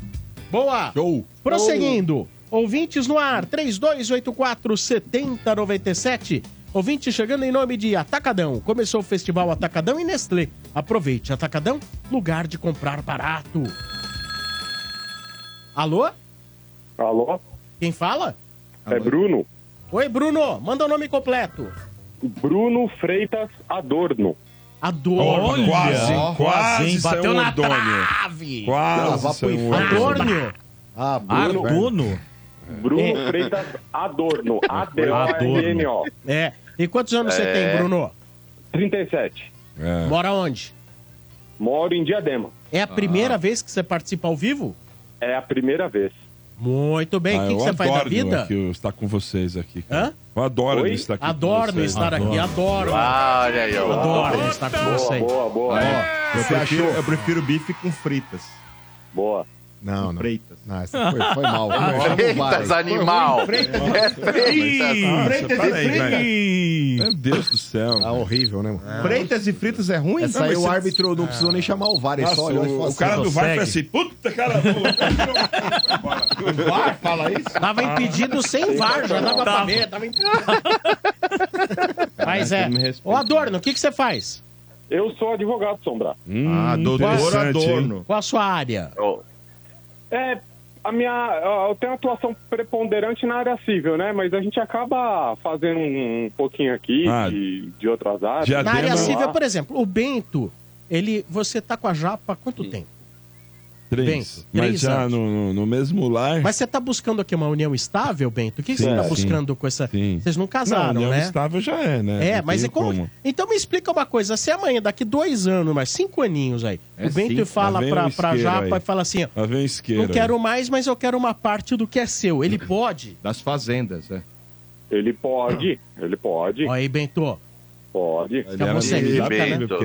A: Boa!
C: Show!
A: Prosseguindo, ouvintes no ar, 3284 7097. Ouvinte chegando em nome de Atacadão. Começou o festival Atacadão e Nestlé. Aproveite, Atacadão, lugar de comprar barato. Alô?
P: Alô?
A: Quem fala?
P: É Bruno.
A: Oi, Bruno. Manda o nome completo.
P: Bruno Freitas Adorno.
A: Adorno.
F: Olha, quase,
A: Ó,
F: quase
A: hein? Bateu na
F: Ordônio.
A: trave.
F: Quase
A: Ah,
F: um
A: Adorno.
C: Ah,
P: Bruno.
D: Argono?
P: Bruno
A: É.
P: Freitas Adorno. [laughs] A-D-O-R-N-O.
A: É. E quantos anos você
P: É.
A: tem, Bruno?
P: 37.
A: Mora onde?
P: Moro em Diadema.
A: É a primeira
F: Ah.
A: vez que você participa ao vivo?
P: É a primeira vez.
A: Muito bem. O
F: Ah,
A: que,
F: eu
A: que você faz da
F: adoro
A: vida?
F: aqui eu estar com vocês aqui. cara.
A: Hã?
F: Eu adoro
A: Oi?
F: estar aqui
A: Adoro
F: com vocês.
A: estar aqui, adoro.
I: Olha aí, ó.
A: Adoro estar com
P: Boa,
A: vocês.
P: boa, boa.
B: Eu
C: Você
B: prefiro,
C: achou?
B: eu prefiro bife com fritas.
P: Boa.
C: Não, não.
B: Freitas.
C: Essa foi, foi mal. [laughs]
I: Freitas, animal.
B: Freitas.
I: É Freitas.
B: Freitas
F: Nossa,
B: e fritas.
F: Meu Deus do céu.
C: Ah, horrível, né, mano?
B: Freitas e fritas é ruim?
C: Essa aí o árbitro não precisou nem chamar o VAR, ele só olhou e falou
F: o, o cara do VAR foi assim, puta cara. [laughs]
B: O VAR fala isso?
A: Tava impedido sem VAR, já dava pra ver. Tava impedido. Mas é. Ô, Adorno, o que, que você faz?
P: Eu sou advogado, Sombra.
B: Ah, doutor? Adorno.
A: Qual a sua área?
P: É, a minha. Eu tenho atuação preponderante na área civil, né? Mas a gente acaba fazendo um pouquinho aqui
F: Ah.
P: de, de outras áreas.
A: Na área
P: Lá.
A: civil, por exemplo, o Bento, ele, você tá com a Japa há quanto tempo?
F: Três.
A: Bento,
F: Mas
A: três
F: já
A: anos.
F: no, no- mesmo lar.
A: Mas você tá buscando aqui uma união estável, Bento? O que, que
F: Sim,
A: você tá
F: sim.
A: buscando com essa... Vocês não casaram,
F: Não, união
A: né?
F: estável já é, né?
A: É,
F: Não
A: mas é como... Então me explica uma coisa, se amanhã, daqui dois anos, mas cinco aninhos aí,
F: É
A: o Bento
F: cinco.
A: fala
F: vem
A: pra, Japa
F: aí.
A: e fala assim, ó, não
F: aí.
A: quero mais, mas eu quero uma parte do que é seu. Ele [laughs] pode?
B: Das fazendas, é.
P: Ele pode, ele pode.
A: Olha aí, Bento.
P: Pode.
A: Né?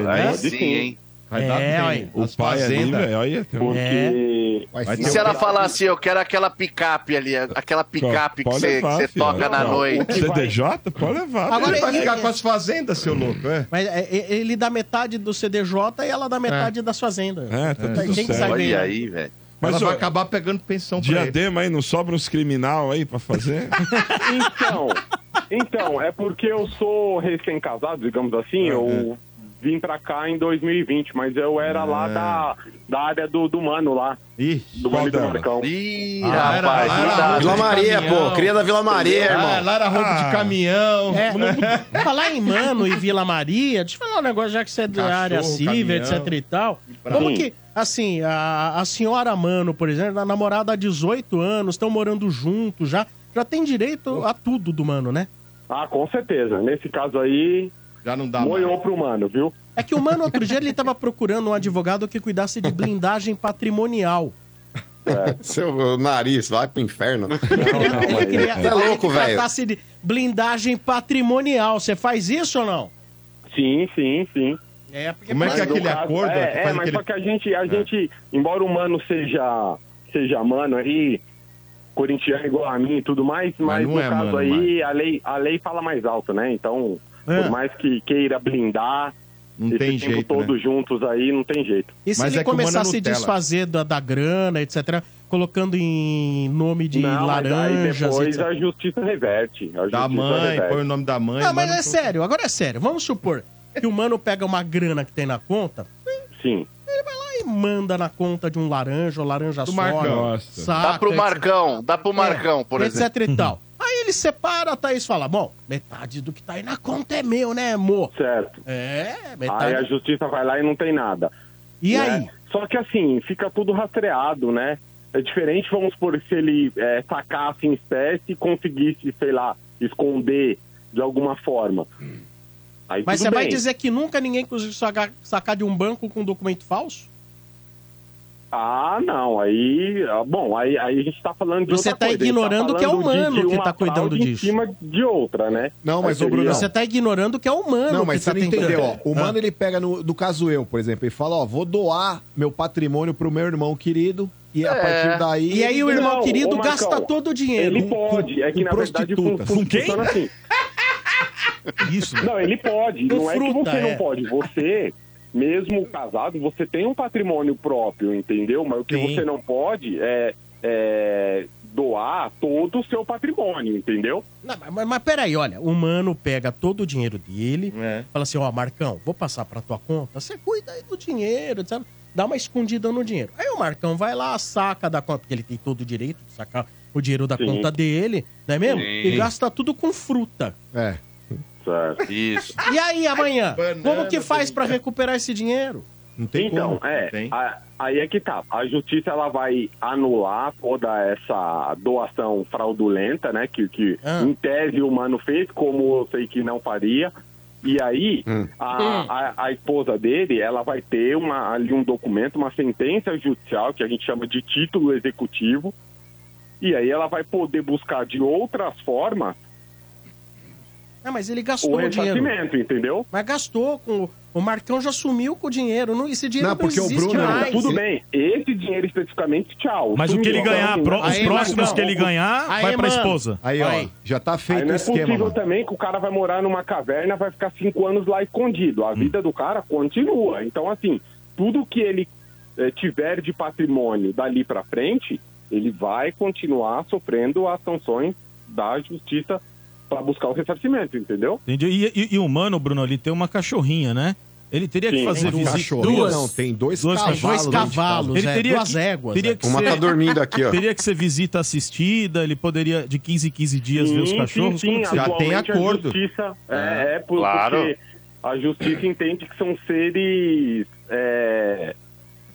F: Aí
P: Pode
F: sim,
P: hein?
A: É,
B: dar bem.
A: olha.
F: O pai ali,
B: fazendas.
F: velho, olha,
P: Porque.
B: Vai
I: E se ela falar assim, eu quero aquela picape ali, aquela picape que
F: Pode
I: você que
F: levar,
I: você
F: filho.
I: toca na
F: Não,
I: noite?
F: CDJ? Pode levar.
A: Agora,
B: Ele vai
A: e-
B: ficar com as fazendas, seu louco, é?
A: Mas é, é, ele dá metade do CDJ e ela dá metade das fazendas.
F: É, tá
A: Quem
F: tudo
A: que
F: certo.
A: sai
I: Olha
A: ganhando?
I: aí, velho.
F: Mas
B: ela
F: ó,
B: vai acabar pegando pensão pra ele.
F: Diadema aí, não sobra uns criminal aí pra fazer? [laughs]
P: Então, então, é porque eu sou recém-casado, digamos assim, eu vim pra cá em 2020, mas eu era lá da, da área do, do mano lá. do
F: qual
P: mano do? Marcão.
I: Ih,
B: Ah, era-
I: rapaz,
B: era
H: Vila Maria, pô. Cria da Vila Maria,
B: Ah,
H: irmão.
B: lá era roubo
F: Ah.
B: de caminhão.
A: É, [laughs] falar em Mano e Vila Maria, deixa eu falar um negócio, já que você é da
B: Cachorro,
A: área civil, etc e tal. Como
P: Sim.
A: que, assim, a, a senhora Mano, por exemplo, a namorada há 18 anos, estão morando juntos já, já tem direito a tudo do Mano, né?
P: Ah, com certeza. Nesse caso aí,
B: Já não dá mais.
P: moiou pro mano, viu?
A: É que o Mano, outro dia, ele tava procurando um advogado que cuidasse de blindagem patrimonial. [laughs]
H: Seu nariz, vai pro inferno.
A: Ele queria
H: Você é louco,
A: que
H: velho.
A: tratasse de blindagem patrimonial. Você faz isso ou não?
P: Sim, sim, sim.
A: É, porque
B: Como é que é
P: Mas
B: aquele
P: caso-
B: acordo?
P: É, é, mas
B: aquele-
P: só que a gente, a gente, embora o mano seja, seja mano aí, corintiano igual a mim e tudo mais, mas,
B: não
P: no
B: é
P: caso
B: mano
P: aí, a lei, a lei fala mais alto, né? Então,
A: É.
P: por mais que queira blindar,
B: Não
P: esse
B: tem
P: tempo
B: jeito,
P: todos
B: né?
P: juntos aí, não tem jeito.
A: E se
B: Mas
A: ele
B: é o
A: começar a
B: é
A: se
B: Nutella.
A: desfazer da, da grana, etc., colocando em nome de
P: não, mas aí
A: laranjas,
P: depois
A: etc.
P: a justiça reverte. A
B: Da
P: justiça
B: mãe,
P: reverte.
B: põe o nome da mãe.
A: Não, mas
B: mano,
A: é sério, agora é sério. Vamos supor que o mano pega uma grana que tem na conta,
P: Sim.
A: ele vai lá e manda na conta de um laranja, ou laranja
B: Do
A: só,
I: Dá pro
A: etc.
I: Marcão, dá pro Marcão, por
A: etc
I: exemplo.
A: e tal. Aí ele separa, a Thaís fala, bom, metade do que tá aí na conta é meu, né, amor?
P: Certo.
A: É,
P: Aí a
A: metade.
P: justiça vai lá e não tem nada.
A: E
P: né?
A: aí?
P: Só que assim, fica tudo rastreado, né? É diferente, vamos supor, se ele é, sacasse em espécie e conseguisse, sei lá, esconder de alguma forma. Aí
A: Mas você vai
P: bem.
A: dizer que nunca ninguém conseguiu sacar, sacar de um banco com documento falso?
P: Ah, não, aí... ah, Bom, aí, aí a gente tá falando de
A: Você
P: outra
A: tá
P: coisa. A gente
A: ignorando que é o
P: de-
A: humano
P: de
A: que
P: uma
A: tá cuidando disso.
P: em cima de outra, né?
C: Não, mas, ô, Bruno,
A: Você tá ignorando que é o humano
C: Não, mas você
A: tá
C: não
A: tentando.
C: entendeu, ó. O
A: Ah.
C: mano, ele pega no, do caso eu, por exemplo, e fala, ó, vou doar meu patrimônio pro meu irmão querido e a
I: É.
C: partir daí...
A: E aí o irmão
P: Não,
A: querido
P: Marcão,
A: gasta todo o dinheiro.
P: Ele pode, é que
C: com
P: na verdade
D: Com quem?
P: assim. [laughs]
D: Isso,
P: Não, ele pode.
A: Com
P: não é que
A: fruta,
P: você
A: é.
P: não pode. Você, mesmo casado, você tem um patrimônio próprio, entendeu? Mas o que
A: Sim.
P: você não pode é, é doar todo o seu patrimônio, entendeu?
A: Não, mas, mas peraí, olha, o mano pega todo o dinheiro dele,
B: É.
A: fala assim, ó, Marcão, vou passar pra tua conta, você cuida aí do dinheiro, etc. Dá uma escondida no dinheiro. Aí o Marcão vai lá, saca da conta, porque ele tem todo o direito de sacar o dinheiro da
P: Sim.
A: conta dele, não é mesmo?
I: Sim.
A: E gasta tudo com fruta.
C: É.
P: Certo.
I: Isso.
A: E aí, amanhã,
B: Banana,
A: como que faz pra recuperar esse dinheiro?
B: Não tem
P: Então,
B: como.
P: é,
B: tem.
P: a- aí é que tá. A justiça ela vai anular toda essa doação fraudulenta, né? Que, que
A: Ah.
P: em tese o mano fez, como eu sei que não faria. E aí,
H: Hum.
P: a,
A: Hum.
P: a, a esposa dele, ela vai ter uma, ali um documento, uma sentença judicial, que a gente chama de título executivo. E aí ela vai poder buscar de outras formas
A: Ah, mas ele
P: o
A: gastou o dinheiro.
P: ressarcimento, entendeu?
A: Mas gastou com... O Marcão já sumiu com o dinheiro. Não, esse dinheiro
C: Não,
A: não,
C: porque o
A: existe
C: Bruno-
A: mais.
P: Tudo bem, esse dinheiro especificamente, tchau.
D: Mas o que ele ganhar, pro- os
A: Aí,
D: próximos
A: Marcão,
D: que ele ganhar,
A: aí,
D: vai pra
A: mano.
D: esposa.
C: Aí, ó,
A: Aí.
C: já tá
P: Aí
C: feito
P: não
C: o
P: é
C: esquema,
P: possível
C: mano.
P: também que o cara vai morar numa caverna, vai ficar cinco anos lá escondido. A vida do cara continua. Então, assim, tudo que ele eh, tiver de patrimônio dali pra frente, ele vai continuar sofrendo as sanções da justiça para buscar o ressarcimento, entendeu?
D: Entendi. E, e- e o mano, Bruno, ele tem uma cachorrinha, né? Ele teria que
C: Sim.
D: fazer
C: Tem
D: visita.
C: cachorrinho, não, tem dois cavalos
A: Dois
C: dentro de casa.
A: cavalos,
D: Ele
A: é,
D: teria
A: duas
D: que,
A: éguas.
D: Teria
A: é.
D: que
H: Uma
D: ser,
H: tá dormindo aqui, ó.
D: Teria que ser visita assistida, ele poderia de 15 em 15 dias ver os cachorros.
P: sim, sim,
D: que seria?
P: atualmente A justiça, é, é por-
I: Claro.
P: porque a justiça entende que são seres. é,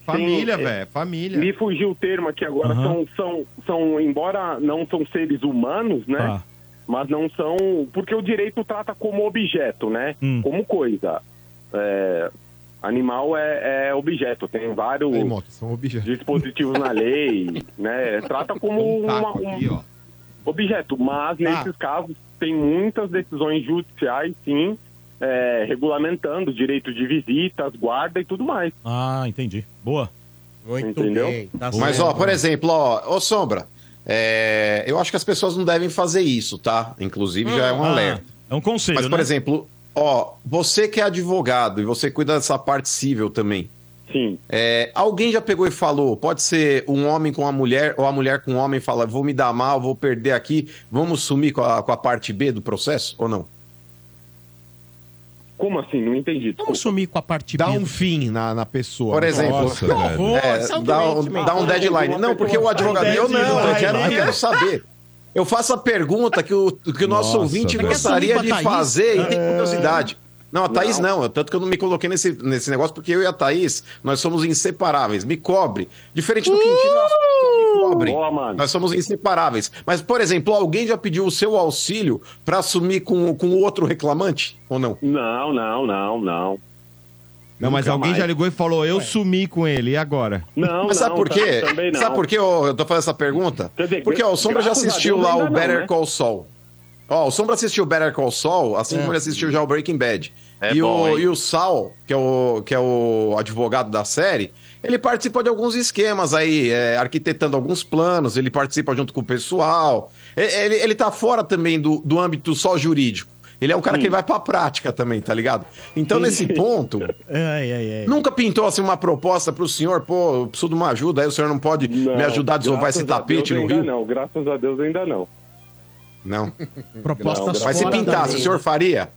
B: Família,
P: tem-
B: velho, família.
P: Me fugiu o termo aqui agora.
B: Aham.
P: São, são, são, embora não são seres humanos, né?
D: Tá.
P: Mas não são. Porque o direito trata como objeto, né?
D: Hum.
P: Como coisa. É, animal é, é objeto. Tem vários
C: Aí, Mota,
P: dispositivos na lei, [laughs] né? Trata como
B: Um
P: uma, um
B: aqui,
P: objeto. Mas nesses casos tem muitas decisões judiciais, sim, é, regulamentando direito de visitas, guarda e tudo mais.
D: Ah, entendi. Boa.
A: Muito
P: Entendeu?
A: bem. Tá
H: Mas,
A: certo.
H: ó, por exemplo, ó, ô Sombra, é, eu acho que as pessoas não devem fazer isso, tá? Inclusive, já é um
D: Ah,
H: alerta.
D: É um conselho,
H: Mas, por
D: né?
H: exemplo, ó, você que é advogado e você cuida dessa parte civil também.
P: Sim.
H: É, alguém já pegou e falou, pode ser um homem com a mulher, ou a mulher com um homem fala, vou me dar mal, vou perder aqui, vamos sumir com a, com a parte B do processo, ou não?
P: Como assim? Não entendi.
A: Vamos sumir com a parte
C: Dá um fim na, na pessoa.
H: Por exemplo,
C: Nossa,
H: é,
C: velho.
H: dá, um, dá um deadline. Não, porque o advogado. Eu não, eu quero, eu quero saber. Eu faço a pergunta que o, que o nosso
C: Nossa,
H: ouvinte gostaria de fazer e tem
A: É.
H: curiosidade. Não, a Thaís não. eu- Tanto que eu não me coloquei nesse, nesse negócio, porque eu e a Thaís, nós somos inseparáveis. Me cobre. Diferente do Quintino, nós me cobre.
P: Boa, mano.
H: Nós somos inseparáveis. Mas, por exemplo, alguém já pediu o seu auxílio para assumir com, com o outro reclamante? Ou não?
P: Não, não, não, não.
B: Não, mas
P: Nunca
B: alguém
P: mais.
B: já ligou e falou, eu sumi com ele, e agora?
P: Não,
H: Mas sabe
P: não,
H: por quê?
P: não.
H: Sabe por que eu, tô fazendo essa pergunta? Porque ó, o Sombra já assistiu lá o
P: não,
H: Better
P: né?
H: Call Saul. Ó, o Sombra assistiu o Better Call Saul, assim
P: É.
H: como ele assistiu já o Breaking Bad.
I: É
H: e,
I: bom,
H: o,
I: hein?
H: e o Sal, que é o, que é o advogado da série, ele participa de alguns esquemas aí, é, arquitetando alguns planos, ele participa junto com o pessoal. Ele, ele tá fora também do, do âmbito só jurídico. Ele é um cara que vai pra prática também, tá ligado? Então, nesse [laughs] ponto,
A: Ai, ai, ai.
H: Nunca pintou assim uma proposta pro senhor, pô, eu preciso de uma ajuda, aí o senhor não pode me
P: Não,
H: ajudar a desovar esse
P: a
H: tapete
P: Deus
H: no
P: ainda
H: Rio?
P: Não, graças a Deus ainda não.
H: Não.
A: Proposta
P: Não,
H: Mas se pintasse, o senhor faria?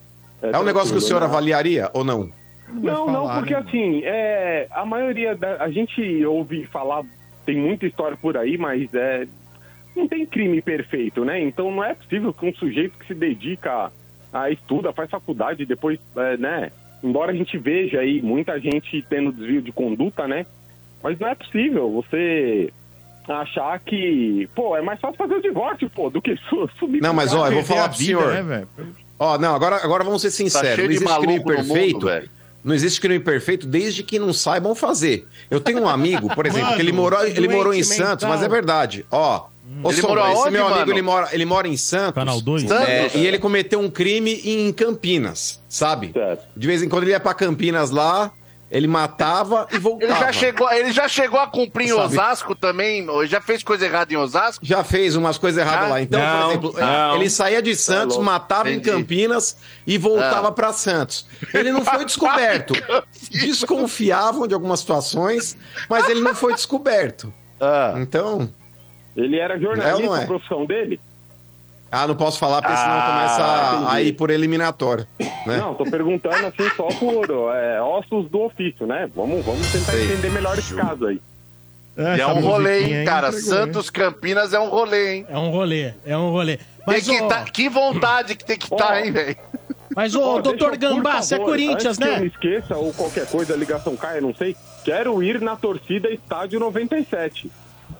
H: É, um negócio que o senhor
P: né?
H: avaliaria ou não?
P: Não, não, porque assim, é, a maioria da. A gente ouve falar, tem muita história por aí, mas é, não tem crime perfeito, né? Então não é possível que um sujeito que se dedica a, a estuda, faz faculdade, depois, é, né? Embora a gente veja aí muita gente tendo desvio de conduta, né? Mas não é possível você achar que, pô, é mais fácil fazer o divórcio, pô, do que su- sumir
H: Não, mas ó, eu vou falar pro
P: vida,
H: senhor.
P: né?
H: Ó, não, agora, agora vamos ser sinceros.
I: Tá cheio
H: não existe crime
I: mundo,
H: perfeito.
I: velho.
H: não existe crime perfeito desde que não saibam fazer. Eu tenho um amigo, por exemplo,
I: Mano,
H: que ele morou, ele morou em
I: mental.
H: Santos, mas é verdade. Ó, ô,
I: Ele
H: Sombra, esse
I: aonde,
H: meu amigo,
I: mano?
H: ele mora, ele mora em Santos.
D: Canal 2?
H: É,
I: Santos?
H: e ele cometeu um crime em Campinas, sabe? De vez em quando ele ia pra Campinas lá, ele matava e voltava.
I: Ele já, chegou, ele já chegou a cumprir em
H: Sabe?
I: Osasco também? Ou Já fez coisa errada em Osasco?
H: Já fez umas coisas erradas
I: Ah,
H: lá. Então,
I: não,
H: por exemplo,
I: não.
H: ele saía de Santos,
I: louco.
H: matava em
I: Entendi.
H: Campinas e voltava
I: Ah.
H: pra Santos. Ele não foi [laughs] descoberto. Desconfiavam de algumas situações, mas ele não foi descoberto. Então.
P: Ele era
H: É ou
P: jornalista,
H: não é?
P: a profissão dele?
H: Ah, não posso falar, porque senão
P: Ah,
H: começa a, ir por eliminatória. Né?
P: Não, tô perguntando assim só por é, ossos do ofício, né? Vamos, vamos tentar entender melhor esse caso aí.
I: E é um rolê, hein, cara? Santos Campinas é um rolê, hein?
A: É um rolê, é um rolê. Mas,
I: Tem que,
A: ô,
I: tá, que vontade que tem que estar, hein, velho?
A: mas ô,
P: Ó,
A: doutor Gambá, você é Corinthians,
P: antes que eu
A: né?
P: me esqueça, ou qualquer coisa, a ligação caia, não sei. Quero ir na torcida Estádio 97.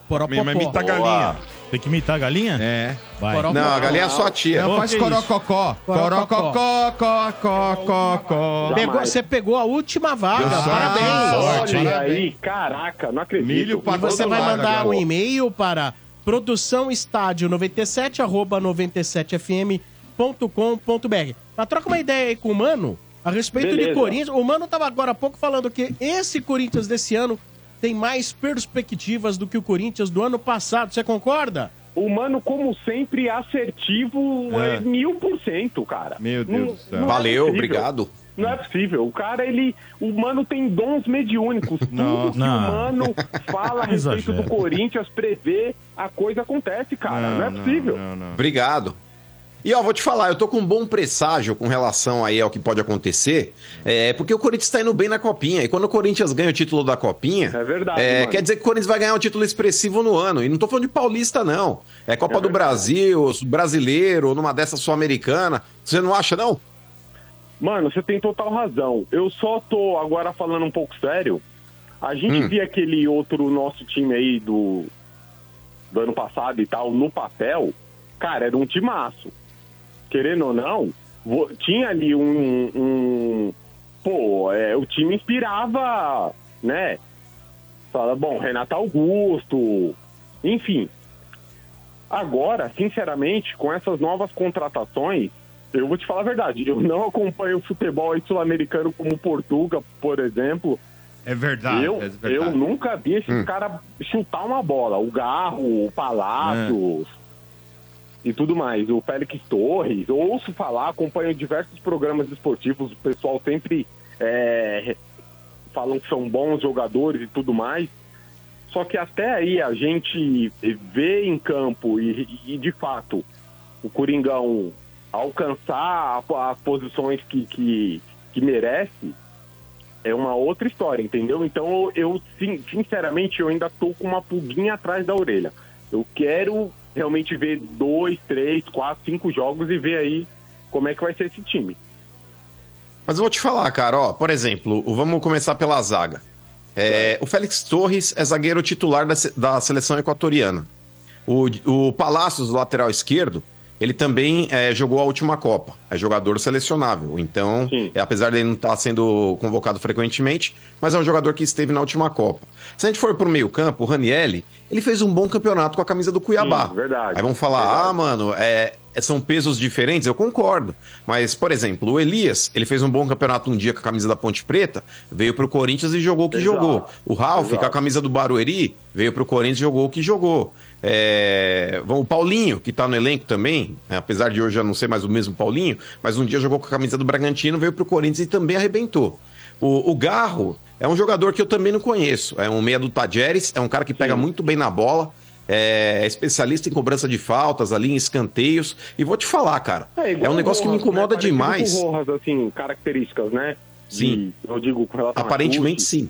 A: Poropopó.
D: Mas imita a galinha. Tem que imitar a galinha?
B: É.
D: Vai.
H: Não, a galinha é só a tia.
B: Não,
H: Ô,
B: faz
H: que
B: corococó. Corococó, có, có, có, có.
A: Pegou- você pegou a última vaga,
B: Deu sorte,
A: parabéns.
B: sorte,
P: Olha
B: parabéns.
P: aí, caraca, não acredito.
B: Milho pra
A: E você
B: todo
A: vai
B: lado
A: mandar um e-mail para produçãoestádio97 arroba 97fm.com.br. Mas troca uma ideia aí com o Mano a respeito de
P: Beleza.
A: Corinthians. O Mano tava agora há pouco falando que esse Corinthians desse ano tem mais perspectivas do que o Corinthians do ano passado. Você concorda?
P: O Mano, como sempre, assertivo
A: É.
P: é mil por cento, cara.
B: Meu Deus
P: Não-
B: do céu.
P: é
H: Valeu,
P: possível.
H: obrigado.
P: Não é possível. O cara, ele. O Mano tem dons mediúnicos. [laughs] Tudo
B: Não,
P: que
D: não.
P: o Mano fala a [laughs] respeito do Corinthians, prevê, a coisa acontece, cara. Não, é possível.
B: Não, não.
H: Obrigado. E ó, vou te falar, eu tô com um bom presságio com relação aí ao que pode acontecer, é, porque o Corinthians tá indo bem na Copinha, e quando o Corinthians ganha o título da Copinha,
P: É verdade,
H: é, quer dizer que o Corinthians vai ganhar um título expressivo no ano, e não tô falando de paulista não, é Copa do Brasil, brasileiro, numa dessa sul-americana, você não acha não?
P: Mano, você tem total razão. Eu só tô agora falando um pouco sério. A gente
H: Hum.
P: via aquele outro nosso time aí do, do ano passado e tal, no papel, cara, era um timaço. Querendo ou não, tinha ali um. um- pô, é, o time inspirava, né? Fala, bom, Renato Augusto, enfim. Agora, sinceramente, com essas novas contratações, eu vou te falar a verdade, eu não acompanho o futebol sul-americano como Portugal, por exemplo.
B: É verdade.
P: Eu,
B: é verdade.
P: eu nunca vi esses
B: Hum.
P: caras chutar uma bola. O Garro, o Palácios e tudo mais. O Félix Torres. Ouço falar, acompanho diversos programas esportivos. O pessoal sempre é, falam que são bons jogadores e tudo mais. Só que até aí a gente vê em campo e, e, de fato o Coringão alcançar as posições que, que, que merece é uma outra história, entendeu? Então eu, sin- sinceramente, eu ainda tô com uma pulguinha atrás da orelha. Eu quero realmente ver dois, três, quatro, cinco jogos e ver aí como é que vai ser esse time.
H: Mas eu vou te falar, cara, ó, por exemplo, vamos começar pela zaga. É, o Félix Torres é zagueiro titular da, da seleção equatoriana. O, o Palácios, lateral esquerdo, ele também é, jogou a última Copa. É jogador selecionável. Então, é, apesar dele não estar sendo convocado frequentemente, mas é um jogador que esteve na última Copa. Se a gente for pro meio campo, o Ranielli, ele fez um bom campeonato com a camisa do Cuiabá.
P: Sim, verdade.
H: Aí vão falar, ah, mano, é, são pesos diferentes, eu concordo. Mas, por exemplo, o Elias, ele fez um bom campeonato um dia com a camisa da Ponte Preta, veio pro Corinthians e jogou o que
P: Exato.
H: jogou. O Ralf,
P: Exato.
H: com a camisa do Barueri, veio pro Corinthians e jogou o que jogou. É, o Paulinho, que tá no elenco também, né, apesar de hoje já não ser mais o mesmo Paulinho, mas um dia jogou com a camisa do Bragantino, veio pro Corinthians e também arrebentou. O, o Garro é um jogador que eu também não conheço. É um meia do Tajeres, é um cara que pega muito bem na bola. É especialista em cobrança de faltas ali, em escanteios. E vou te falar, cara. É,
P: igual
H: um
P: o
H: negócio que me
P: Rojas, né?
H: incomoda
P: Parecido
H: demais.
P: o Rojas, assim, características, né?
H: Sim.
P: De- eu digo com relação a
H: Aparentemente
P: chute.
H: sim.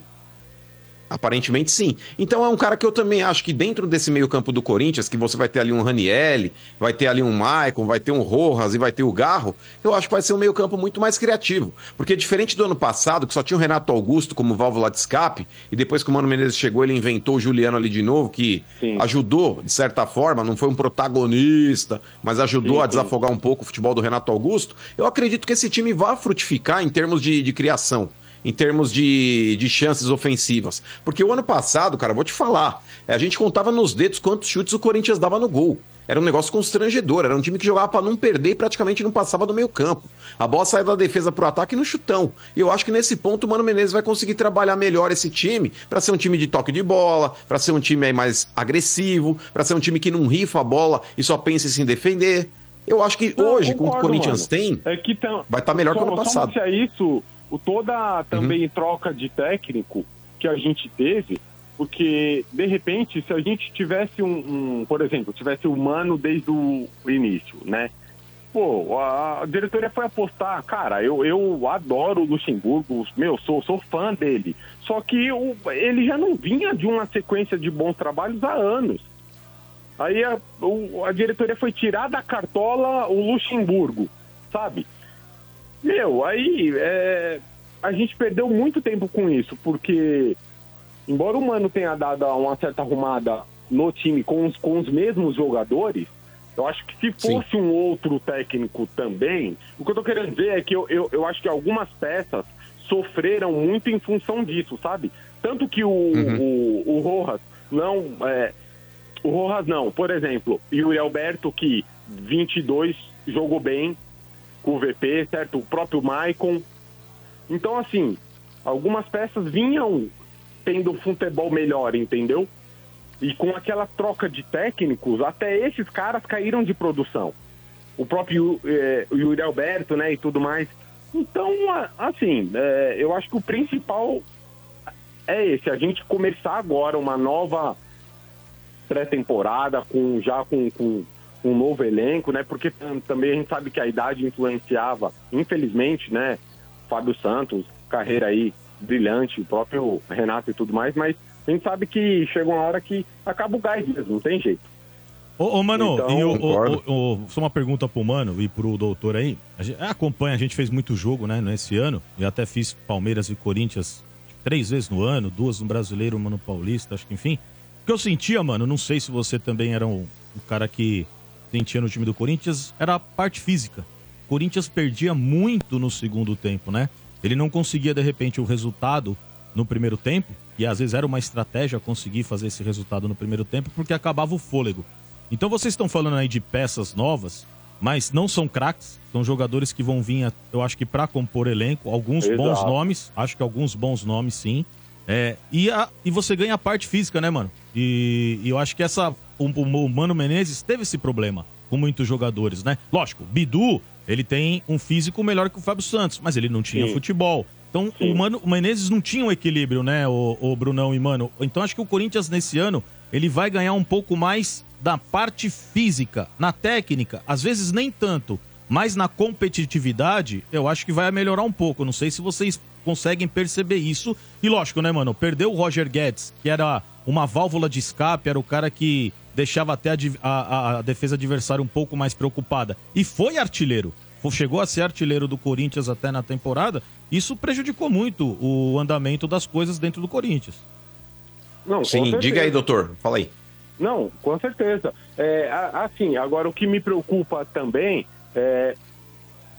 H: Aparentemente sim. Então é um cara que eu também acho que dentro desse meio-campo do Corinthians, que você vai ter ali um Ranielli, vai ter ali um Maicon, vai ter um Rojas e vai ter o Garro, eu acho que vai ser um meio-campo muito mais criativo. Porque diferente do ano passado, que só tinha o Renato Augusto como válvula de escape, e depois que o Mano Menezes chegou, ele inventou o Juliano ali de novo, que ajudou, de certa forma, não foi um protagonista, mas ajudou
P: Sim,
H: a
P: sim.
H: desafogar um pouco o futebol do Renato Augusto. Eu acredito que esse time vai frutificar em termos de, de criação em termos de, de chances ofensivas. Porque o ano passado, cara, vou te falar, a gente contava nos dedos quantos chutes o Corinthians dava no gol. Era um negócio constrangedor, era um time que jogava pra não perder e praticamente não passava do meio campo. A bola saía da defesa pro ataque no chutão. E eu acho que nesse ponto o Mano Menezes vai conseguir trabalhar melhor esse time pra ser um time de toque de bola, pra ser um time mais agressivo, pra ser um time que não rifa a bola e só pensa em se defender. Eu acho que
P: Não,
H: hoje, com o que o
P: concordo,
H: Corinthians
P: mano.
H: tem,
P: É
H: vai estar melhor que o ano passado.
P: Só é isso, o, toda também troca de técnico que a gente teve, porque de repente, se a gente tivesse um, um- por exemplo, tivesse o Mano desde o início, né? Pô, a, diretoria foi apostar, cara, eu, eu adoro o Luxemburgo, meu, sou, sou fã dele. Só que o, ele já não vinha de uma sequência de bons trabalhos há anos. Aí a, a diretoria foi tirar da cartola o Luxemburgo, sabe? Meu, aí é, a gente perdeu muito tempo com isso, porque embora o Mano tenha dado uma certa arrumada no time com os, com os mesmos jogadores, eu acho que se fosse um outro técnico também, o que eu tô querendo dizer é que eu, eu, eu acho que algumas peças sofreram muito em função disso, sabe? Tanto que o, o, o Rojas não. É, o Rojas não, por exemplo, e o Alberto que 22 jogou bem com o VP, certo? O próprio Maicon. Então, assim, algumas peças vinham tendo futebol melhor, entendeu? E com aquela troca de técnicos, até esses caras caíram de produção. O próprio eh, o Yuri Alberto, né, e tudo mais. Então, assim, eh, eu acho que o principal é esse, a gente começar agora uma nova pré-temporada com já com, com, um novo elenco, né? Porque tam- também a gente sabe que a idade influenciava, infelizmente, né? Fábio Santos, carreira aí brilhante, o próprio Renato e tudo mais, mas a gente sabe que chega uma hora que acaba o gás mesmo, não tem jeito.
D: Ô, ô, Mano,
P: Então,
D: e o- o- o- só uma pergunta pro Mano e pro doutor aí. A gente acompanha, a gente fez muito jogo, né, nesse ano. Eu até fiz Palmeiras e Corinthians três vezes no ano, duas no Brasileiro, uma no Paulista, acho que enfim. O que eu sentia, mano, não sei se você também era um, um cara que sentia no time do Corinthians, era a parte física. O Corinthians perdia muito no segundo tempo, né? Ele não conseguia, de repente, o resultado no primeiro tempo, e às vezes era uma estratégia conseguir fazer esse resultado no primeiro tempo, porque acabava o fôlego. Então vocês estão falando aí de peças novas, mas não são craques, são jogadores que vão vir, eu acho que para compor elenco, alguns bons
P: Exato.
D: nomes, acho que alguns bons nomes sim. É, e, a- e você ganha a parte física, né, mano? E, e eu acho que essa. O, o- Mano Menezes teve esse problema com muitos jogadores, né? Lógico, Bidu, ele tem um físico melhor que o Fábio Santos, mas ele não tinha
P: Sim.
D: futebol. Então o, Mano, o Menezes não tinha um equilíbrio, né, o, o Brunão e Mano? Então acho que o Corinthians nesse ano ele vai ganhar um pouco mais da parte física, na técnica, às vezes nem tanto, mas na competitividade eu acho que vai melhorar um pouco. Não sei se vocês conseguem perceber isso. E lógico, né, mano? Perdeu o Roger Guedes, que era uma válvula de escape, era o cara que deixava até a, a- a defesa adversária um pouco mais preocupada. E foi artilheiro. Chegou a ser artilheiro do Corinthians até na temporada. Isso prejudicou muito o andamento das coisas dentro do Corinthians.
P: Não,
H: Sim,
P: certeza.
H: diga aí, doutor. Fala aí.
P: Não, com certeza. É, assim, agora o que me preocupa também é,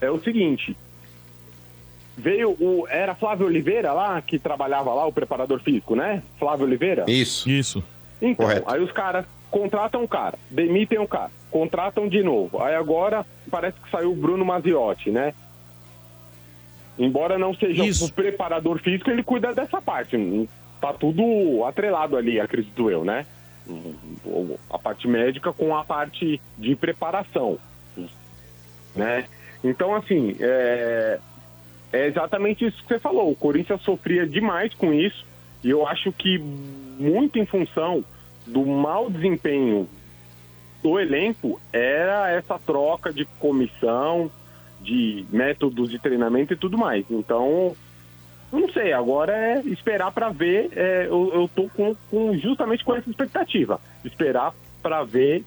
P: é o seguinte. Veio o. Era Flávio Oliveira lá, que trabalhava lá, o preparador físico, né? Flávio Oliveira?
H: Isso.
D: Isso.
P: Então,
H: Correto.
P: aí os caras contratam o cara, demitem o cara, contratam de novo. Aí agora parece que saiu o Bruno Maziotti, né? Embora não seja o preparador físico, ele cuida dessa parte. Tá tudo atrelado ali, acredito eu, né? A parte médica com a parte de preparação, né? Então, assim, é, é exatamente isso que você falou. O Corinthians sofria demais com isso e eu acho que muito em função do mau desempenho do elenco era essa troca de comissão, de métodos de treinamento e tudo mais. Então, não sei, agora é esperar para ver. é, eu, eu tô com, com- justamente com essa expectativa, esperar para ver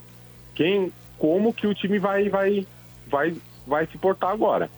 P: quem, como que o time vai, vai, vai, vai se portar agora.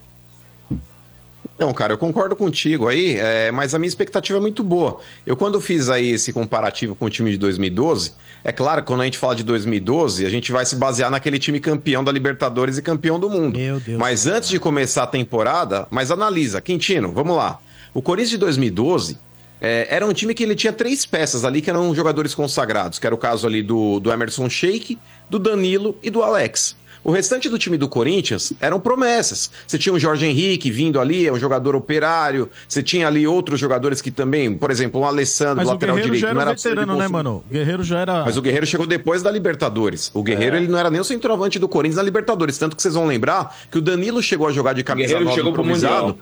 H: Não, cara, eu concordo contigo aí, é, mas a minha expectativa é muito boa. Eu, quando fiz aí esse comparativo com o time de 2012, é claro, quando a gente fala de 2012, a gente vai se basear naquele time campeão da Libertadores e campeão do mundo.
A: Meu Deus.
H: Mas antes de começar a temporada, mas analisa, Quintino, vamos lá. O Corinthians de 2012 é, era um time que ele tinha três peças ali que eram jogadores consagrados, que era o caso ali do, do Emerson Sheik, do Danilo e do Alex. O restante do time do Corinthians eram promessas. Você tinha o Jorge Henrique vindo ali, é um jogador operário. Você tinha ali outros jogadores que também, por exemplo, o Alessandro,
D: Mas o
H: lateral
D: Guerreiro
H: direito.
D: já era
H: não
D: um
H: era
D: veterano, né, mano? O Guerreiro já era.
H: mas o Guerreiro chegou depois da Libertadores. O Guerreiro,
G: É.
H: ele não era nem o centroavante do Corinthians na Libertadores. Tanto que vocês vão lembrar que o Danilo chegou a jogar de camisa
G: Guerreiro
H: 9
G: chegou pro
H: improvisado.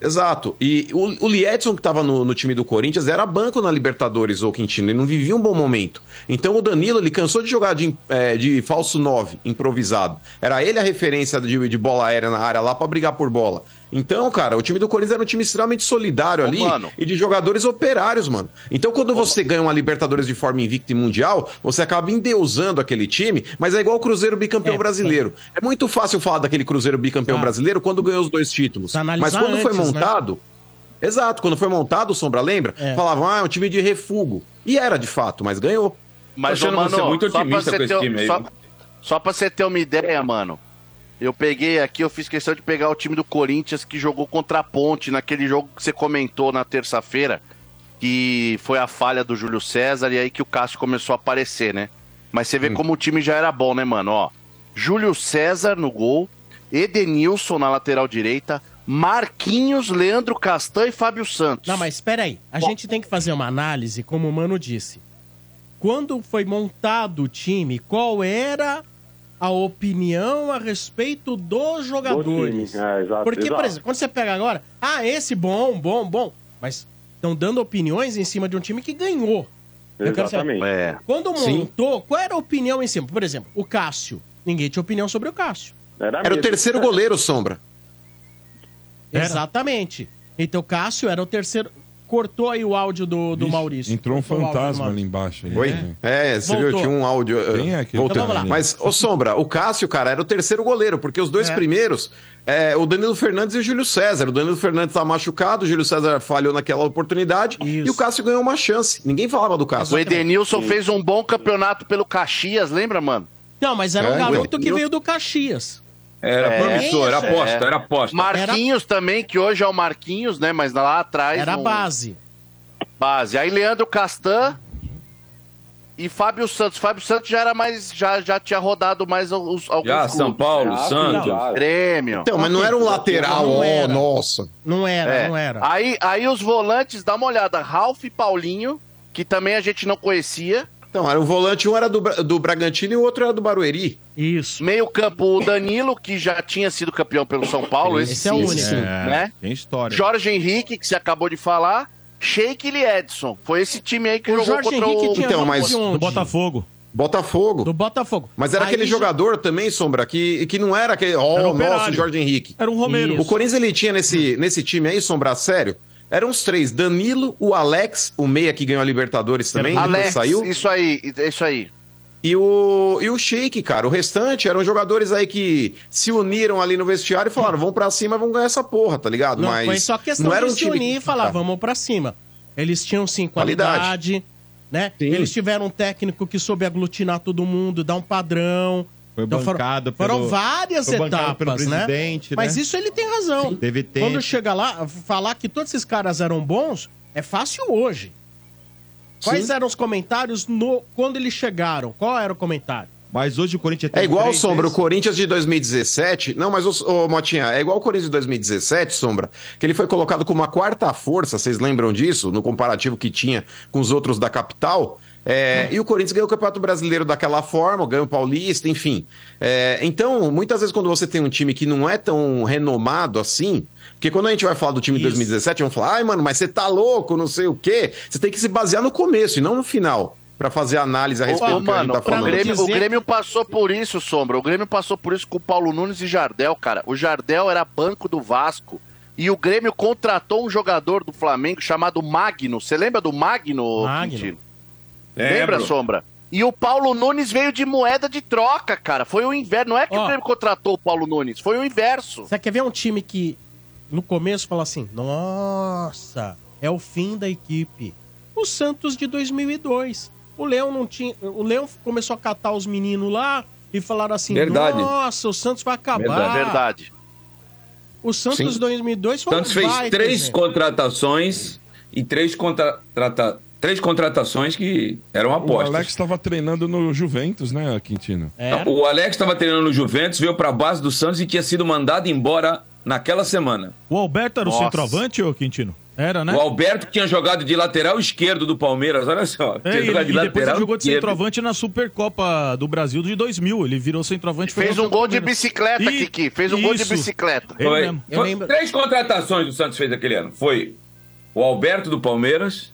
H: Exato. E o, o Liedson, que tava no, no time do Corinthians, era banco na Libertadores, o Quintino. Ele não vivia um bom momento. Então o Danilo, ele cansou de jogar de, é, de falso 9, improvisado. Era ele a referência de, de bola aérea na área lá pra brigar por bola. Então, cara, o time do Corinthians era um time extremamente solidário ali
I: mano.
H: e de jogadores operários, mano. Então, quando você ganha uma Libertadores de forma invicta e mundial, você acaba endeusando aquele time, mas é igual o Cruzeiro bicampeão brasileiro. É muito fácil falar daquele Cruzeiro bicampeão
A: Ah.
H: brasileiro quando ganhou os dois títulos. Mas
A: analisar
H: quando foi
A: antes, né?
H: montado. Exato, quando foi montado, o Sombra lembra?
A: É.
H: Falavam, ah, é um time de refugo. E era de fato, mas ganhou.
I: Mas, ô,
G: achando
I: mano,
G: você muito otimista
I: você
G: com esse
I: ter,
G: time aí,
I: só, só pra você ter uma ideia, mano. Eu peguei aqui, eu fiz questão de pegar o time do Corinthians que jogou contra a Ponte naquele jogo que você comentou na terça-feira, que foi a falha do Júlio César e aí que o Cássio começou a aparecer, né? Mas você vê como o time já era bom, né, mano? Ó, Júlio César no gol, Edenilson na lateral direita, Marquinhos, Leandro Castan e Fábio Santos.
A: Não, mas espera aí. A gente tem que fazer uma análise, como o Mano disse. Quando foi montado o time, qual era a opinião a respeito dos jogadores?
P: time, é, exato,
A: Porque, por
P: exato.
A: exemplo, quando você pega agora, ah, esse bom, bom, bom, mas estão dando opiniões em cima de um time que ganhou. Eu quero saber,
I: É.
A: Quando
H: Sim.
A: montou, qual era a opinião em cima? Por exemplo, o Cássio. ninguém tinha opinião sobre o Cássio.
H: Era o terceiro goleiro, Sombra.
A: Exatamente. Então o Cássio era o terceiro. Cortou aí o áudio do, do Maurício.
F: Entrou um
A: Cortou
F: fantasma ali embaixo. ali,
H: Oi?
F: né?
H: É, você
A: Voltou.
H: viu, tinha um áudio. uh,
F: Quem é aquele
H: voltando.
A: Então vamos lá.
H: Mas, ô Sombra, o Cássio, cara, era o terceiro goleiro, porque os dois
A: É.
H: primeiros, é, o Danilo Fernandes e o Júlio César. O Danilo Fernandes tá machucado, o Júlio César falhou naquela oportunidade e o Cássio ganhou uma chance. Ninguém falava do Cássio.
I: O Edenilson fez um bom campeonato pelo Caxias, lembra, mano?
A: Não, mas era um
H: É,
A: garoto
H: o-
A: que veio do Caxias.
G: Era
I: É,
G: promissor, era
I: é.
G: aposta, era aposta.
I: Marquinhos também, que hoje é o Marquinhos, né? Mas lá atrás.
A: Era base.
I: Base. Aí Leandro Castan e Fábio Santos. Fábio Santos já era mais. Já, já tinha rodado mais os, alguns
G: Já,
I: clubes.
G: São Paulo,
I: Já,
G: Santos.
I: já. Grêmio.
H: Então, mas não era um lateral,
A: Não
H: ó,
A: era.
H: nossa.
A: Não era,
I: É.
A: não era.
I: Aí, aí os volantes, dá uma olhada. Ralf e Paulinho, que também a gente não conhecia.
H: Então, era um volante, um era do, do Bragantino e o outro era do Barueri.
A: Isso.
I: Meio campo, o Danilo, que já tinha sido campeão pelo São Paulo. Esse,
A: Esse é o único.
I: sim, né?
B: Tem história.
I: Jorge Henrique, que você acabou de falar. Sheik e Edson. Foi esse time aí que
A: O
I: jogou
A: Jorge
I: contra
A: Henrique
I: o...
A: tinha
H: Então, mas?
D: Do Botafogo.
H: Botafogo.
A: Do Botafogo.
H: Mas era
A: Aí
H: aquele
A: já-
H: jogador também, Sombra, que, que não era aquele. Ó,
D: Era
H: oh,
D: operário.
H: nossa, Jorge Henrique.
D: Era um Romero.
A: Isso.
H: O Corinthians ele tinha nesse, nesse time aí, Sombra, sério. Eram os três: Danilo, o Alex, o Meia que ganhou a Libertadores também,
I: Alex,
H: saiu.
I: isso aí, isso aí.
H: E o, e o Sheik, cara. O restante eram jogadores aí que se uniram ali no vestiário e falaram: vamos pra cima, vamos ganhar essa porra, tá ligado?
A: Não,
H: Mas
A: foi só questão
H: não era
A: de
H: um
A: se
H: time
A: unir e falar,
H: Tá.
A: vamos pra cima. Eles tinham sim
H: Qualidade.
A: qualidade, né? Eles tiveram um técnico que soube aglutinar todo mundo, dar um padrão.
B: Foi
A: Então foram-
B: bancado
A: foram,
B: pelo-
A: várias
B: foi bancado
A: etapas,
B: pelo
A: né?
B: presidente,
A: Mas
B: né?
A: isso ele tem razão.
B: Teve tempo.
A: Quando chega lá, falar que todos esses caras eram bons, é fácil hoje. Quais
H: Sim.
A: eram os comentários no quando eles chegaram? Qual era o comentário?
B: Mas hoje o Corinthians
H: É igual,
B: três
H: Sombra, o. Corinthians de 2017. Não, mas, ô, ô, Motinha, é igual o Corinthians de 2017, Sombra, que ele foi colocado como uma quarta força, vocês lembram disso? No comparativo que tinha com os outros da capital. É, E o Corinthians ganhou o Campeonato Brasileiro daquela forma, ganhou o Paulista, enfim. É, então, muitas vezes, quando você tem um time que não é tão renomado assim. Porque quando a gente vai falar do time de 2017, vão falar, ai, mano, mas você tá louco, não sei o quê. Você tem que se basear no começo e não no final, pra fazer análise a respeito
I: Ô,
H: do que a gente
I: mano,
H: tá
I: o
H: falando.
I: Grêmio, o Grêmio passou por isso, Sombra. O Grêmio passou por isso com o Paulo Nunes e Jardel, cara. O Jardel era banco do Vasco. E o Grêmio contratou um jogador do Flamengo chamado Magno. Você lembra do Magno,
A: Magno.
I: Quintino?
G: Lembro.
I: Lembra, Sombra? E o Paulo Nunes veio de moeda de troca, cara. Foi o inverso. Não é que
A: Ó.
I: o Grêmio contratou o Paulo Nunes, foi o inverso.
A: Você quer ver um time que no começo fala assim: nossa, é o fim da equipe. O Santos de 2002. O Leão não tinha. O Leão começou a catar os meninos lá e falaram assim:
G: Verdade.
A: nossa, o Santos vai acabar.
G: Verdade.
I: Verdade.
A: O Santos
G: Sim.
A: de 2002
G: O
A: foi
G: Santos
A: um
G: fez
A: baita
G: três
A: exemplo.
G: contratações e três, contrata... três contratações que eram
F: O
G: apostas.
F: Alex estava treinando no Juventus, né, Quintino?
A: Era?
G: O Alex estava treinando no Juventus, veio para a base do Santos e tinha sido mandado embora naquela semana.
D: O Alberto era o
I: Nossa.
D: centroavante, ô Quintino? Era, né?
G: O Alberto que tinha jogado de lateral esquerdo do Palmeiras, olha só.
D: É, e, ele- e depois ele jogou de
G: esquerdo.
D: centroavante na Supercopa do Brasil de 2000. Ele virou centroavante.
I: Fez um gol de bicicleta,
D: E-
I: Kiki. Fez um gol de
D: isso.
I: bicicleta.
G: Foi, foi
A: lembro-
G: Três contratações o Santos fez aquele ano. Foi o Alberto do Palmeiras,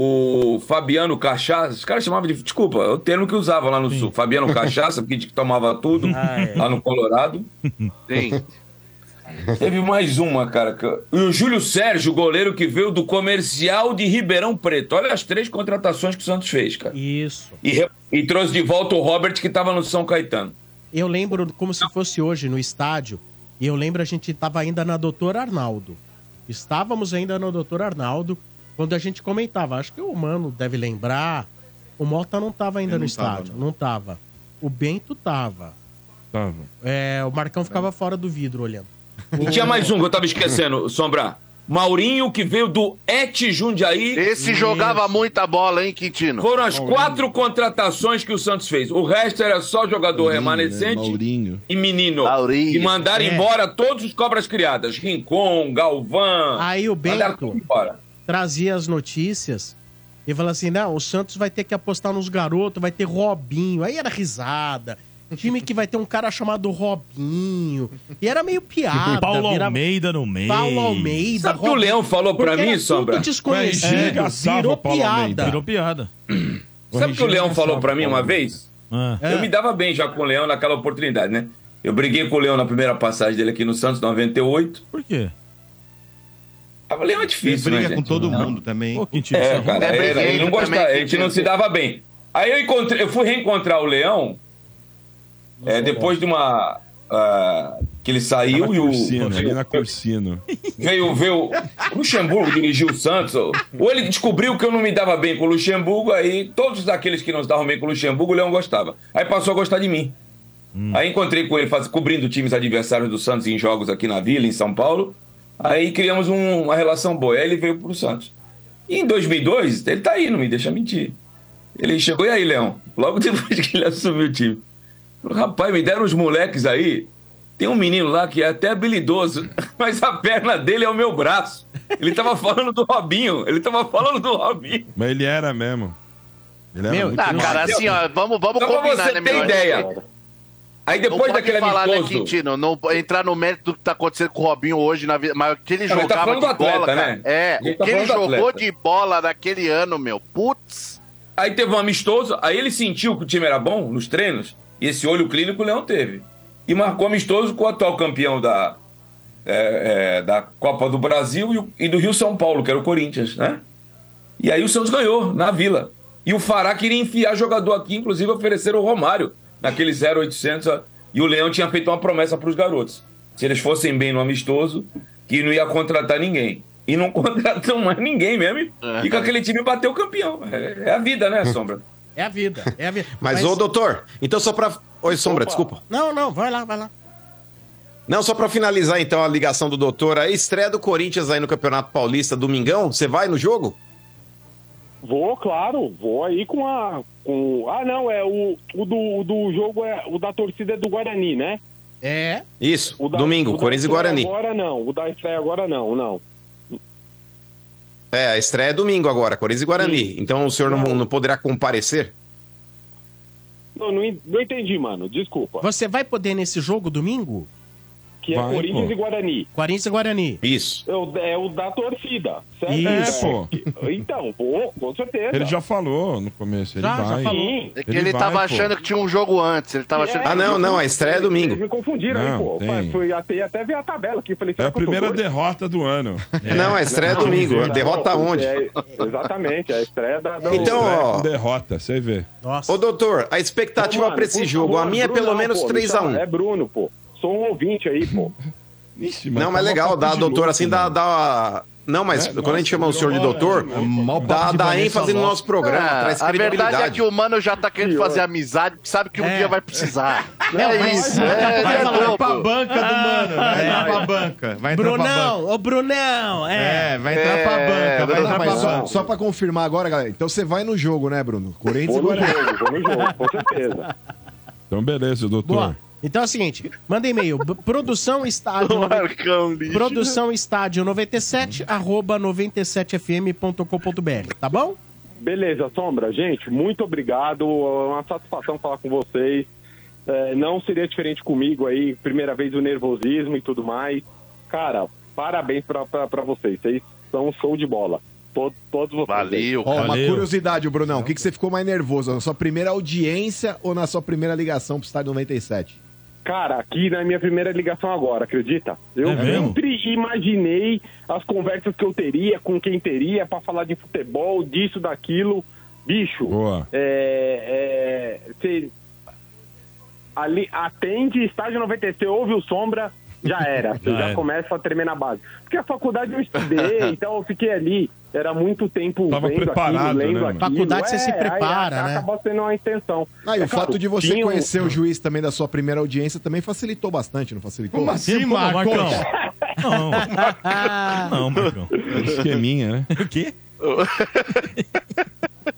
G: o Fabiano Cachaça. Os caras chamavam de. Desculpa, é o termo que usava lá no Sul. Fabiano Cachaça, porque que tomava tudo [laughs]
A: Ah, é.
G: lá no Colorado.
I: Sim.
G: Teve mais uma, cara. E o Júlio Sérgio, goleiro que veio do comercial de Ribeirão Preto. Olha as três contratações que o Santos fez, cara.
A: Isso.
G: E, re- e trouxe de volta o Robert, que estava no São Caetano.
A: Eu lembro como se fosse hoje no estádio. E eu lembro a gente estava ainda na Doutor Arnaldo. Estávamos ainda no Doutor Arnaldo quando a gente comentava. Acho que o Mano deve lembrar. O Mota não estava ainda no
B: não tava,
A: estádio. não estava. O Bento tava.
F: Tava.
A: É, o Marcão ficava fora do vidro olhando.
G: E tinha mais um que eu tava esquecendo, Sombra. Maurinho, que veio do Et Jundiaí.
I: Esse jogava muita bola, hein, Quintino?
G: Foram as quatro contratações que o Santos fez. O resto era só jogador remanescente
F: Maurinho.
G: e menino.
I: Maurinho.
G: E mandaram
A: É.
G: embora todos os cobras criadas. Rincon, Galvão.
A: Aí o
G: Mandaram
A: Bento
G: tudo embora.
A: Trazia as notícias e falava assim: não, o Santos vai ter que apostar nos garotos, vai ter Robinho. Aí era risada. Time que vai ter um cara chamado Robinho. E era meio piada. [laughs]
D: Paulo
A: virava-
D: Almeida no meio.
A: Paulo Almeida.
G: Sabe o que o Leão falou pra
A: Porque
G: mim,
A: era tudo
G: Sombra?
A: desconhecido,
F: arregaçava
A: virou piada.
D: Virou piada.
G: Sabe o que o Leão falou pra mim uma vez?
A: É.
G: Eu me dava bem já com o Leão naquela oportunidade, né? Eu briguei com o Leão na primeira passagem dele aqui no Santos, 98.
D: Por quê?
G: O Leão é difícil,
B: Ele briga
G: né,
B: com
G: gente?
B: todo
G: Não.
B: mundo também.
D: Pô, Quintino,
G: É, cara,
I: É
G: era, ele não gostava,
I: também,
G: a gente não se dava bem. Aí eu encontrei, eu fui reencontrar o Leão é, depois de uma. ah, que ele saiu
F: Tava
G: e o.
F: Cursino, ali na Cursino.
G: Veio, veio. O Luxemburgo dirigiu o Santos. Ou ele descobriu que eu não me dava bem com o Luxemburgo, aí todos aqueles que não se davam bem com o Luxemburgo, o Leão gostava. Aí passou a gostar de mim. Aí encontrei com ele faz, cobrindo times adversários do Santos em jogos aqui na Vila, em São Paulo. Aí criamos um- uma relação boa. Aí ele veio pro Santos. E em 2002, ele tá aí, não me deixa mentir. Ele chegou, e aí, Leão? Logo [laughs] depois que ele assumiu o time. Falou, rapaz, me deram uns moleques aí. Tem um menino lá que é até habilidoso, [laughs] mas a perna dele é o meu braço. Ele tava falando do Robinho. Ele tava falando do Robinho.
F: Mas ele era mesmo. Ele era
G: Meu,
F: muito bom.
I: cara, assim, ó, vamos, vamos
G: pra
I: combinar,
G: você
I: né,
G: ter
I: meu?
G: ideia. Aí depois
I: não
G: daquele
I: falar, né,
G: amistoso...
I: Quintino? Não entrar no mérito do que tá acontecendo com o Robinho hoje na vida. Mas o que ele
G: tá
I: jogava
G: falando
I: de
G: atleta,
I: bola, cara.
G: né?
I: É,
G: Ele
I: o
G: tá
I: que ele jogou de bola naquele ano, meu. Putz.
G: Aí teve um amistoso, aí ele sentiu que o time era bom nos treinos, e esse olho clínico o Leão teve. E marcou amistoso com o atual campeão da, é, é, da Copa do Brasil e, e do Rio São Paulo, que era o Corinthians, né? E aí o Santos ganhou, na Vila. E o Fará queria enfiar jogador aqui, inclusive ofereceram o Romário, naquele 0800, ó, e o Leão tinha feito uma promessa para os garotos. Se eles fossem bem no amistoso, que não ia contratar ninguém. E não [laughs] contratam mais ninguém mesmo. E com aquele time bateu campeão. É, é a vida, né, Sombra?
A: É a vida, é a vida. [laughs]
H: Mas, ô, doutor, então só pra. Oi, Sombra, desculpa.
A: Não, não, vai lá, vai lá.
H: Não, só pra finalizar então a ligação do doutor, a estreia do Corinthians aí no Campeonato Paulista, domingão, você vai no jogo?
P: Vou, claro, vou aí com a. Com... Ah, não, é o, o do, o do jogo é. O da torcida é do Guarani, né?
A: É.
H: Isso,
P: O da-
H: domingo, Corinthians e Guarani.
P: Agora não, o da estreia agora não, não.
H: É, a estreia é domingo agora, Corinthians e Guarani. Então o senhor não, não poderá comparecer?
P: Não, não, não entendi, mano, desculpa.
A: Você vai poder nesse jogo domingo?
P: Que é Corinthians e Guarani.
A: Corinthians e Guarani.
H: Isso.
P: É o, é o da torcida, certo?
F: Isso. É, pô.
P: Então, pô, com certeza.
F: Ele já falou no começo, ele
P: Já, já
F: vai.
P: falou.
I: É que ele, tava
F: vai, pô.
I: achando que tinha um jogo antes. Ele tava achando
H: Ah, não, não, a estreia é domingo.
P: Eles me confundiram
F: Não,
P: aí, pô.
F: tem.
P: Fui até, até ver a tabela aqui. Falei,
F: É a primeira derrota do ano.
H: Não, a estreia é domingo.
P: Não,
H: Derrota
P: não,
H: onde?
P: é- exatamente, a estreia da. da-
H: Então, ó.
F: derrota, você vê.
A: Nossa.
H: Ô, doutor, a expectativa pra esse jogo, a minha é pelo
P: não,
H: menos
P: pô, me
H: 3 a
P: chama-
H: 1
P: É Bruno, pô. Sou um ouvinte aí, pô. [laughs]
F: Ixi,
H: Não,
F: tá
H: mas
F: mó
H: legal, dá, doutor,
F: louco,
H: assim, dá,
F: mano.
H: dá. Não, mas
F: É,
H: quando a gente
F: nossa,
H: chama o senhor de doutor,
C: papo
H: dá, dá ênfase no nosso programa,
I: Ah,
H: traz
I: a verdade é que o mano já tá querendo fazer amizade, porque sabe que um
A: É.
I: dia vai precisar. [laughs]
A: Não,
I: é
A: mas-
I: isso.
A: vai
I: É,
A: falar
I: é
B: Vai
I: bobo.
B: pra banca do mano, vai entrar
A: É.
B: pra banca. Vai entrar.
A: Brunão, ô Brunão, é.
B: É, vai entrar pra
I: É,
B: banca, vai entrar
C: Mas
B: pra banca.
C: só pra confirmar agora, galera. Então você vai no jogo, né, Bruno? Corinthians e
P: Vou no
C: Guarani.
P: jogo, vou no jogo, com certeza. [laughs]
F: Então, beleza, doutor.
A: Boa. Então é o seguinte, manda e-mail, produção estádio... [laughs]
I: Marcão lixo.
A: Produção estádio 97, arroba 97fm.com.br, tá bom?
P: Beleza, Sombra. Gente, muito obrigado. É uma satisfação falar com vocês. É, não seria diferente comigo aí. Primeira vez o nervosismo e tudo mais. Cara, parabéns pra, pra, pra vocês. Vocês são um show de bola. Todo, todos vocês.
I: Valeu,
C: Ó, uma
D: Valeu.
C: curiosidade, Brunão. O que, que você ficou mais nervoso? Na sua primeira audiência ou na sua primeira ligação pro Estádio 97?
P: Cara, aqui na minha primeira ligação agora, acredita? Eu
D: É
P: sempre imaginei as conversas que eu teria, com quem teria, pra falar de futebol, disso, daquilo. Bicho,
F: Boa.
P: é, é, cê- ali atende, estágio 96, ouve o sombra, já era. [laughs] Você
D: Já
P: já começa a tremer na base. Porque a faculdade eu estudei, [laughs] então eu fiquei ali. Era muito tempo
F: Tava
P: vendo
F: preparado,
P: aquilo, lendo
F: né.
A: Faculdade você se
P: aí
A: prepara, né?
P: Acabou sendo uma extensão.
C: Ah, e
P: É
C: o
P: claro,
C: fato de você
P: tinha um-
C: conhecer o juiz também da sua primeira audiência também facilitou bastante, não facilitou?
B: Como assim?
D: Marcão? Não, não, Marcão.
F: Esqueminha, né?
D: O quê? [laughs]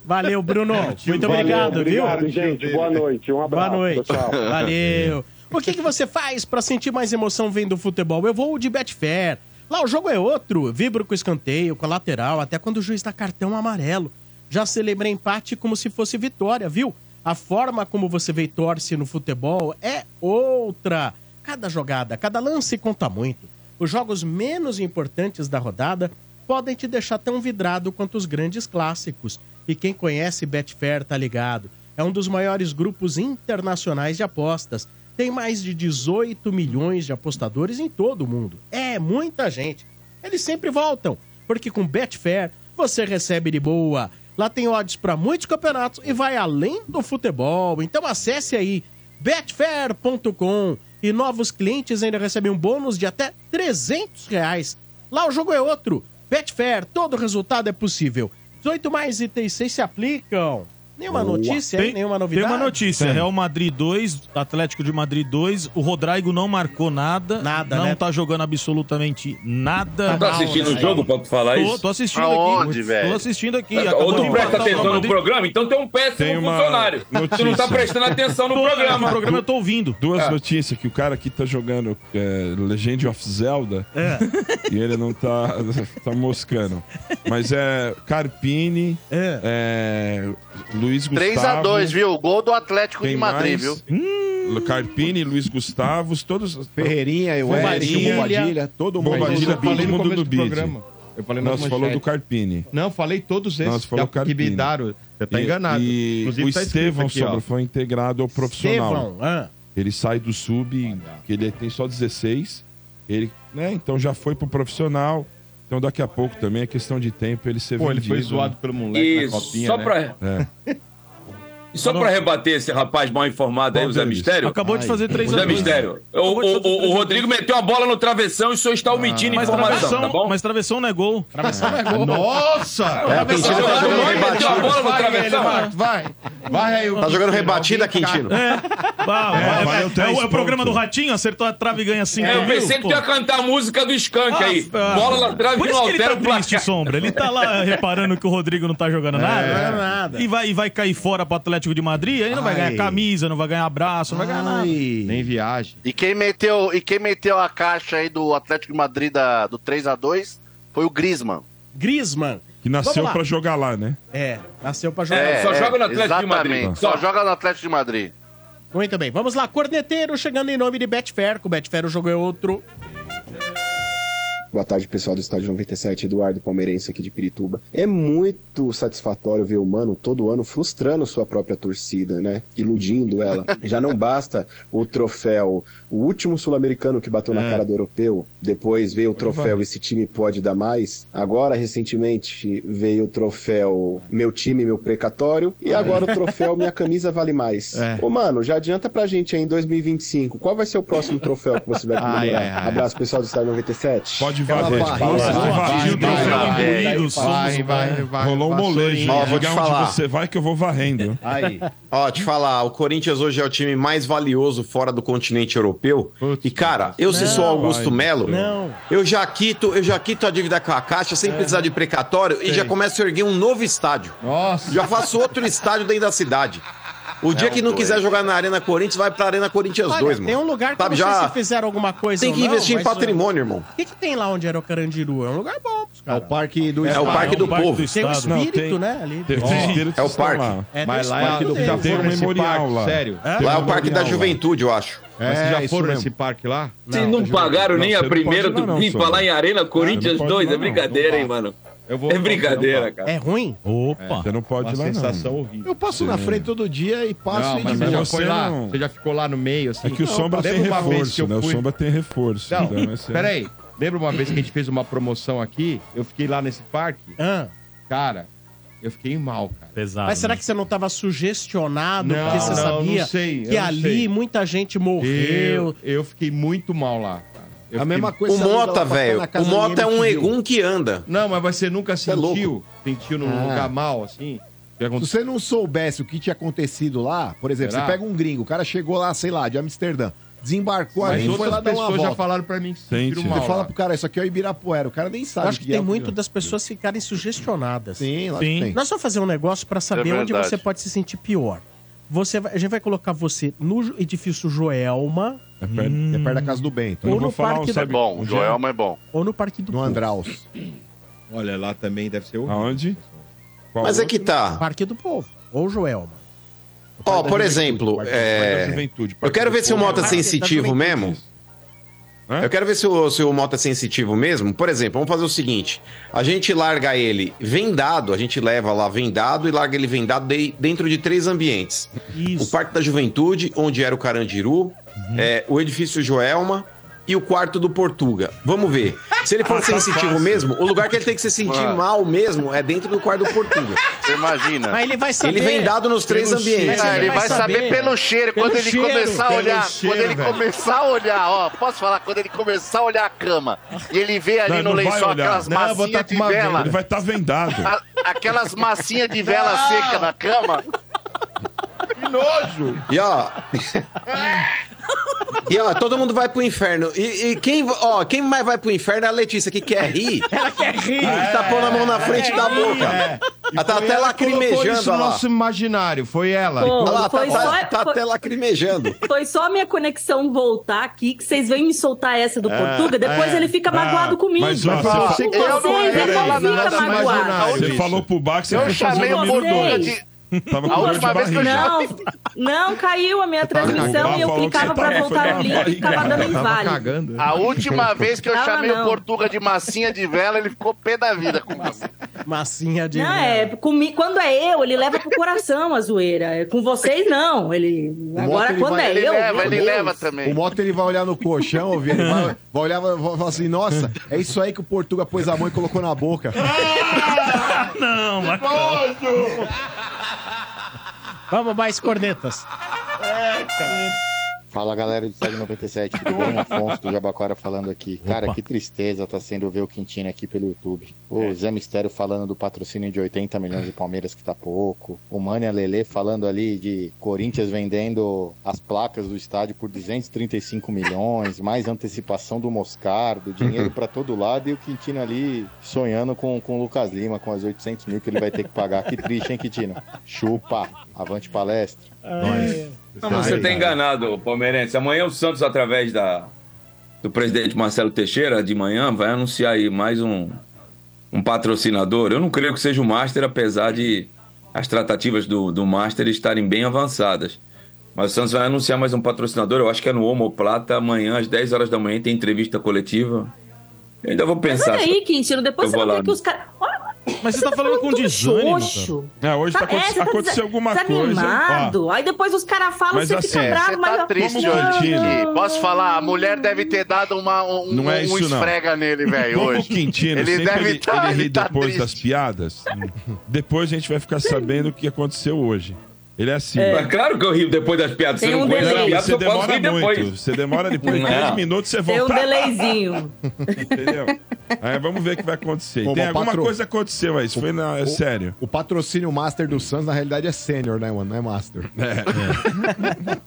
A: Valeu, Bruno. Muito
P: Valeu,
A: obrigado, viu?
P: Obrigado, gente. Boa noite. Um abraço.
A: Boa noite.
P: Tchau.
A: Valeu. O que, que você faz pra sentir mais emoção vendo futebol? Eu vou de Betfair. Lá o jogo é outro. Vibro com escanteio, com a lateral, até quando o juiz dá cartão amarelo. Já celebra empate como se fosse vitória, viu? A forma como você vê e torce no futebol é outra. Cada jogada, cada lance conta muito. Os jogos menos importantes da rodada podem te deixar tão vidrado quanto os grandes clássicos. E quem conhece Betfair tá ligado. é um dos maiores grupos internacionais de apostas. Tem mais de 18 milhões de apostadores em todo o mundo. É muita gente. Eles sempre voltam, porque com Betfair você recebe de boa. Lá tem odds para muitos campeonatos e vai além do futebol. Então acesse aí betfair.com e novos clientes ainda recebem um bônus de até 300 reais. Lá o jogo é outro. Betfair, todo resultado é possível. 18 mais itens 6 se aplicam. Nenhuma notícia, aí,
D: Tem-
A: nenhuma novidade.
D: Tem uma notícia:
A: Tem.
D: Real Madrid 2, Atlético de Madrid 2. O Rodrigo não marcou nada.
A: Nada,
D: Não
A: né?
D: tá jogando absolutamente nada.
G: Tá assistindo o jogo pra tu falar
D: tô,
G: isso?
D: Tô assistindo
G: Aonde,
D: aqui.
G: velho?
D: Tô assistindo aqui.
G: Ou
D: Acabou
G: tu presta atenção no programa, então tem um péssimo
F: Tem uma
G: funcionário. Tu não tá
F: notícia.
G: prestando atenção no programa.
D: no programa eu tô ouvindo.
F: Duas
G: É.
F: notícias, que o cara aqui tá jogando é, Legend of Zelda e ele não tá, tá moscando. Mas é Carpini, é, Luiz Gustavo...
I: 3x2, viu? Gol do Atlético de Madrid,
F: mais?
I: viu?
F: Carpini, Luiz Gustavo, todos...
C: Ferreirinha, o Eric, o Bobadilha, todo mundo.
F: Bobadilha, todo mundo
B: começo
F: do
B: programa. Eu falei
F: Nós falou do Carpini.
B: Não, falei todos esses
F: Nós falou
B: que, que me
F: Carpini.
B: daram. Você tá
F: E-
B: enganado.
F: E
B: Inclusive
F: o
B: tá
F: Estevão
B: aqui,
F: Sobro
B: ó.
F: foi integrado ao profissional.
A: Estevão, ah.
F: Ele sai do sub, que ele tem só 16. Ele, né, então já foi pro profissional. Então daqui a pouco também é questão de tempo ele ser
B: Pô, ele
F: vendido.
B: foi zoado pelo moleque
G: E
B: na copinha,
G: só
B: né?
G: pra-
F: É. [laughs]
G: E só pra rebater esse rapaz mal informado aí, o Zé Mistério.
D: Acabou de fazer três
G: O Zé. Mistério. O, o- o- o Rodrigo meteu a bola no travessão e o senhor está omitindo
D: Mas
G: informação,
D: travessão,
G: tá bom?
D: mas travessão não é gol.
A: Travessão não é gol.
B: Nossa!
H: É, Quintino tá jogando
G: Meteu a bola no travessão.
B: Vai. Vai aí. o
H: Tá jogando rebatida, Quintino?
D: É,
F: É,
D: é,
F: valeu
D: é, o, é o programa do. Ratinho, acertou a trave e ganha 5
G: É, eu pensei que tu ia cantar a música do Skank aí.
D: Ah,
G: Bola na trave
D: Por
G: e não
D: ele
G: altera
D: tá
G: o placar.
D: Sombra. Ele tá lá reparando que o Rodrigo não tá jogando nada.
A: Não é nada.
D: E vai, e vai cair fora pro Atlético de Madrid, aí não vai
C: Ai.
D: ganhar camisa, não vai ganhar abraço, não vai ganhar nada.
B: Nem viagem.
I: E quem meteu, e quem meteu a caixa aí do Atlético de Madrid da, do 3x2 foi o Griezmann.
A: Griezmann.
F: Que nasceu pra jogar lá, né?
A: É, nasceu pra jogar.
G: É, só joga no Atlético de Madrid. Só.
I: Só joga no Atlético de Madrid.
A: Muito bem, vamos lá. Corneteiro chegando em nome de Betfair. Com o Betfair o jogo é outro.
Q: Boa tarde, pessoal do Estádio 97, Eduardo Palmeirense aqui de Pirituba. É muito satisfatório ver o Mano todo ano frustrando sua própria torcida, né? Iludindo ela. [laughs] Já não basta o troféu, o último sul-americano que bateu na cara do europeu, depois veio o troféu Esse time pode dar mais. Agora, recentemente, veio o troféu Meu time, meu precatório. E agora o troféu Minha [laughs] camisa vale mais.
B: É.
Q: Ô, mano, já adianta pra gente aí em 2025. Qual vai ser o próximo troféu que você vai comemorar?
B: Ai, ai, ai.
Q: Abraço, pessoal do Estádio 97.
F: Pode Nossa,
C: Vai,
F: varreu o
B: vai,
F: troféu
B: vai,
F: incluído.
B: vai, vai, vai.
F: Rolou um molejo.
H: Ó, vou te falar.
F: onde você vai que eu vou varrendo.
C: Aí.
H: Ó, te falar, o Corinthians hoje é o time mais valioso fora do continente europeu.
F: Putz,
H: e, cara, eu se sou Augusto. Melo, eu já quito, eu já quito a dívida com a Caixa sem precisar de precatório e já começo a erguer um novo estádio.
B: Nossa.
H: Já faço outro estádio dentro da cidade. O dia
I: um
H: que não
I: doido.
H: quiser jogar na Arena Corinthians, vai pra Arena Corinthians
A: Olha,
H: 2,
A: tem
H: mano.
A: um lugar que
H: Sabe,
A: não
H: já
A: se fizeram alguma coisa
H: tem
A: ou
H: que
A: não,
H: investir em patrimônio, irmão.
A: O que, que tem lá onde era o Carandiru? É um lugar bom
C: É o
A: caras.
C: parque do
H: É o Parque do
D: Parque
H: Povo.
D: do
A: Tem um.
F: Não,
A: espírito,
F: tem-
A: né? Ali.
F: Tem- tem
H: É o parque.
F: lá.
A: É,
B: Mas
A: tem
B: lá
A: espírito
B: já
A: deles.
F: Tem um
B: foram nesse
F: memorial
B: parque,
F: lá.
B: sério.
A: É?
H: Lá é o Parque da. Juventude, eu acho.
B: Mas
C: É,
B: vocês já foram nesse parque lá?
G: Vocês não, pagaram
F: não,
G: nem a
F: não
G: primeira do
F: não, Sombra.
G: lá em Arena Corinthians
F: Não, não pode
G: 2.
F: ir lá,
G: É
F: não.
G: brincadeira,
B: Não
G: hein, mano?
B: Eu vou,
G: É brincadeira, cara.
A: É ruim?
D: Opa.
F: Você não pode
B: Uma
F: ir lá, não.
B: sensação horrível.
C: Eu passo na frente todo dia e passo
B: Não,
C: e
B: mas você já foi lá?
F: não-
B: Você já ficou lá no meio, assim?
F: É que o
B: Não,
F: Sombra tem reforço,
B: eu
F: né? O Sombra tem reforço.
B: Não,
F: então, esse-
B: peraí. Lembra uma vez que a gente fez uma promoção aqui? Eu fiquei lá nesse parque?
A: Ah.
B: Cara, eu fiquei mal, cara.
D: Pesado.
A: Mas será
D: né?
A: que você não estava sugestionado?
B: Não,
A: porque você
B: não,
A: sabia
B: não sei,
A: que
B: não
A: ali
B: sei.
A: muita gente morreu.
B: Eu, eu fiquei muito mal lá. Eu
C: A mesma coisa
H: O
C: se a Lula
H: Mota, velho. O Mota é um egum que anda.
B: Não, mas você nunca
H: é
B: sentiu?
H: louco.
B: sentiu num
C: Ah.
B: lugar mal, assim? O que
C: Se você não soubesse o que tinha acontecido lá, por exemplo,
B: Será?
C: você pega um gringo, o cara chegou lá, sei lá, de Amsterdã, desembarcou
B: Mas
C: ali e foi lá dar uma
B: pessoas já
C: volta.
B: falaram pra mim que se
F: Sente.
C: Você
B: mal
C: fala
B: lá.
C: pro cara, isso aqui é o Ibirapuera, o cara nem
A: Eu
C: sabe.
A: acho que
C: é
A: tem
C: o-
A: muito das pessoas ficarem sugestionadas.
C: Sim, lá
F: Sim.
C: tem.
A: Nós vamos fazer um negócio para saber
I: É
A: onde você pode se sentir pior. Você vai- a gente vai colocar você no edifício Joelma
F: É perto-
C: É perto da casa do Bento.
F: Eu
A: Ou no
F: falar,
A: Parque
F: sabe
A: da-
I: Bom, o
F: é?
I: Joelma é bom.
A: ou no Parque do
C: No. Andraus.
B: Olha, lá também deve ser horrível.
F: Aonde? Qual
H: Mas é que tá.
A: Parque do Povo. Ou Joelma.
H: Ó, por exemplo,
B: Parque da
H: é... Eu quero ver se o. Mota é
A: da
H: sensitivo
A: Juventude.
H: Eu quero ver se o, se o Mota é sensitivo mesmo. Por exemplo, vamos fazer o seguinte: a gente larga ele vendado, a gente leva lá vendado e larga ele vendado de- dentro de três ambientes: o Parque da Juventude, onde era o Carandiru, é, o edifício Joelma e o quarto do Portuga. Vamos ver. Se ele for
I: Ah, tá
H: sensitivo
I: fácil.
H: mesmo, o lugar que ele tem que se sentir
I: Mano.
H: mal mesmo é dentro do quarto do Portuga.
I: Você imagina.
A: Mas ele vai saber.
H: Ele vem dado nos três
A: Pelo
H: ambientes.
I: Ah,
A: cheiro.
I: ele vai saber pelo cheiro,
A: Pelo
I: quando ele
A: cheiro,
I: começar a olhar,
A: cheiro,
I: quando ele
A: velho.
I: começar a olhar, ó, posso falar, quando ele começar a olhar a cama e ele vê ali
F: Não,
I: no
F: não
I: lençol
F: olhar.
I: aquelas
F: Não,
I: massinhas
F: tá
I: de vela,
F: Ele vai estar vendado.
I: a- aquelas massinhas de vela seca na cama,
B: nojo!
H: E ó. E ó, todo mundo vai pro inferno. E, e quem, ó, quem mais vai pro inferno é a Letícia, que quer rir.
A: Ela quer rir.
H: Que tá pondo a mão na frente da boca.
B: É.
H: Ela tá
B: Foi
H: até lacrimejando,
B: isso no nosso imaginário, foi ela.
E: Pô,
H: lá, tá,
E: foi
H: tá-
E: só-
H: tá
E: foi-
H: até lacrimejando.
E: Foi só a minha conexão voltar aqui que vocês vêm me soltar essa do
F: É,
E: Portuga, depois
F: é.
E: ele fica magoado
F: Ah,
E: comigo.
F: mas,
E: Vocês
F: você-
E: não
F: você Você
E: magoado.
F: falou pro Bar que você
I: Eu
F: foi fazer
I: chamei
F: um
I: o
F: amigo
I: Portuga
F: dois.
I: de-
F: Tava com
I: A última vez que eu
F: barriga.
E: Não, não, caiu a minha transmissão e eu clicava pra voltar no link e ficava dando inválido.
I: a última vez que eu chamei o Portuga de massinha de vela, ele ficou pé da vida com você.
A: Massinha de.
E: Não, é, comi... quando é eu, ele leva pro coração a zoeira. Com vocês, não. Ele. Agora,
C: ele
E: quando
C: vai-
E: é
C: ele
E: eu.
I: leva, ele
E: Deus.
I: leva também.
C: O Mota ele vai olhar no colchão, ouvir, ele vai, vai olhar e vai falar assim: nossa, é isso aí que o Portuga pôs a mão e colocou na boca. [laughs] [laughs]
D: Não, mas...
A: Vamos mais cornetas.
R: Fala galera do Estádio 97, tudo bem? Afonso do Jabaquara falando aqui. Cara, que tristeza tá sendo ver o Quintino aqui pelo YouTube. O Zé Mistério falando do patrocínio de 80 milhões de Palmeiras que tá pouco. O Mania Lele falando ali de Corinthians vendendo as placas do estádio por 235 milhões, mais antecipação do Moscardo, dinheiro pra todo lado e o Quintino ali sonhando com, com o Lucas Lima, com as 800 mil que ele vai ter que pagar. Que triste, hein, Quintino? Chupa, avante palestra.
G: Não, você tá enganado, palmeirense. Amanhã o Santos, através da, do presidente Marcelo Teixeira, de manhã, vai anunciar aí mais um, um patrocinador. Eu não creio que seja o Master, apesar de as tratativas do, do Master estarem bem avançadas. Mas o Santos vai anunciar mais um patrocinador, eu acho que é no Homoplata, amanhã às 10 horas da manhã tem entrevista coletiva. Eu ainda vou
E: Mas
G: pensar.
E: olha aí, Quintino, depois
G: Eu
E: você vai
G: lá.
E: ver que os caras.
D: Mas você tá falando com desânimo,
E: xoxo.
F: É, hoje tá,
E: Tá- é, você tá
F: aconteceu alguma coisa.
E: desanimado. Aí depois os caras falam,
F: Mas
E: você
F: assim,
E: fica bravo,
I: Você
E: mas.
I: tá triste
E: Não,
I: hoje,
E: não.
I: Posso falar? A mulher deve ter dado uma, um,
F: Não é
I: um
F: isso, não.
I: esfrega nele, velho,
F: Como
I: hoje.
F: o Quintino,
I: ele deve
F: ele,
I: tá,
F: ele ri
I: ele tá
F: depois
I: triste.
F: das piadas, depois a gente vai ficar sabendo o que aconteceu hoje. Ele é assim.
G: É. claro que eu rio depois das piadas.
E: Tem
G: você não
E: um
G: conhece
E: delay.
G: a piada,
F: Você demora
G: rir depois.
F: muito. Você demora depois de
G: Não.
F: 10 minutos, você
E: Tem um
F: volta.
E: delayzinho.
F: Entendeu? Aí vamos ver o que vai acontecer.
C: Como
F: Tem alguma
C: patro-
F: coisa que aconteceu aí. Isso foi na... é
C: o-
F: sério.
C: O patrocínio Master do Santos, na realidade, é sênior, né, mano? Não é Master.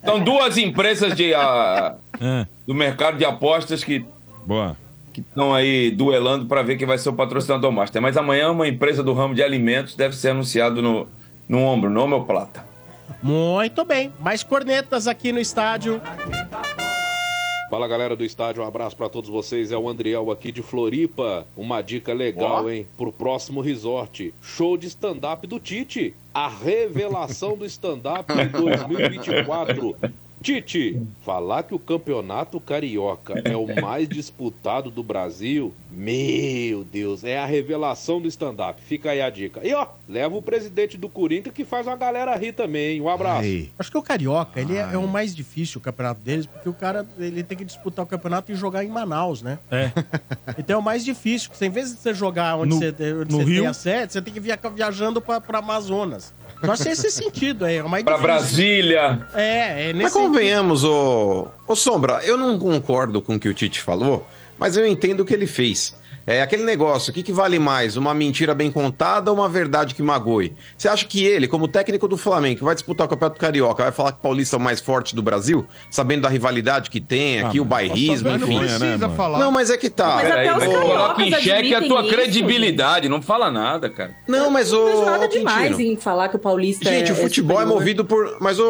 G: São duas empresas de, ah,
D: É.
G: do mercado de apostas que
F: Boa.
G: estão aí duelando para ver quem vai ser o patrocinador master. Mas amanhã uma empresa do ramo de alimentos deve ser anunciado no, no ombro, no homeoplata.
A: Muito bem. Mais cornetas aqui no estádio.
S: Fala galera do estádio, um abraço pra todos vocês. É o Andriel aqui de Floripa. Uma dica legal,
I: Ó.
S: hein? Pro próximo resort: show de stand-up do Tite. A revelação do stand-up em [laughs] 2024. Tite, falar que o campeonato carioca é o [laughs] mais disputado do Brasil, meu Deus, é a revelação do stand-up. Fica aí a dica. E ó, leva o presidente do Corinthians que faz uma galera rir também. hein? Um abraço.
A: Acho que o Carioca, ele é, é o mais difícil, o campeonato deles, porque o cara ele tem que disputar o campeonato e jogar em Manaus, né?
D: É. [laughs]
A: Então é o mais difícil, porque em vez de você jogar onde
D: No-
A: você, onde
D: no
A: você tem
D: Rio?
A: a sede, você tem que via, viajando pra Amazonas. Acho que é esse sentido aí, é o mais
G: Pra. Brasília.
A: É, é nesse
H: Mas convenhamos, ô, ô Sombra, eu não concordo com o que o Tite falou, mas eu entendo o que ele fez. É aquele negócio, o que, que vale mais? Uma mentira bem contada ou uma verdade que magoe? Você acha que ele, como técnico do Flamengo, que vai disputar o Campeonato Carioca, vai falar que o Paulista é o mais forte do Brasil? Sabendo da rivalidade que tem aqui,
F: Ah,
H: o bairrismo,
F: mas não
H: enfim.
F: precisa
B: Precisa falar.
H: Não, mas é que tá.
E: Mas até os
G: você coloca em xeque a tua
E: isso,
G: credibilidade. Não fala nada, cara.
H: Não, mas
E: Não
H: o.
E: vejo nada demais em falar que o Paulista
H: Gente,
E: é
H: o futebol é
E: superior.
H: movido por. Mas, ô,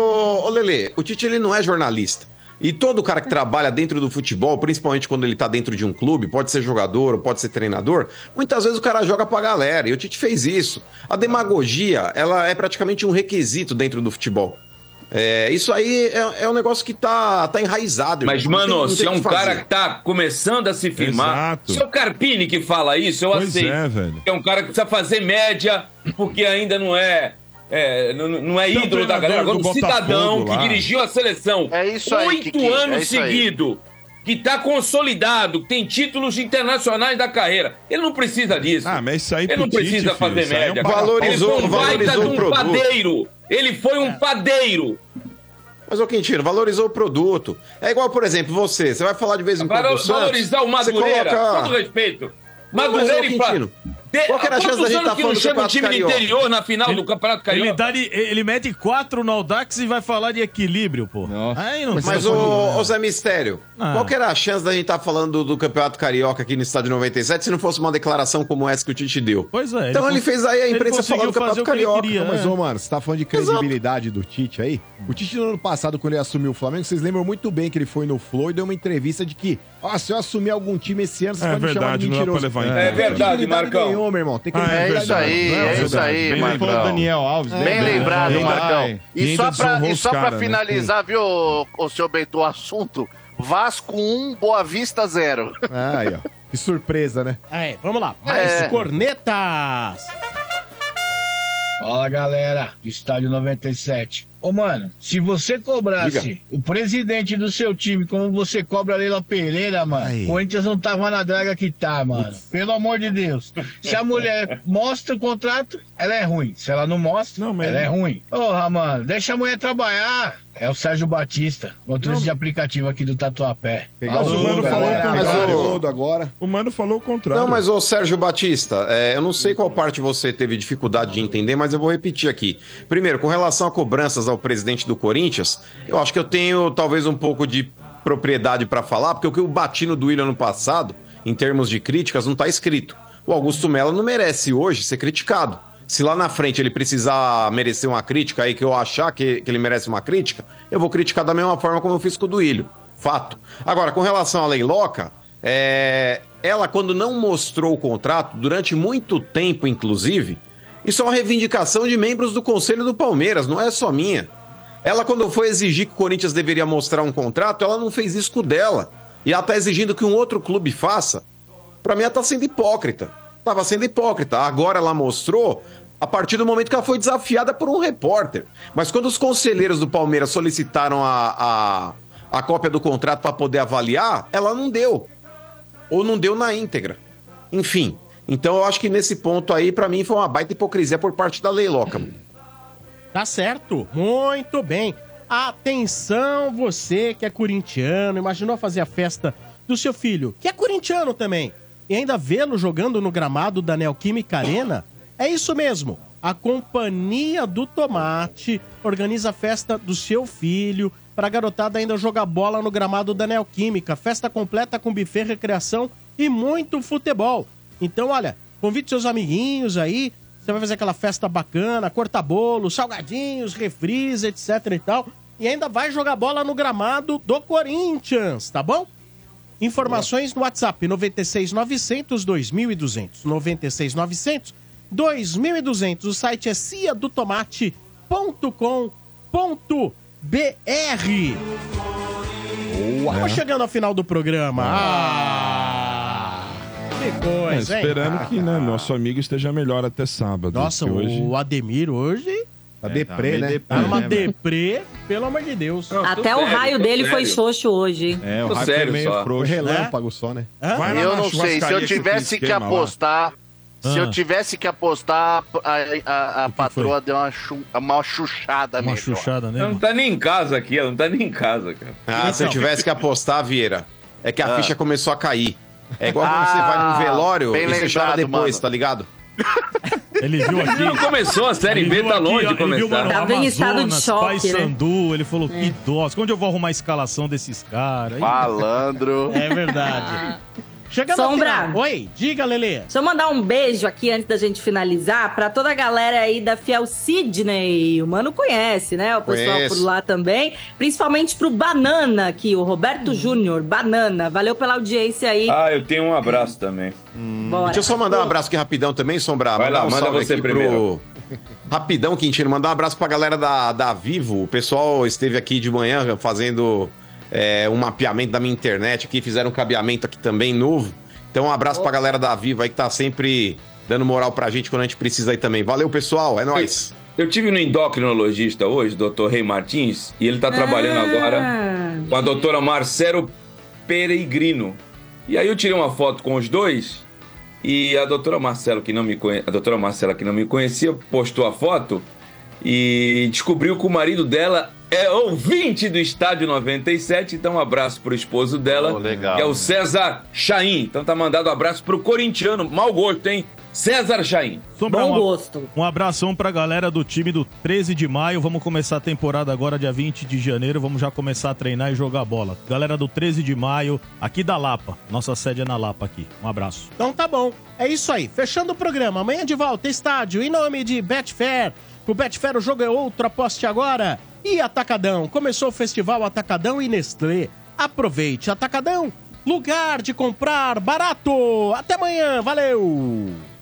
H: ô Lele, o Tite ele não é jornalista. E todo cara que trabalha dentro do futebol, principalmente quando ele tá dentro de um clube, pode ser jogador ou pode ser treinador, muitas vezes o cara joga pra galera. E o Tite fez isso. A demagogia, ela é praticamente um requisito dentro do futebol. É, isso aí é, é um negócio que tá, tá enraizado.
G: Mas,
H: tem-
G: mano,
H: não
G: se
H: tem
G: é um
H: que
G: cara que tá começando a se firmar.
F: Exato.
G: Se é o Carpini que fala isso, eu
F: Pois
G: aceito.
F: é, velho.
G: É um cara que precisa fazer média, porque ainda não é. É, não, não é
F: um
G: ídolo da galera. Agora, um cidadão que dirigiu a seleção
I: É isso aí,
G: oito
I: Kiki,
G: anos
I: é isso aí.
G: seguidos, que tá consolidado, que tem títulos internacionais da carreira. Ele não precisa disso.
F: Ah, mas isso aí
G: Ele não
F: Tite,
G: precisa
F: filho,
G: fazer
F: aí é um
G: média.
H: Valorizou-
G: ele foi um baita de
H: valorizou o
G: um
H: produto.
G: padeiro. Ele foi um padeiro.
H: Mas, ô Quintino, valorizou o produto. É igual, por exemplo, você. Você vai falar de vez em quando
G: valorizar o
H: você
G: Madureira,
H: coloca-
G: com todo respeito.
H: Mas,
G: Madureira
H: ô,
G: e
H: Quintino,
G: De-
H: qual que era a chance da gente
G: anos
H: tá
G: que não
H: falando do
G: chega um
H: Campeonato
G: time do
H: Carioca?
G: interior na final do Campeonato Carioca?
D: Ele, dá de- ele mete quatro no Audax e vai falar de equilíbrio, pô. Aí não
H: Mas, ô,
D: como-
H: ô Zé Mistério,
D: Ah.
H: qual que era a chance da gente estar falando do, do Campeonato Carioca aqui no estádio 97 se não fosse uma declaração como essa que o Tite deu?
D: Pois é.
H: Então ele,
C: cons-
H: fez aí a
C: ele
H: imprensa falando do Campeonato
C: o ele
H: Carioca.
C: queria,
H: né?
C: Mas, ô, mano, você tá falando de credibilidade do Tite aí? O Tite, no ano passado, quando ele assumiu o Flamengo, vocês lembram muito bem que ele foi no Flow e deu uma entrevista de que, ó, se eu assumir algum time esse ano, vocês
F: É
C: podem me chamar
F: verdade,
C: de mentiroso. Não
F: É verdade,
G: Marcão.
C: nenhuma, meu irmão. Tem
F: Ah, é
I: É isso aí,
C: nenhuma.
I: é isso aí,
B: Bem
I: Marcão.
B: falou Daniel Alves,
I: Bem
B: lembra?
I: lembrado,
B: Ai,
I: Marcão.
B: ai.
I: E só pra, e só pra
F: cara, né?
I: finalizar, viu, o seu Bento, o assunto, Vasco 1, Boa Vista 0.
C: Aí, ó. Que surpresa, né?
A: É, vamos lá. Mais
I: É.
A: cornetas.
T: Fala galera, estádio 97. Ô mano, se você cobrasse
H: Diga.
T: o presidente do seu time como você cobra a Leila Pereira, mano, o Corinthians não tava na draga que tá, mano. Pelo amor de Deus. Se a mulher mostra o contrato, ela é ruim. Se ela não mostra,
F: Não,
T: ela é ruim. Porra, mano, deixa a mulher trabalhar. É o Sérgio Batista, motorista de aplicativo aqui do Tatuapé.
C: Pegar o
T: Falou,
F: mano falou o
C: o Rodo agora.
F: O Mano falou o contrário.
H: Não, mas ô Sérgio Batista, é, eu não sei qual parte você teve dificuldade de entender, mas eu vou repetir aqui. Primeiro, com relação a cobranças ao presidente do Corinthians, eu acho que eu tenho talvez um pouco de propriedade pra falar, porque o que eu bati no Duílio ano passado, em termos de críticas, não tá escrito. O Augusto Melo não merece hoje ser criticado. Se lá na frente ele precisar merecer uma crítica aí, que eu achar que, que ele merece uma crítica, eu vou criticar da mesma forma como eu fiz com o Duílio. Fato. Agora, com relação à Leiloca, é, ela, quando não mostrou o contrato, durante muito tempo, inclusive, isso é uma reivindicação de membros do Conselho do Palmeiras, não é só minha. Ela, quando foi exigir que o Corinthians deveria mostrar um contrato, ela não fez isso com dela. E ela tá exigindo que um outro clube faça. Pra mim, ela tá sendo hipócrita. Tava sendo hipócrita. Agora ela mostrou a partir do momento que ela foi desafiada por um repórter. Mas quando os conselheiros do Palmeiras solicitaram a, a, a cópia do contrato para poder avaliar, ela não deu. Ou não deu na íntegra. Enfim. Então eu acho que nesse ponto aí, pra mim, foi uma baita hipocrisia por parte da Leiloca.
A: Tá certo. Muito bem. Atenção, você que é corintiano, imaginou fazer a festa do seu filho, que é corintiano também, e ainda vê-lo jogando no gramado da Neoquímica Arena? É isso mesmo. A Companhia do Tomate organiza a festa do seu filho para a garotada ainda jogar bola no gramado da Neoquímica. Festa completa com buffet, recreação e muito futebol. Então, olha, convide seus amiguinhos aí. Você vai fazer aquela festa bacana, corta bolo, salgadinhos, refris, etc e tal. E ainda vai jogar bola no gramado do Corinthians, tá bom? Informações no WhatsApp 96 900 2200. 96 900 2200. O site é ciadotomate.com.br. Vamos chegando ao final do programa. Ah, que
F: É,
A: coisa, hein?
F: esperando que né, nosso amigo esteja melhor até sábado.
A: Nossa,
F: que hoje...
A: o Ademir hoje
C: Tá
B: É,
C: deprê,
B: tá
C: né?
B: meio
A: tá numa
B: deprê, né,
A: deprê, pelo amor de Deus.
E: Até o
G: sério,
E: raio
G: tô
E: dele foi
G: sério.
E: xoxo hoje, hein?
B: É, o
G: Tô
B: raio
G: sério
B: foi meio
G: só.
C: Foi
B: frouxo.
C: relâmpago só, né?
A: Hã?
F: Vai lá
I: Eu
F: na
I: não sei, se eu tivesse que apostar, se
D: Ah.
I: eu tivesse que apostar, a, a, a patroa deu uma, chu, uma chuchada
D: Uma
I: mesmo.
D: chuchada
G: Ela não tá nem em casa aqui, ela não tá nem em casa, cara.
H: Ah, se eu tivesse que apostar, Vieira, é que a
G: Ah.
H: ficha começou a cair. É igual quando
I: Ah,
H: você vai num velório e você chora
I: lembrado,
H: depois,
I: mano.
H: tá ligado? [laughs]
D: Ele viu aqui.
G: Não começou, a Série
D: Ele
G: B tá
D: aqui,
G: longe de
D: ele viu,
G: começar.
E: Tava em estado de choque,
D: Paysandu, ele falou, que dó. Onde eu vou arrumar a escalação desses caras?
I: Malandro. [laughs]
A: É verdade. Chegando
E: Sombra.
A: final. Oi, diga, Lelê.
E: Deixa eu mandar um beijo aqui antes da gente finalizar pra toda a galera aí da Fiel Sidney. O mano conhece, né? O pessoal
H: Conheço.
E: por lá também. Principalmente pro Banana aqui, o Roberto Júnior. Banana. Valeu pela audiência aí.
G: Ah, eu tenho um abraço também.
E: Bora.
H: Deixa eu só mandar um abraço aqui rapidão também, Sombrar.
G: Vai
H: mandar
G: lá,
H: um
G: manda
H: salve
G: você
H: aqui
G: primeiro.
H: pro [laughs] [laughs] Rapidão, Quintino, mandar um abraço pra galera da, da Vivo. O pessoal esteve aqui de manhã fazendo é, um mapeamento da minha internet aqui, fizeram um cabeamento aqui também novo. Então, um abraço pra galera da Vivo aí que tá sempre dando moral pra gente quando a gente precisa aí também. Valeu, pessoal, é nóis.
G: Eu tive no endocrinologista hoje, doutor Rei Martins, e ele tá trabalhando agora com a doutora Marcelo Peregrino. E aí eu tirei uma foto com os dois e a doutora Marcela, que não me conhe... a doutora Marcela, que não me conhecia, postou a foto e descobriu que o marido dela é ouvinte do Estádio 97. Então, um abraço pro esposo dela,
I: Oh, legal.
G: que é o César Chaim. Então tá mandado um abraço pro corintiano, mau gosto, hein? César Chaim.
D: Sombra, um, Um abração pra galera do time do 13 de maio. Vamos começar a temporada agora, dia 20 de janeiro. Vamos já começar a treinar e jogar bola. Galera do 13 de maio, aqui da Lapa. Nossa sede é na Lapa aqui. Um abraço.
A: Então tá bom. É isso aí. Fechando o programa. Amanhã de volta, estádio, em nome de Betfair. O Betfair, o jogo é outro. Aposte agora. E Atacadão. Começou o festival Atacadão e Nestlé. Aproveite. Atacadão, lugar de comprar barato. Até amanhã. Valeu!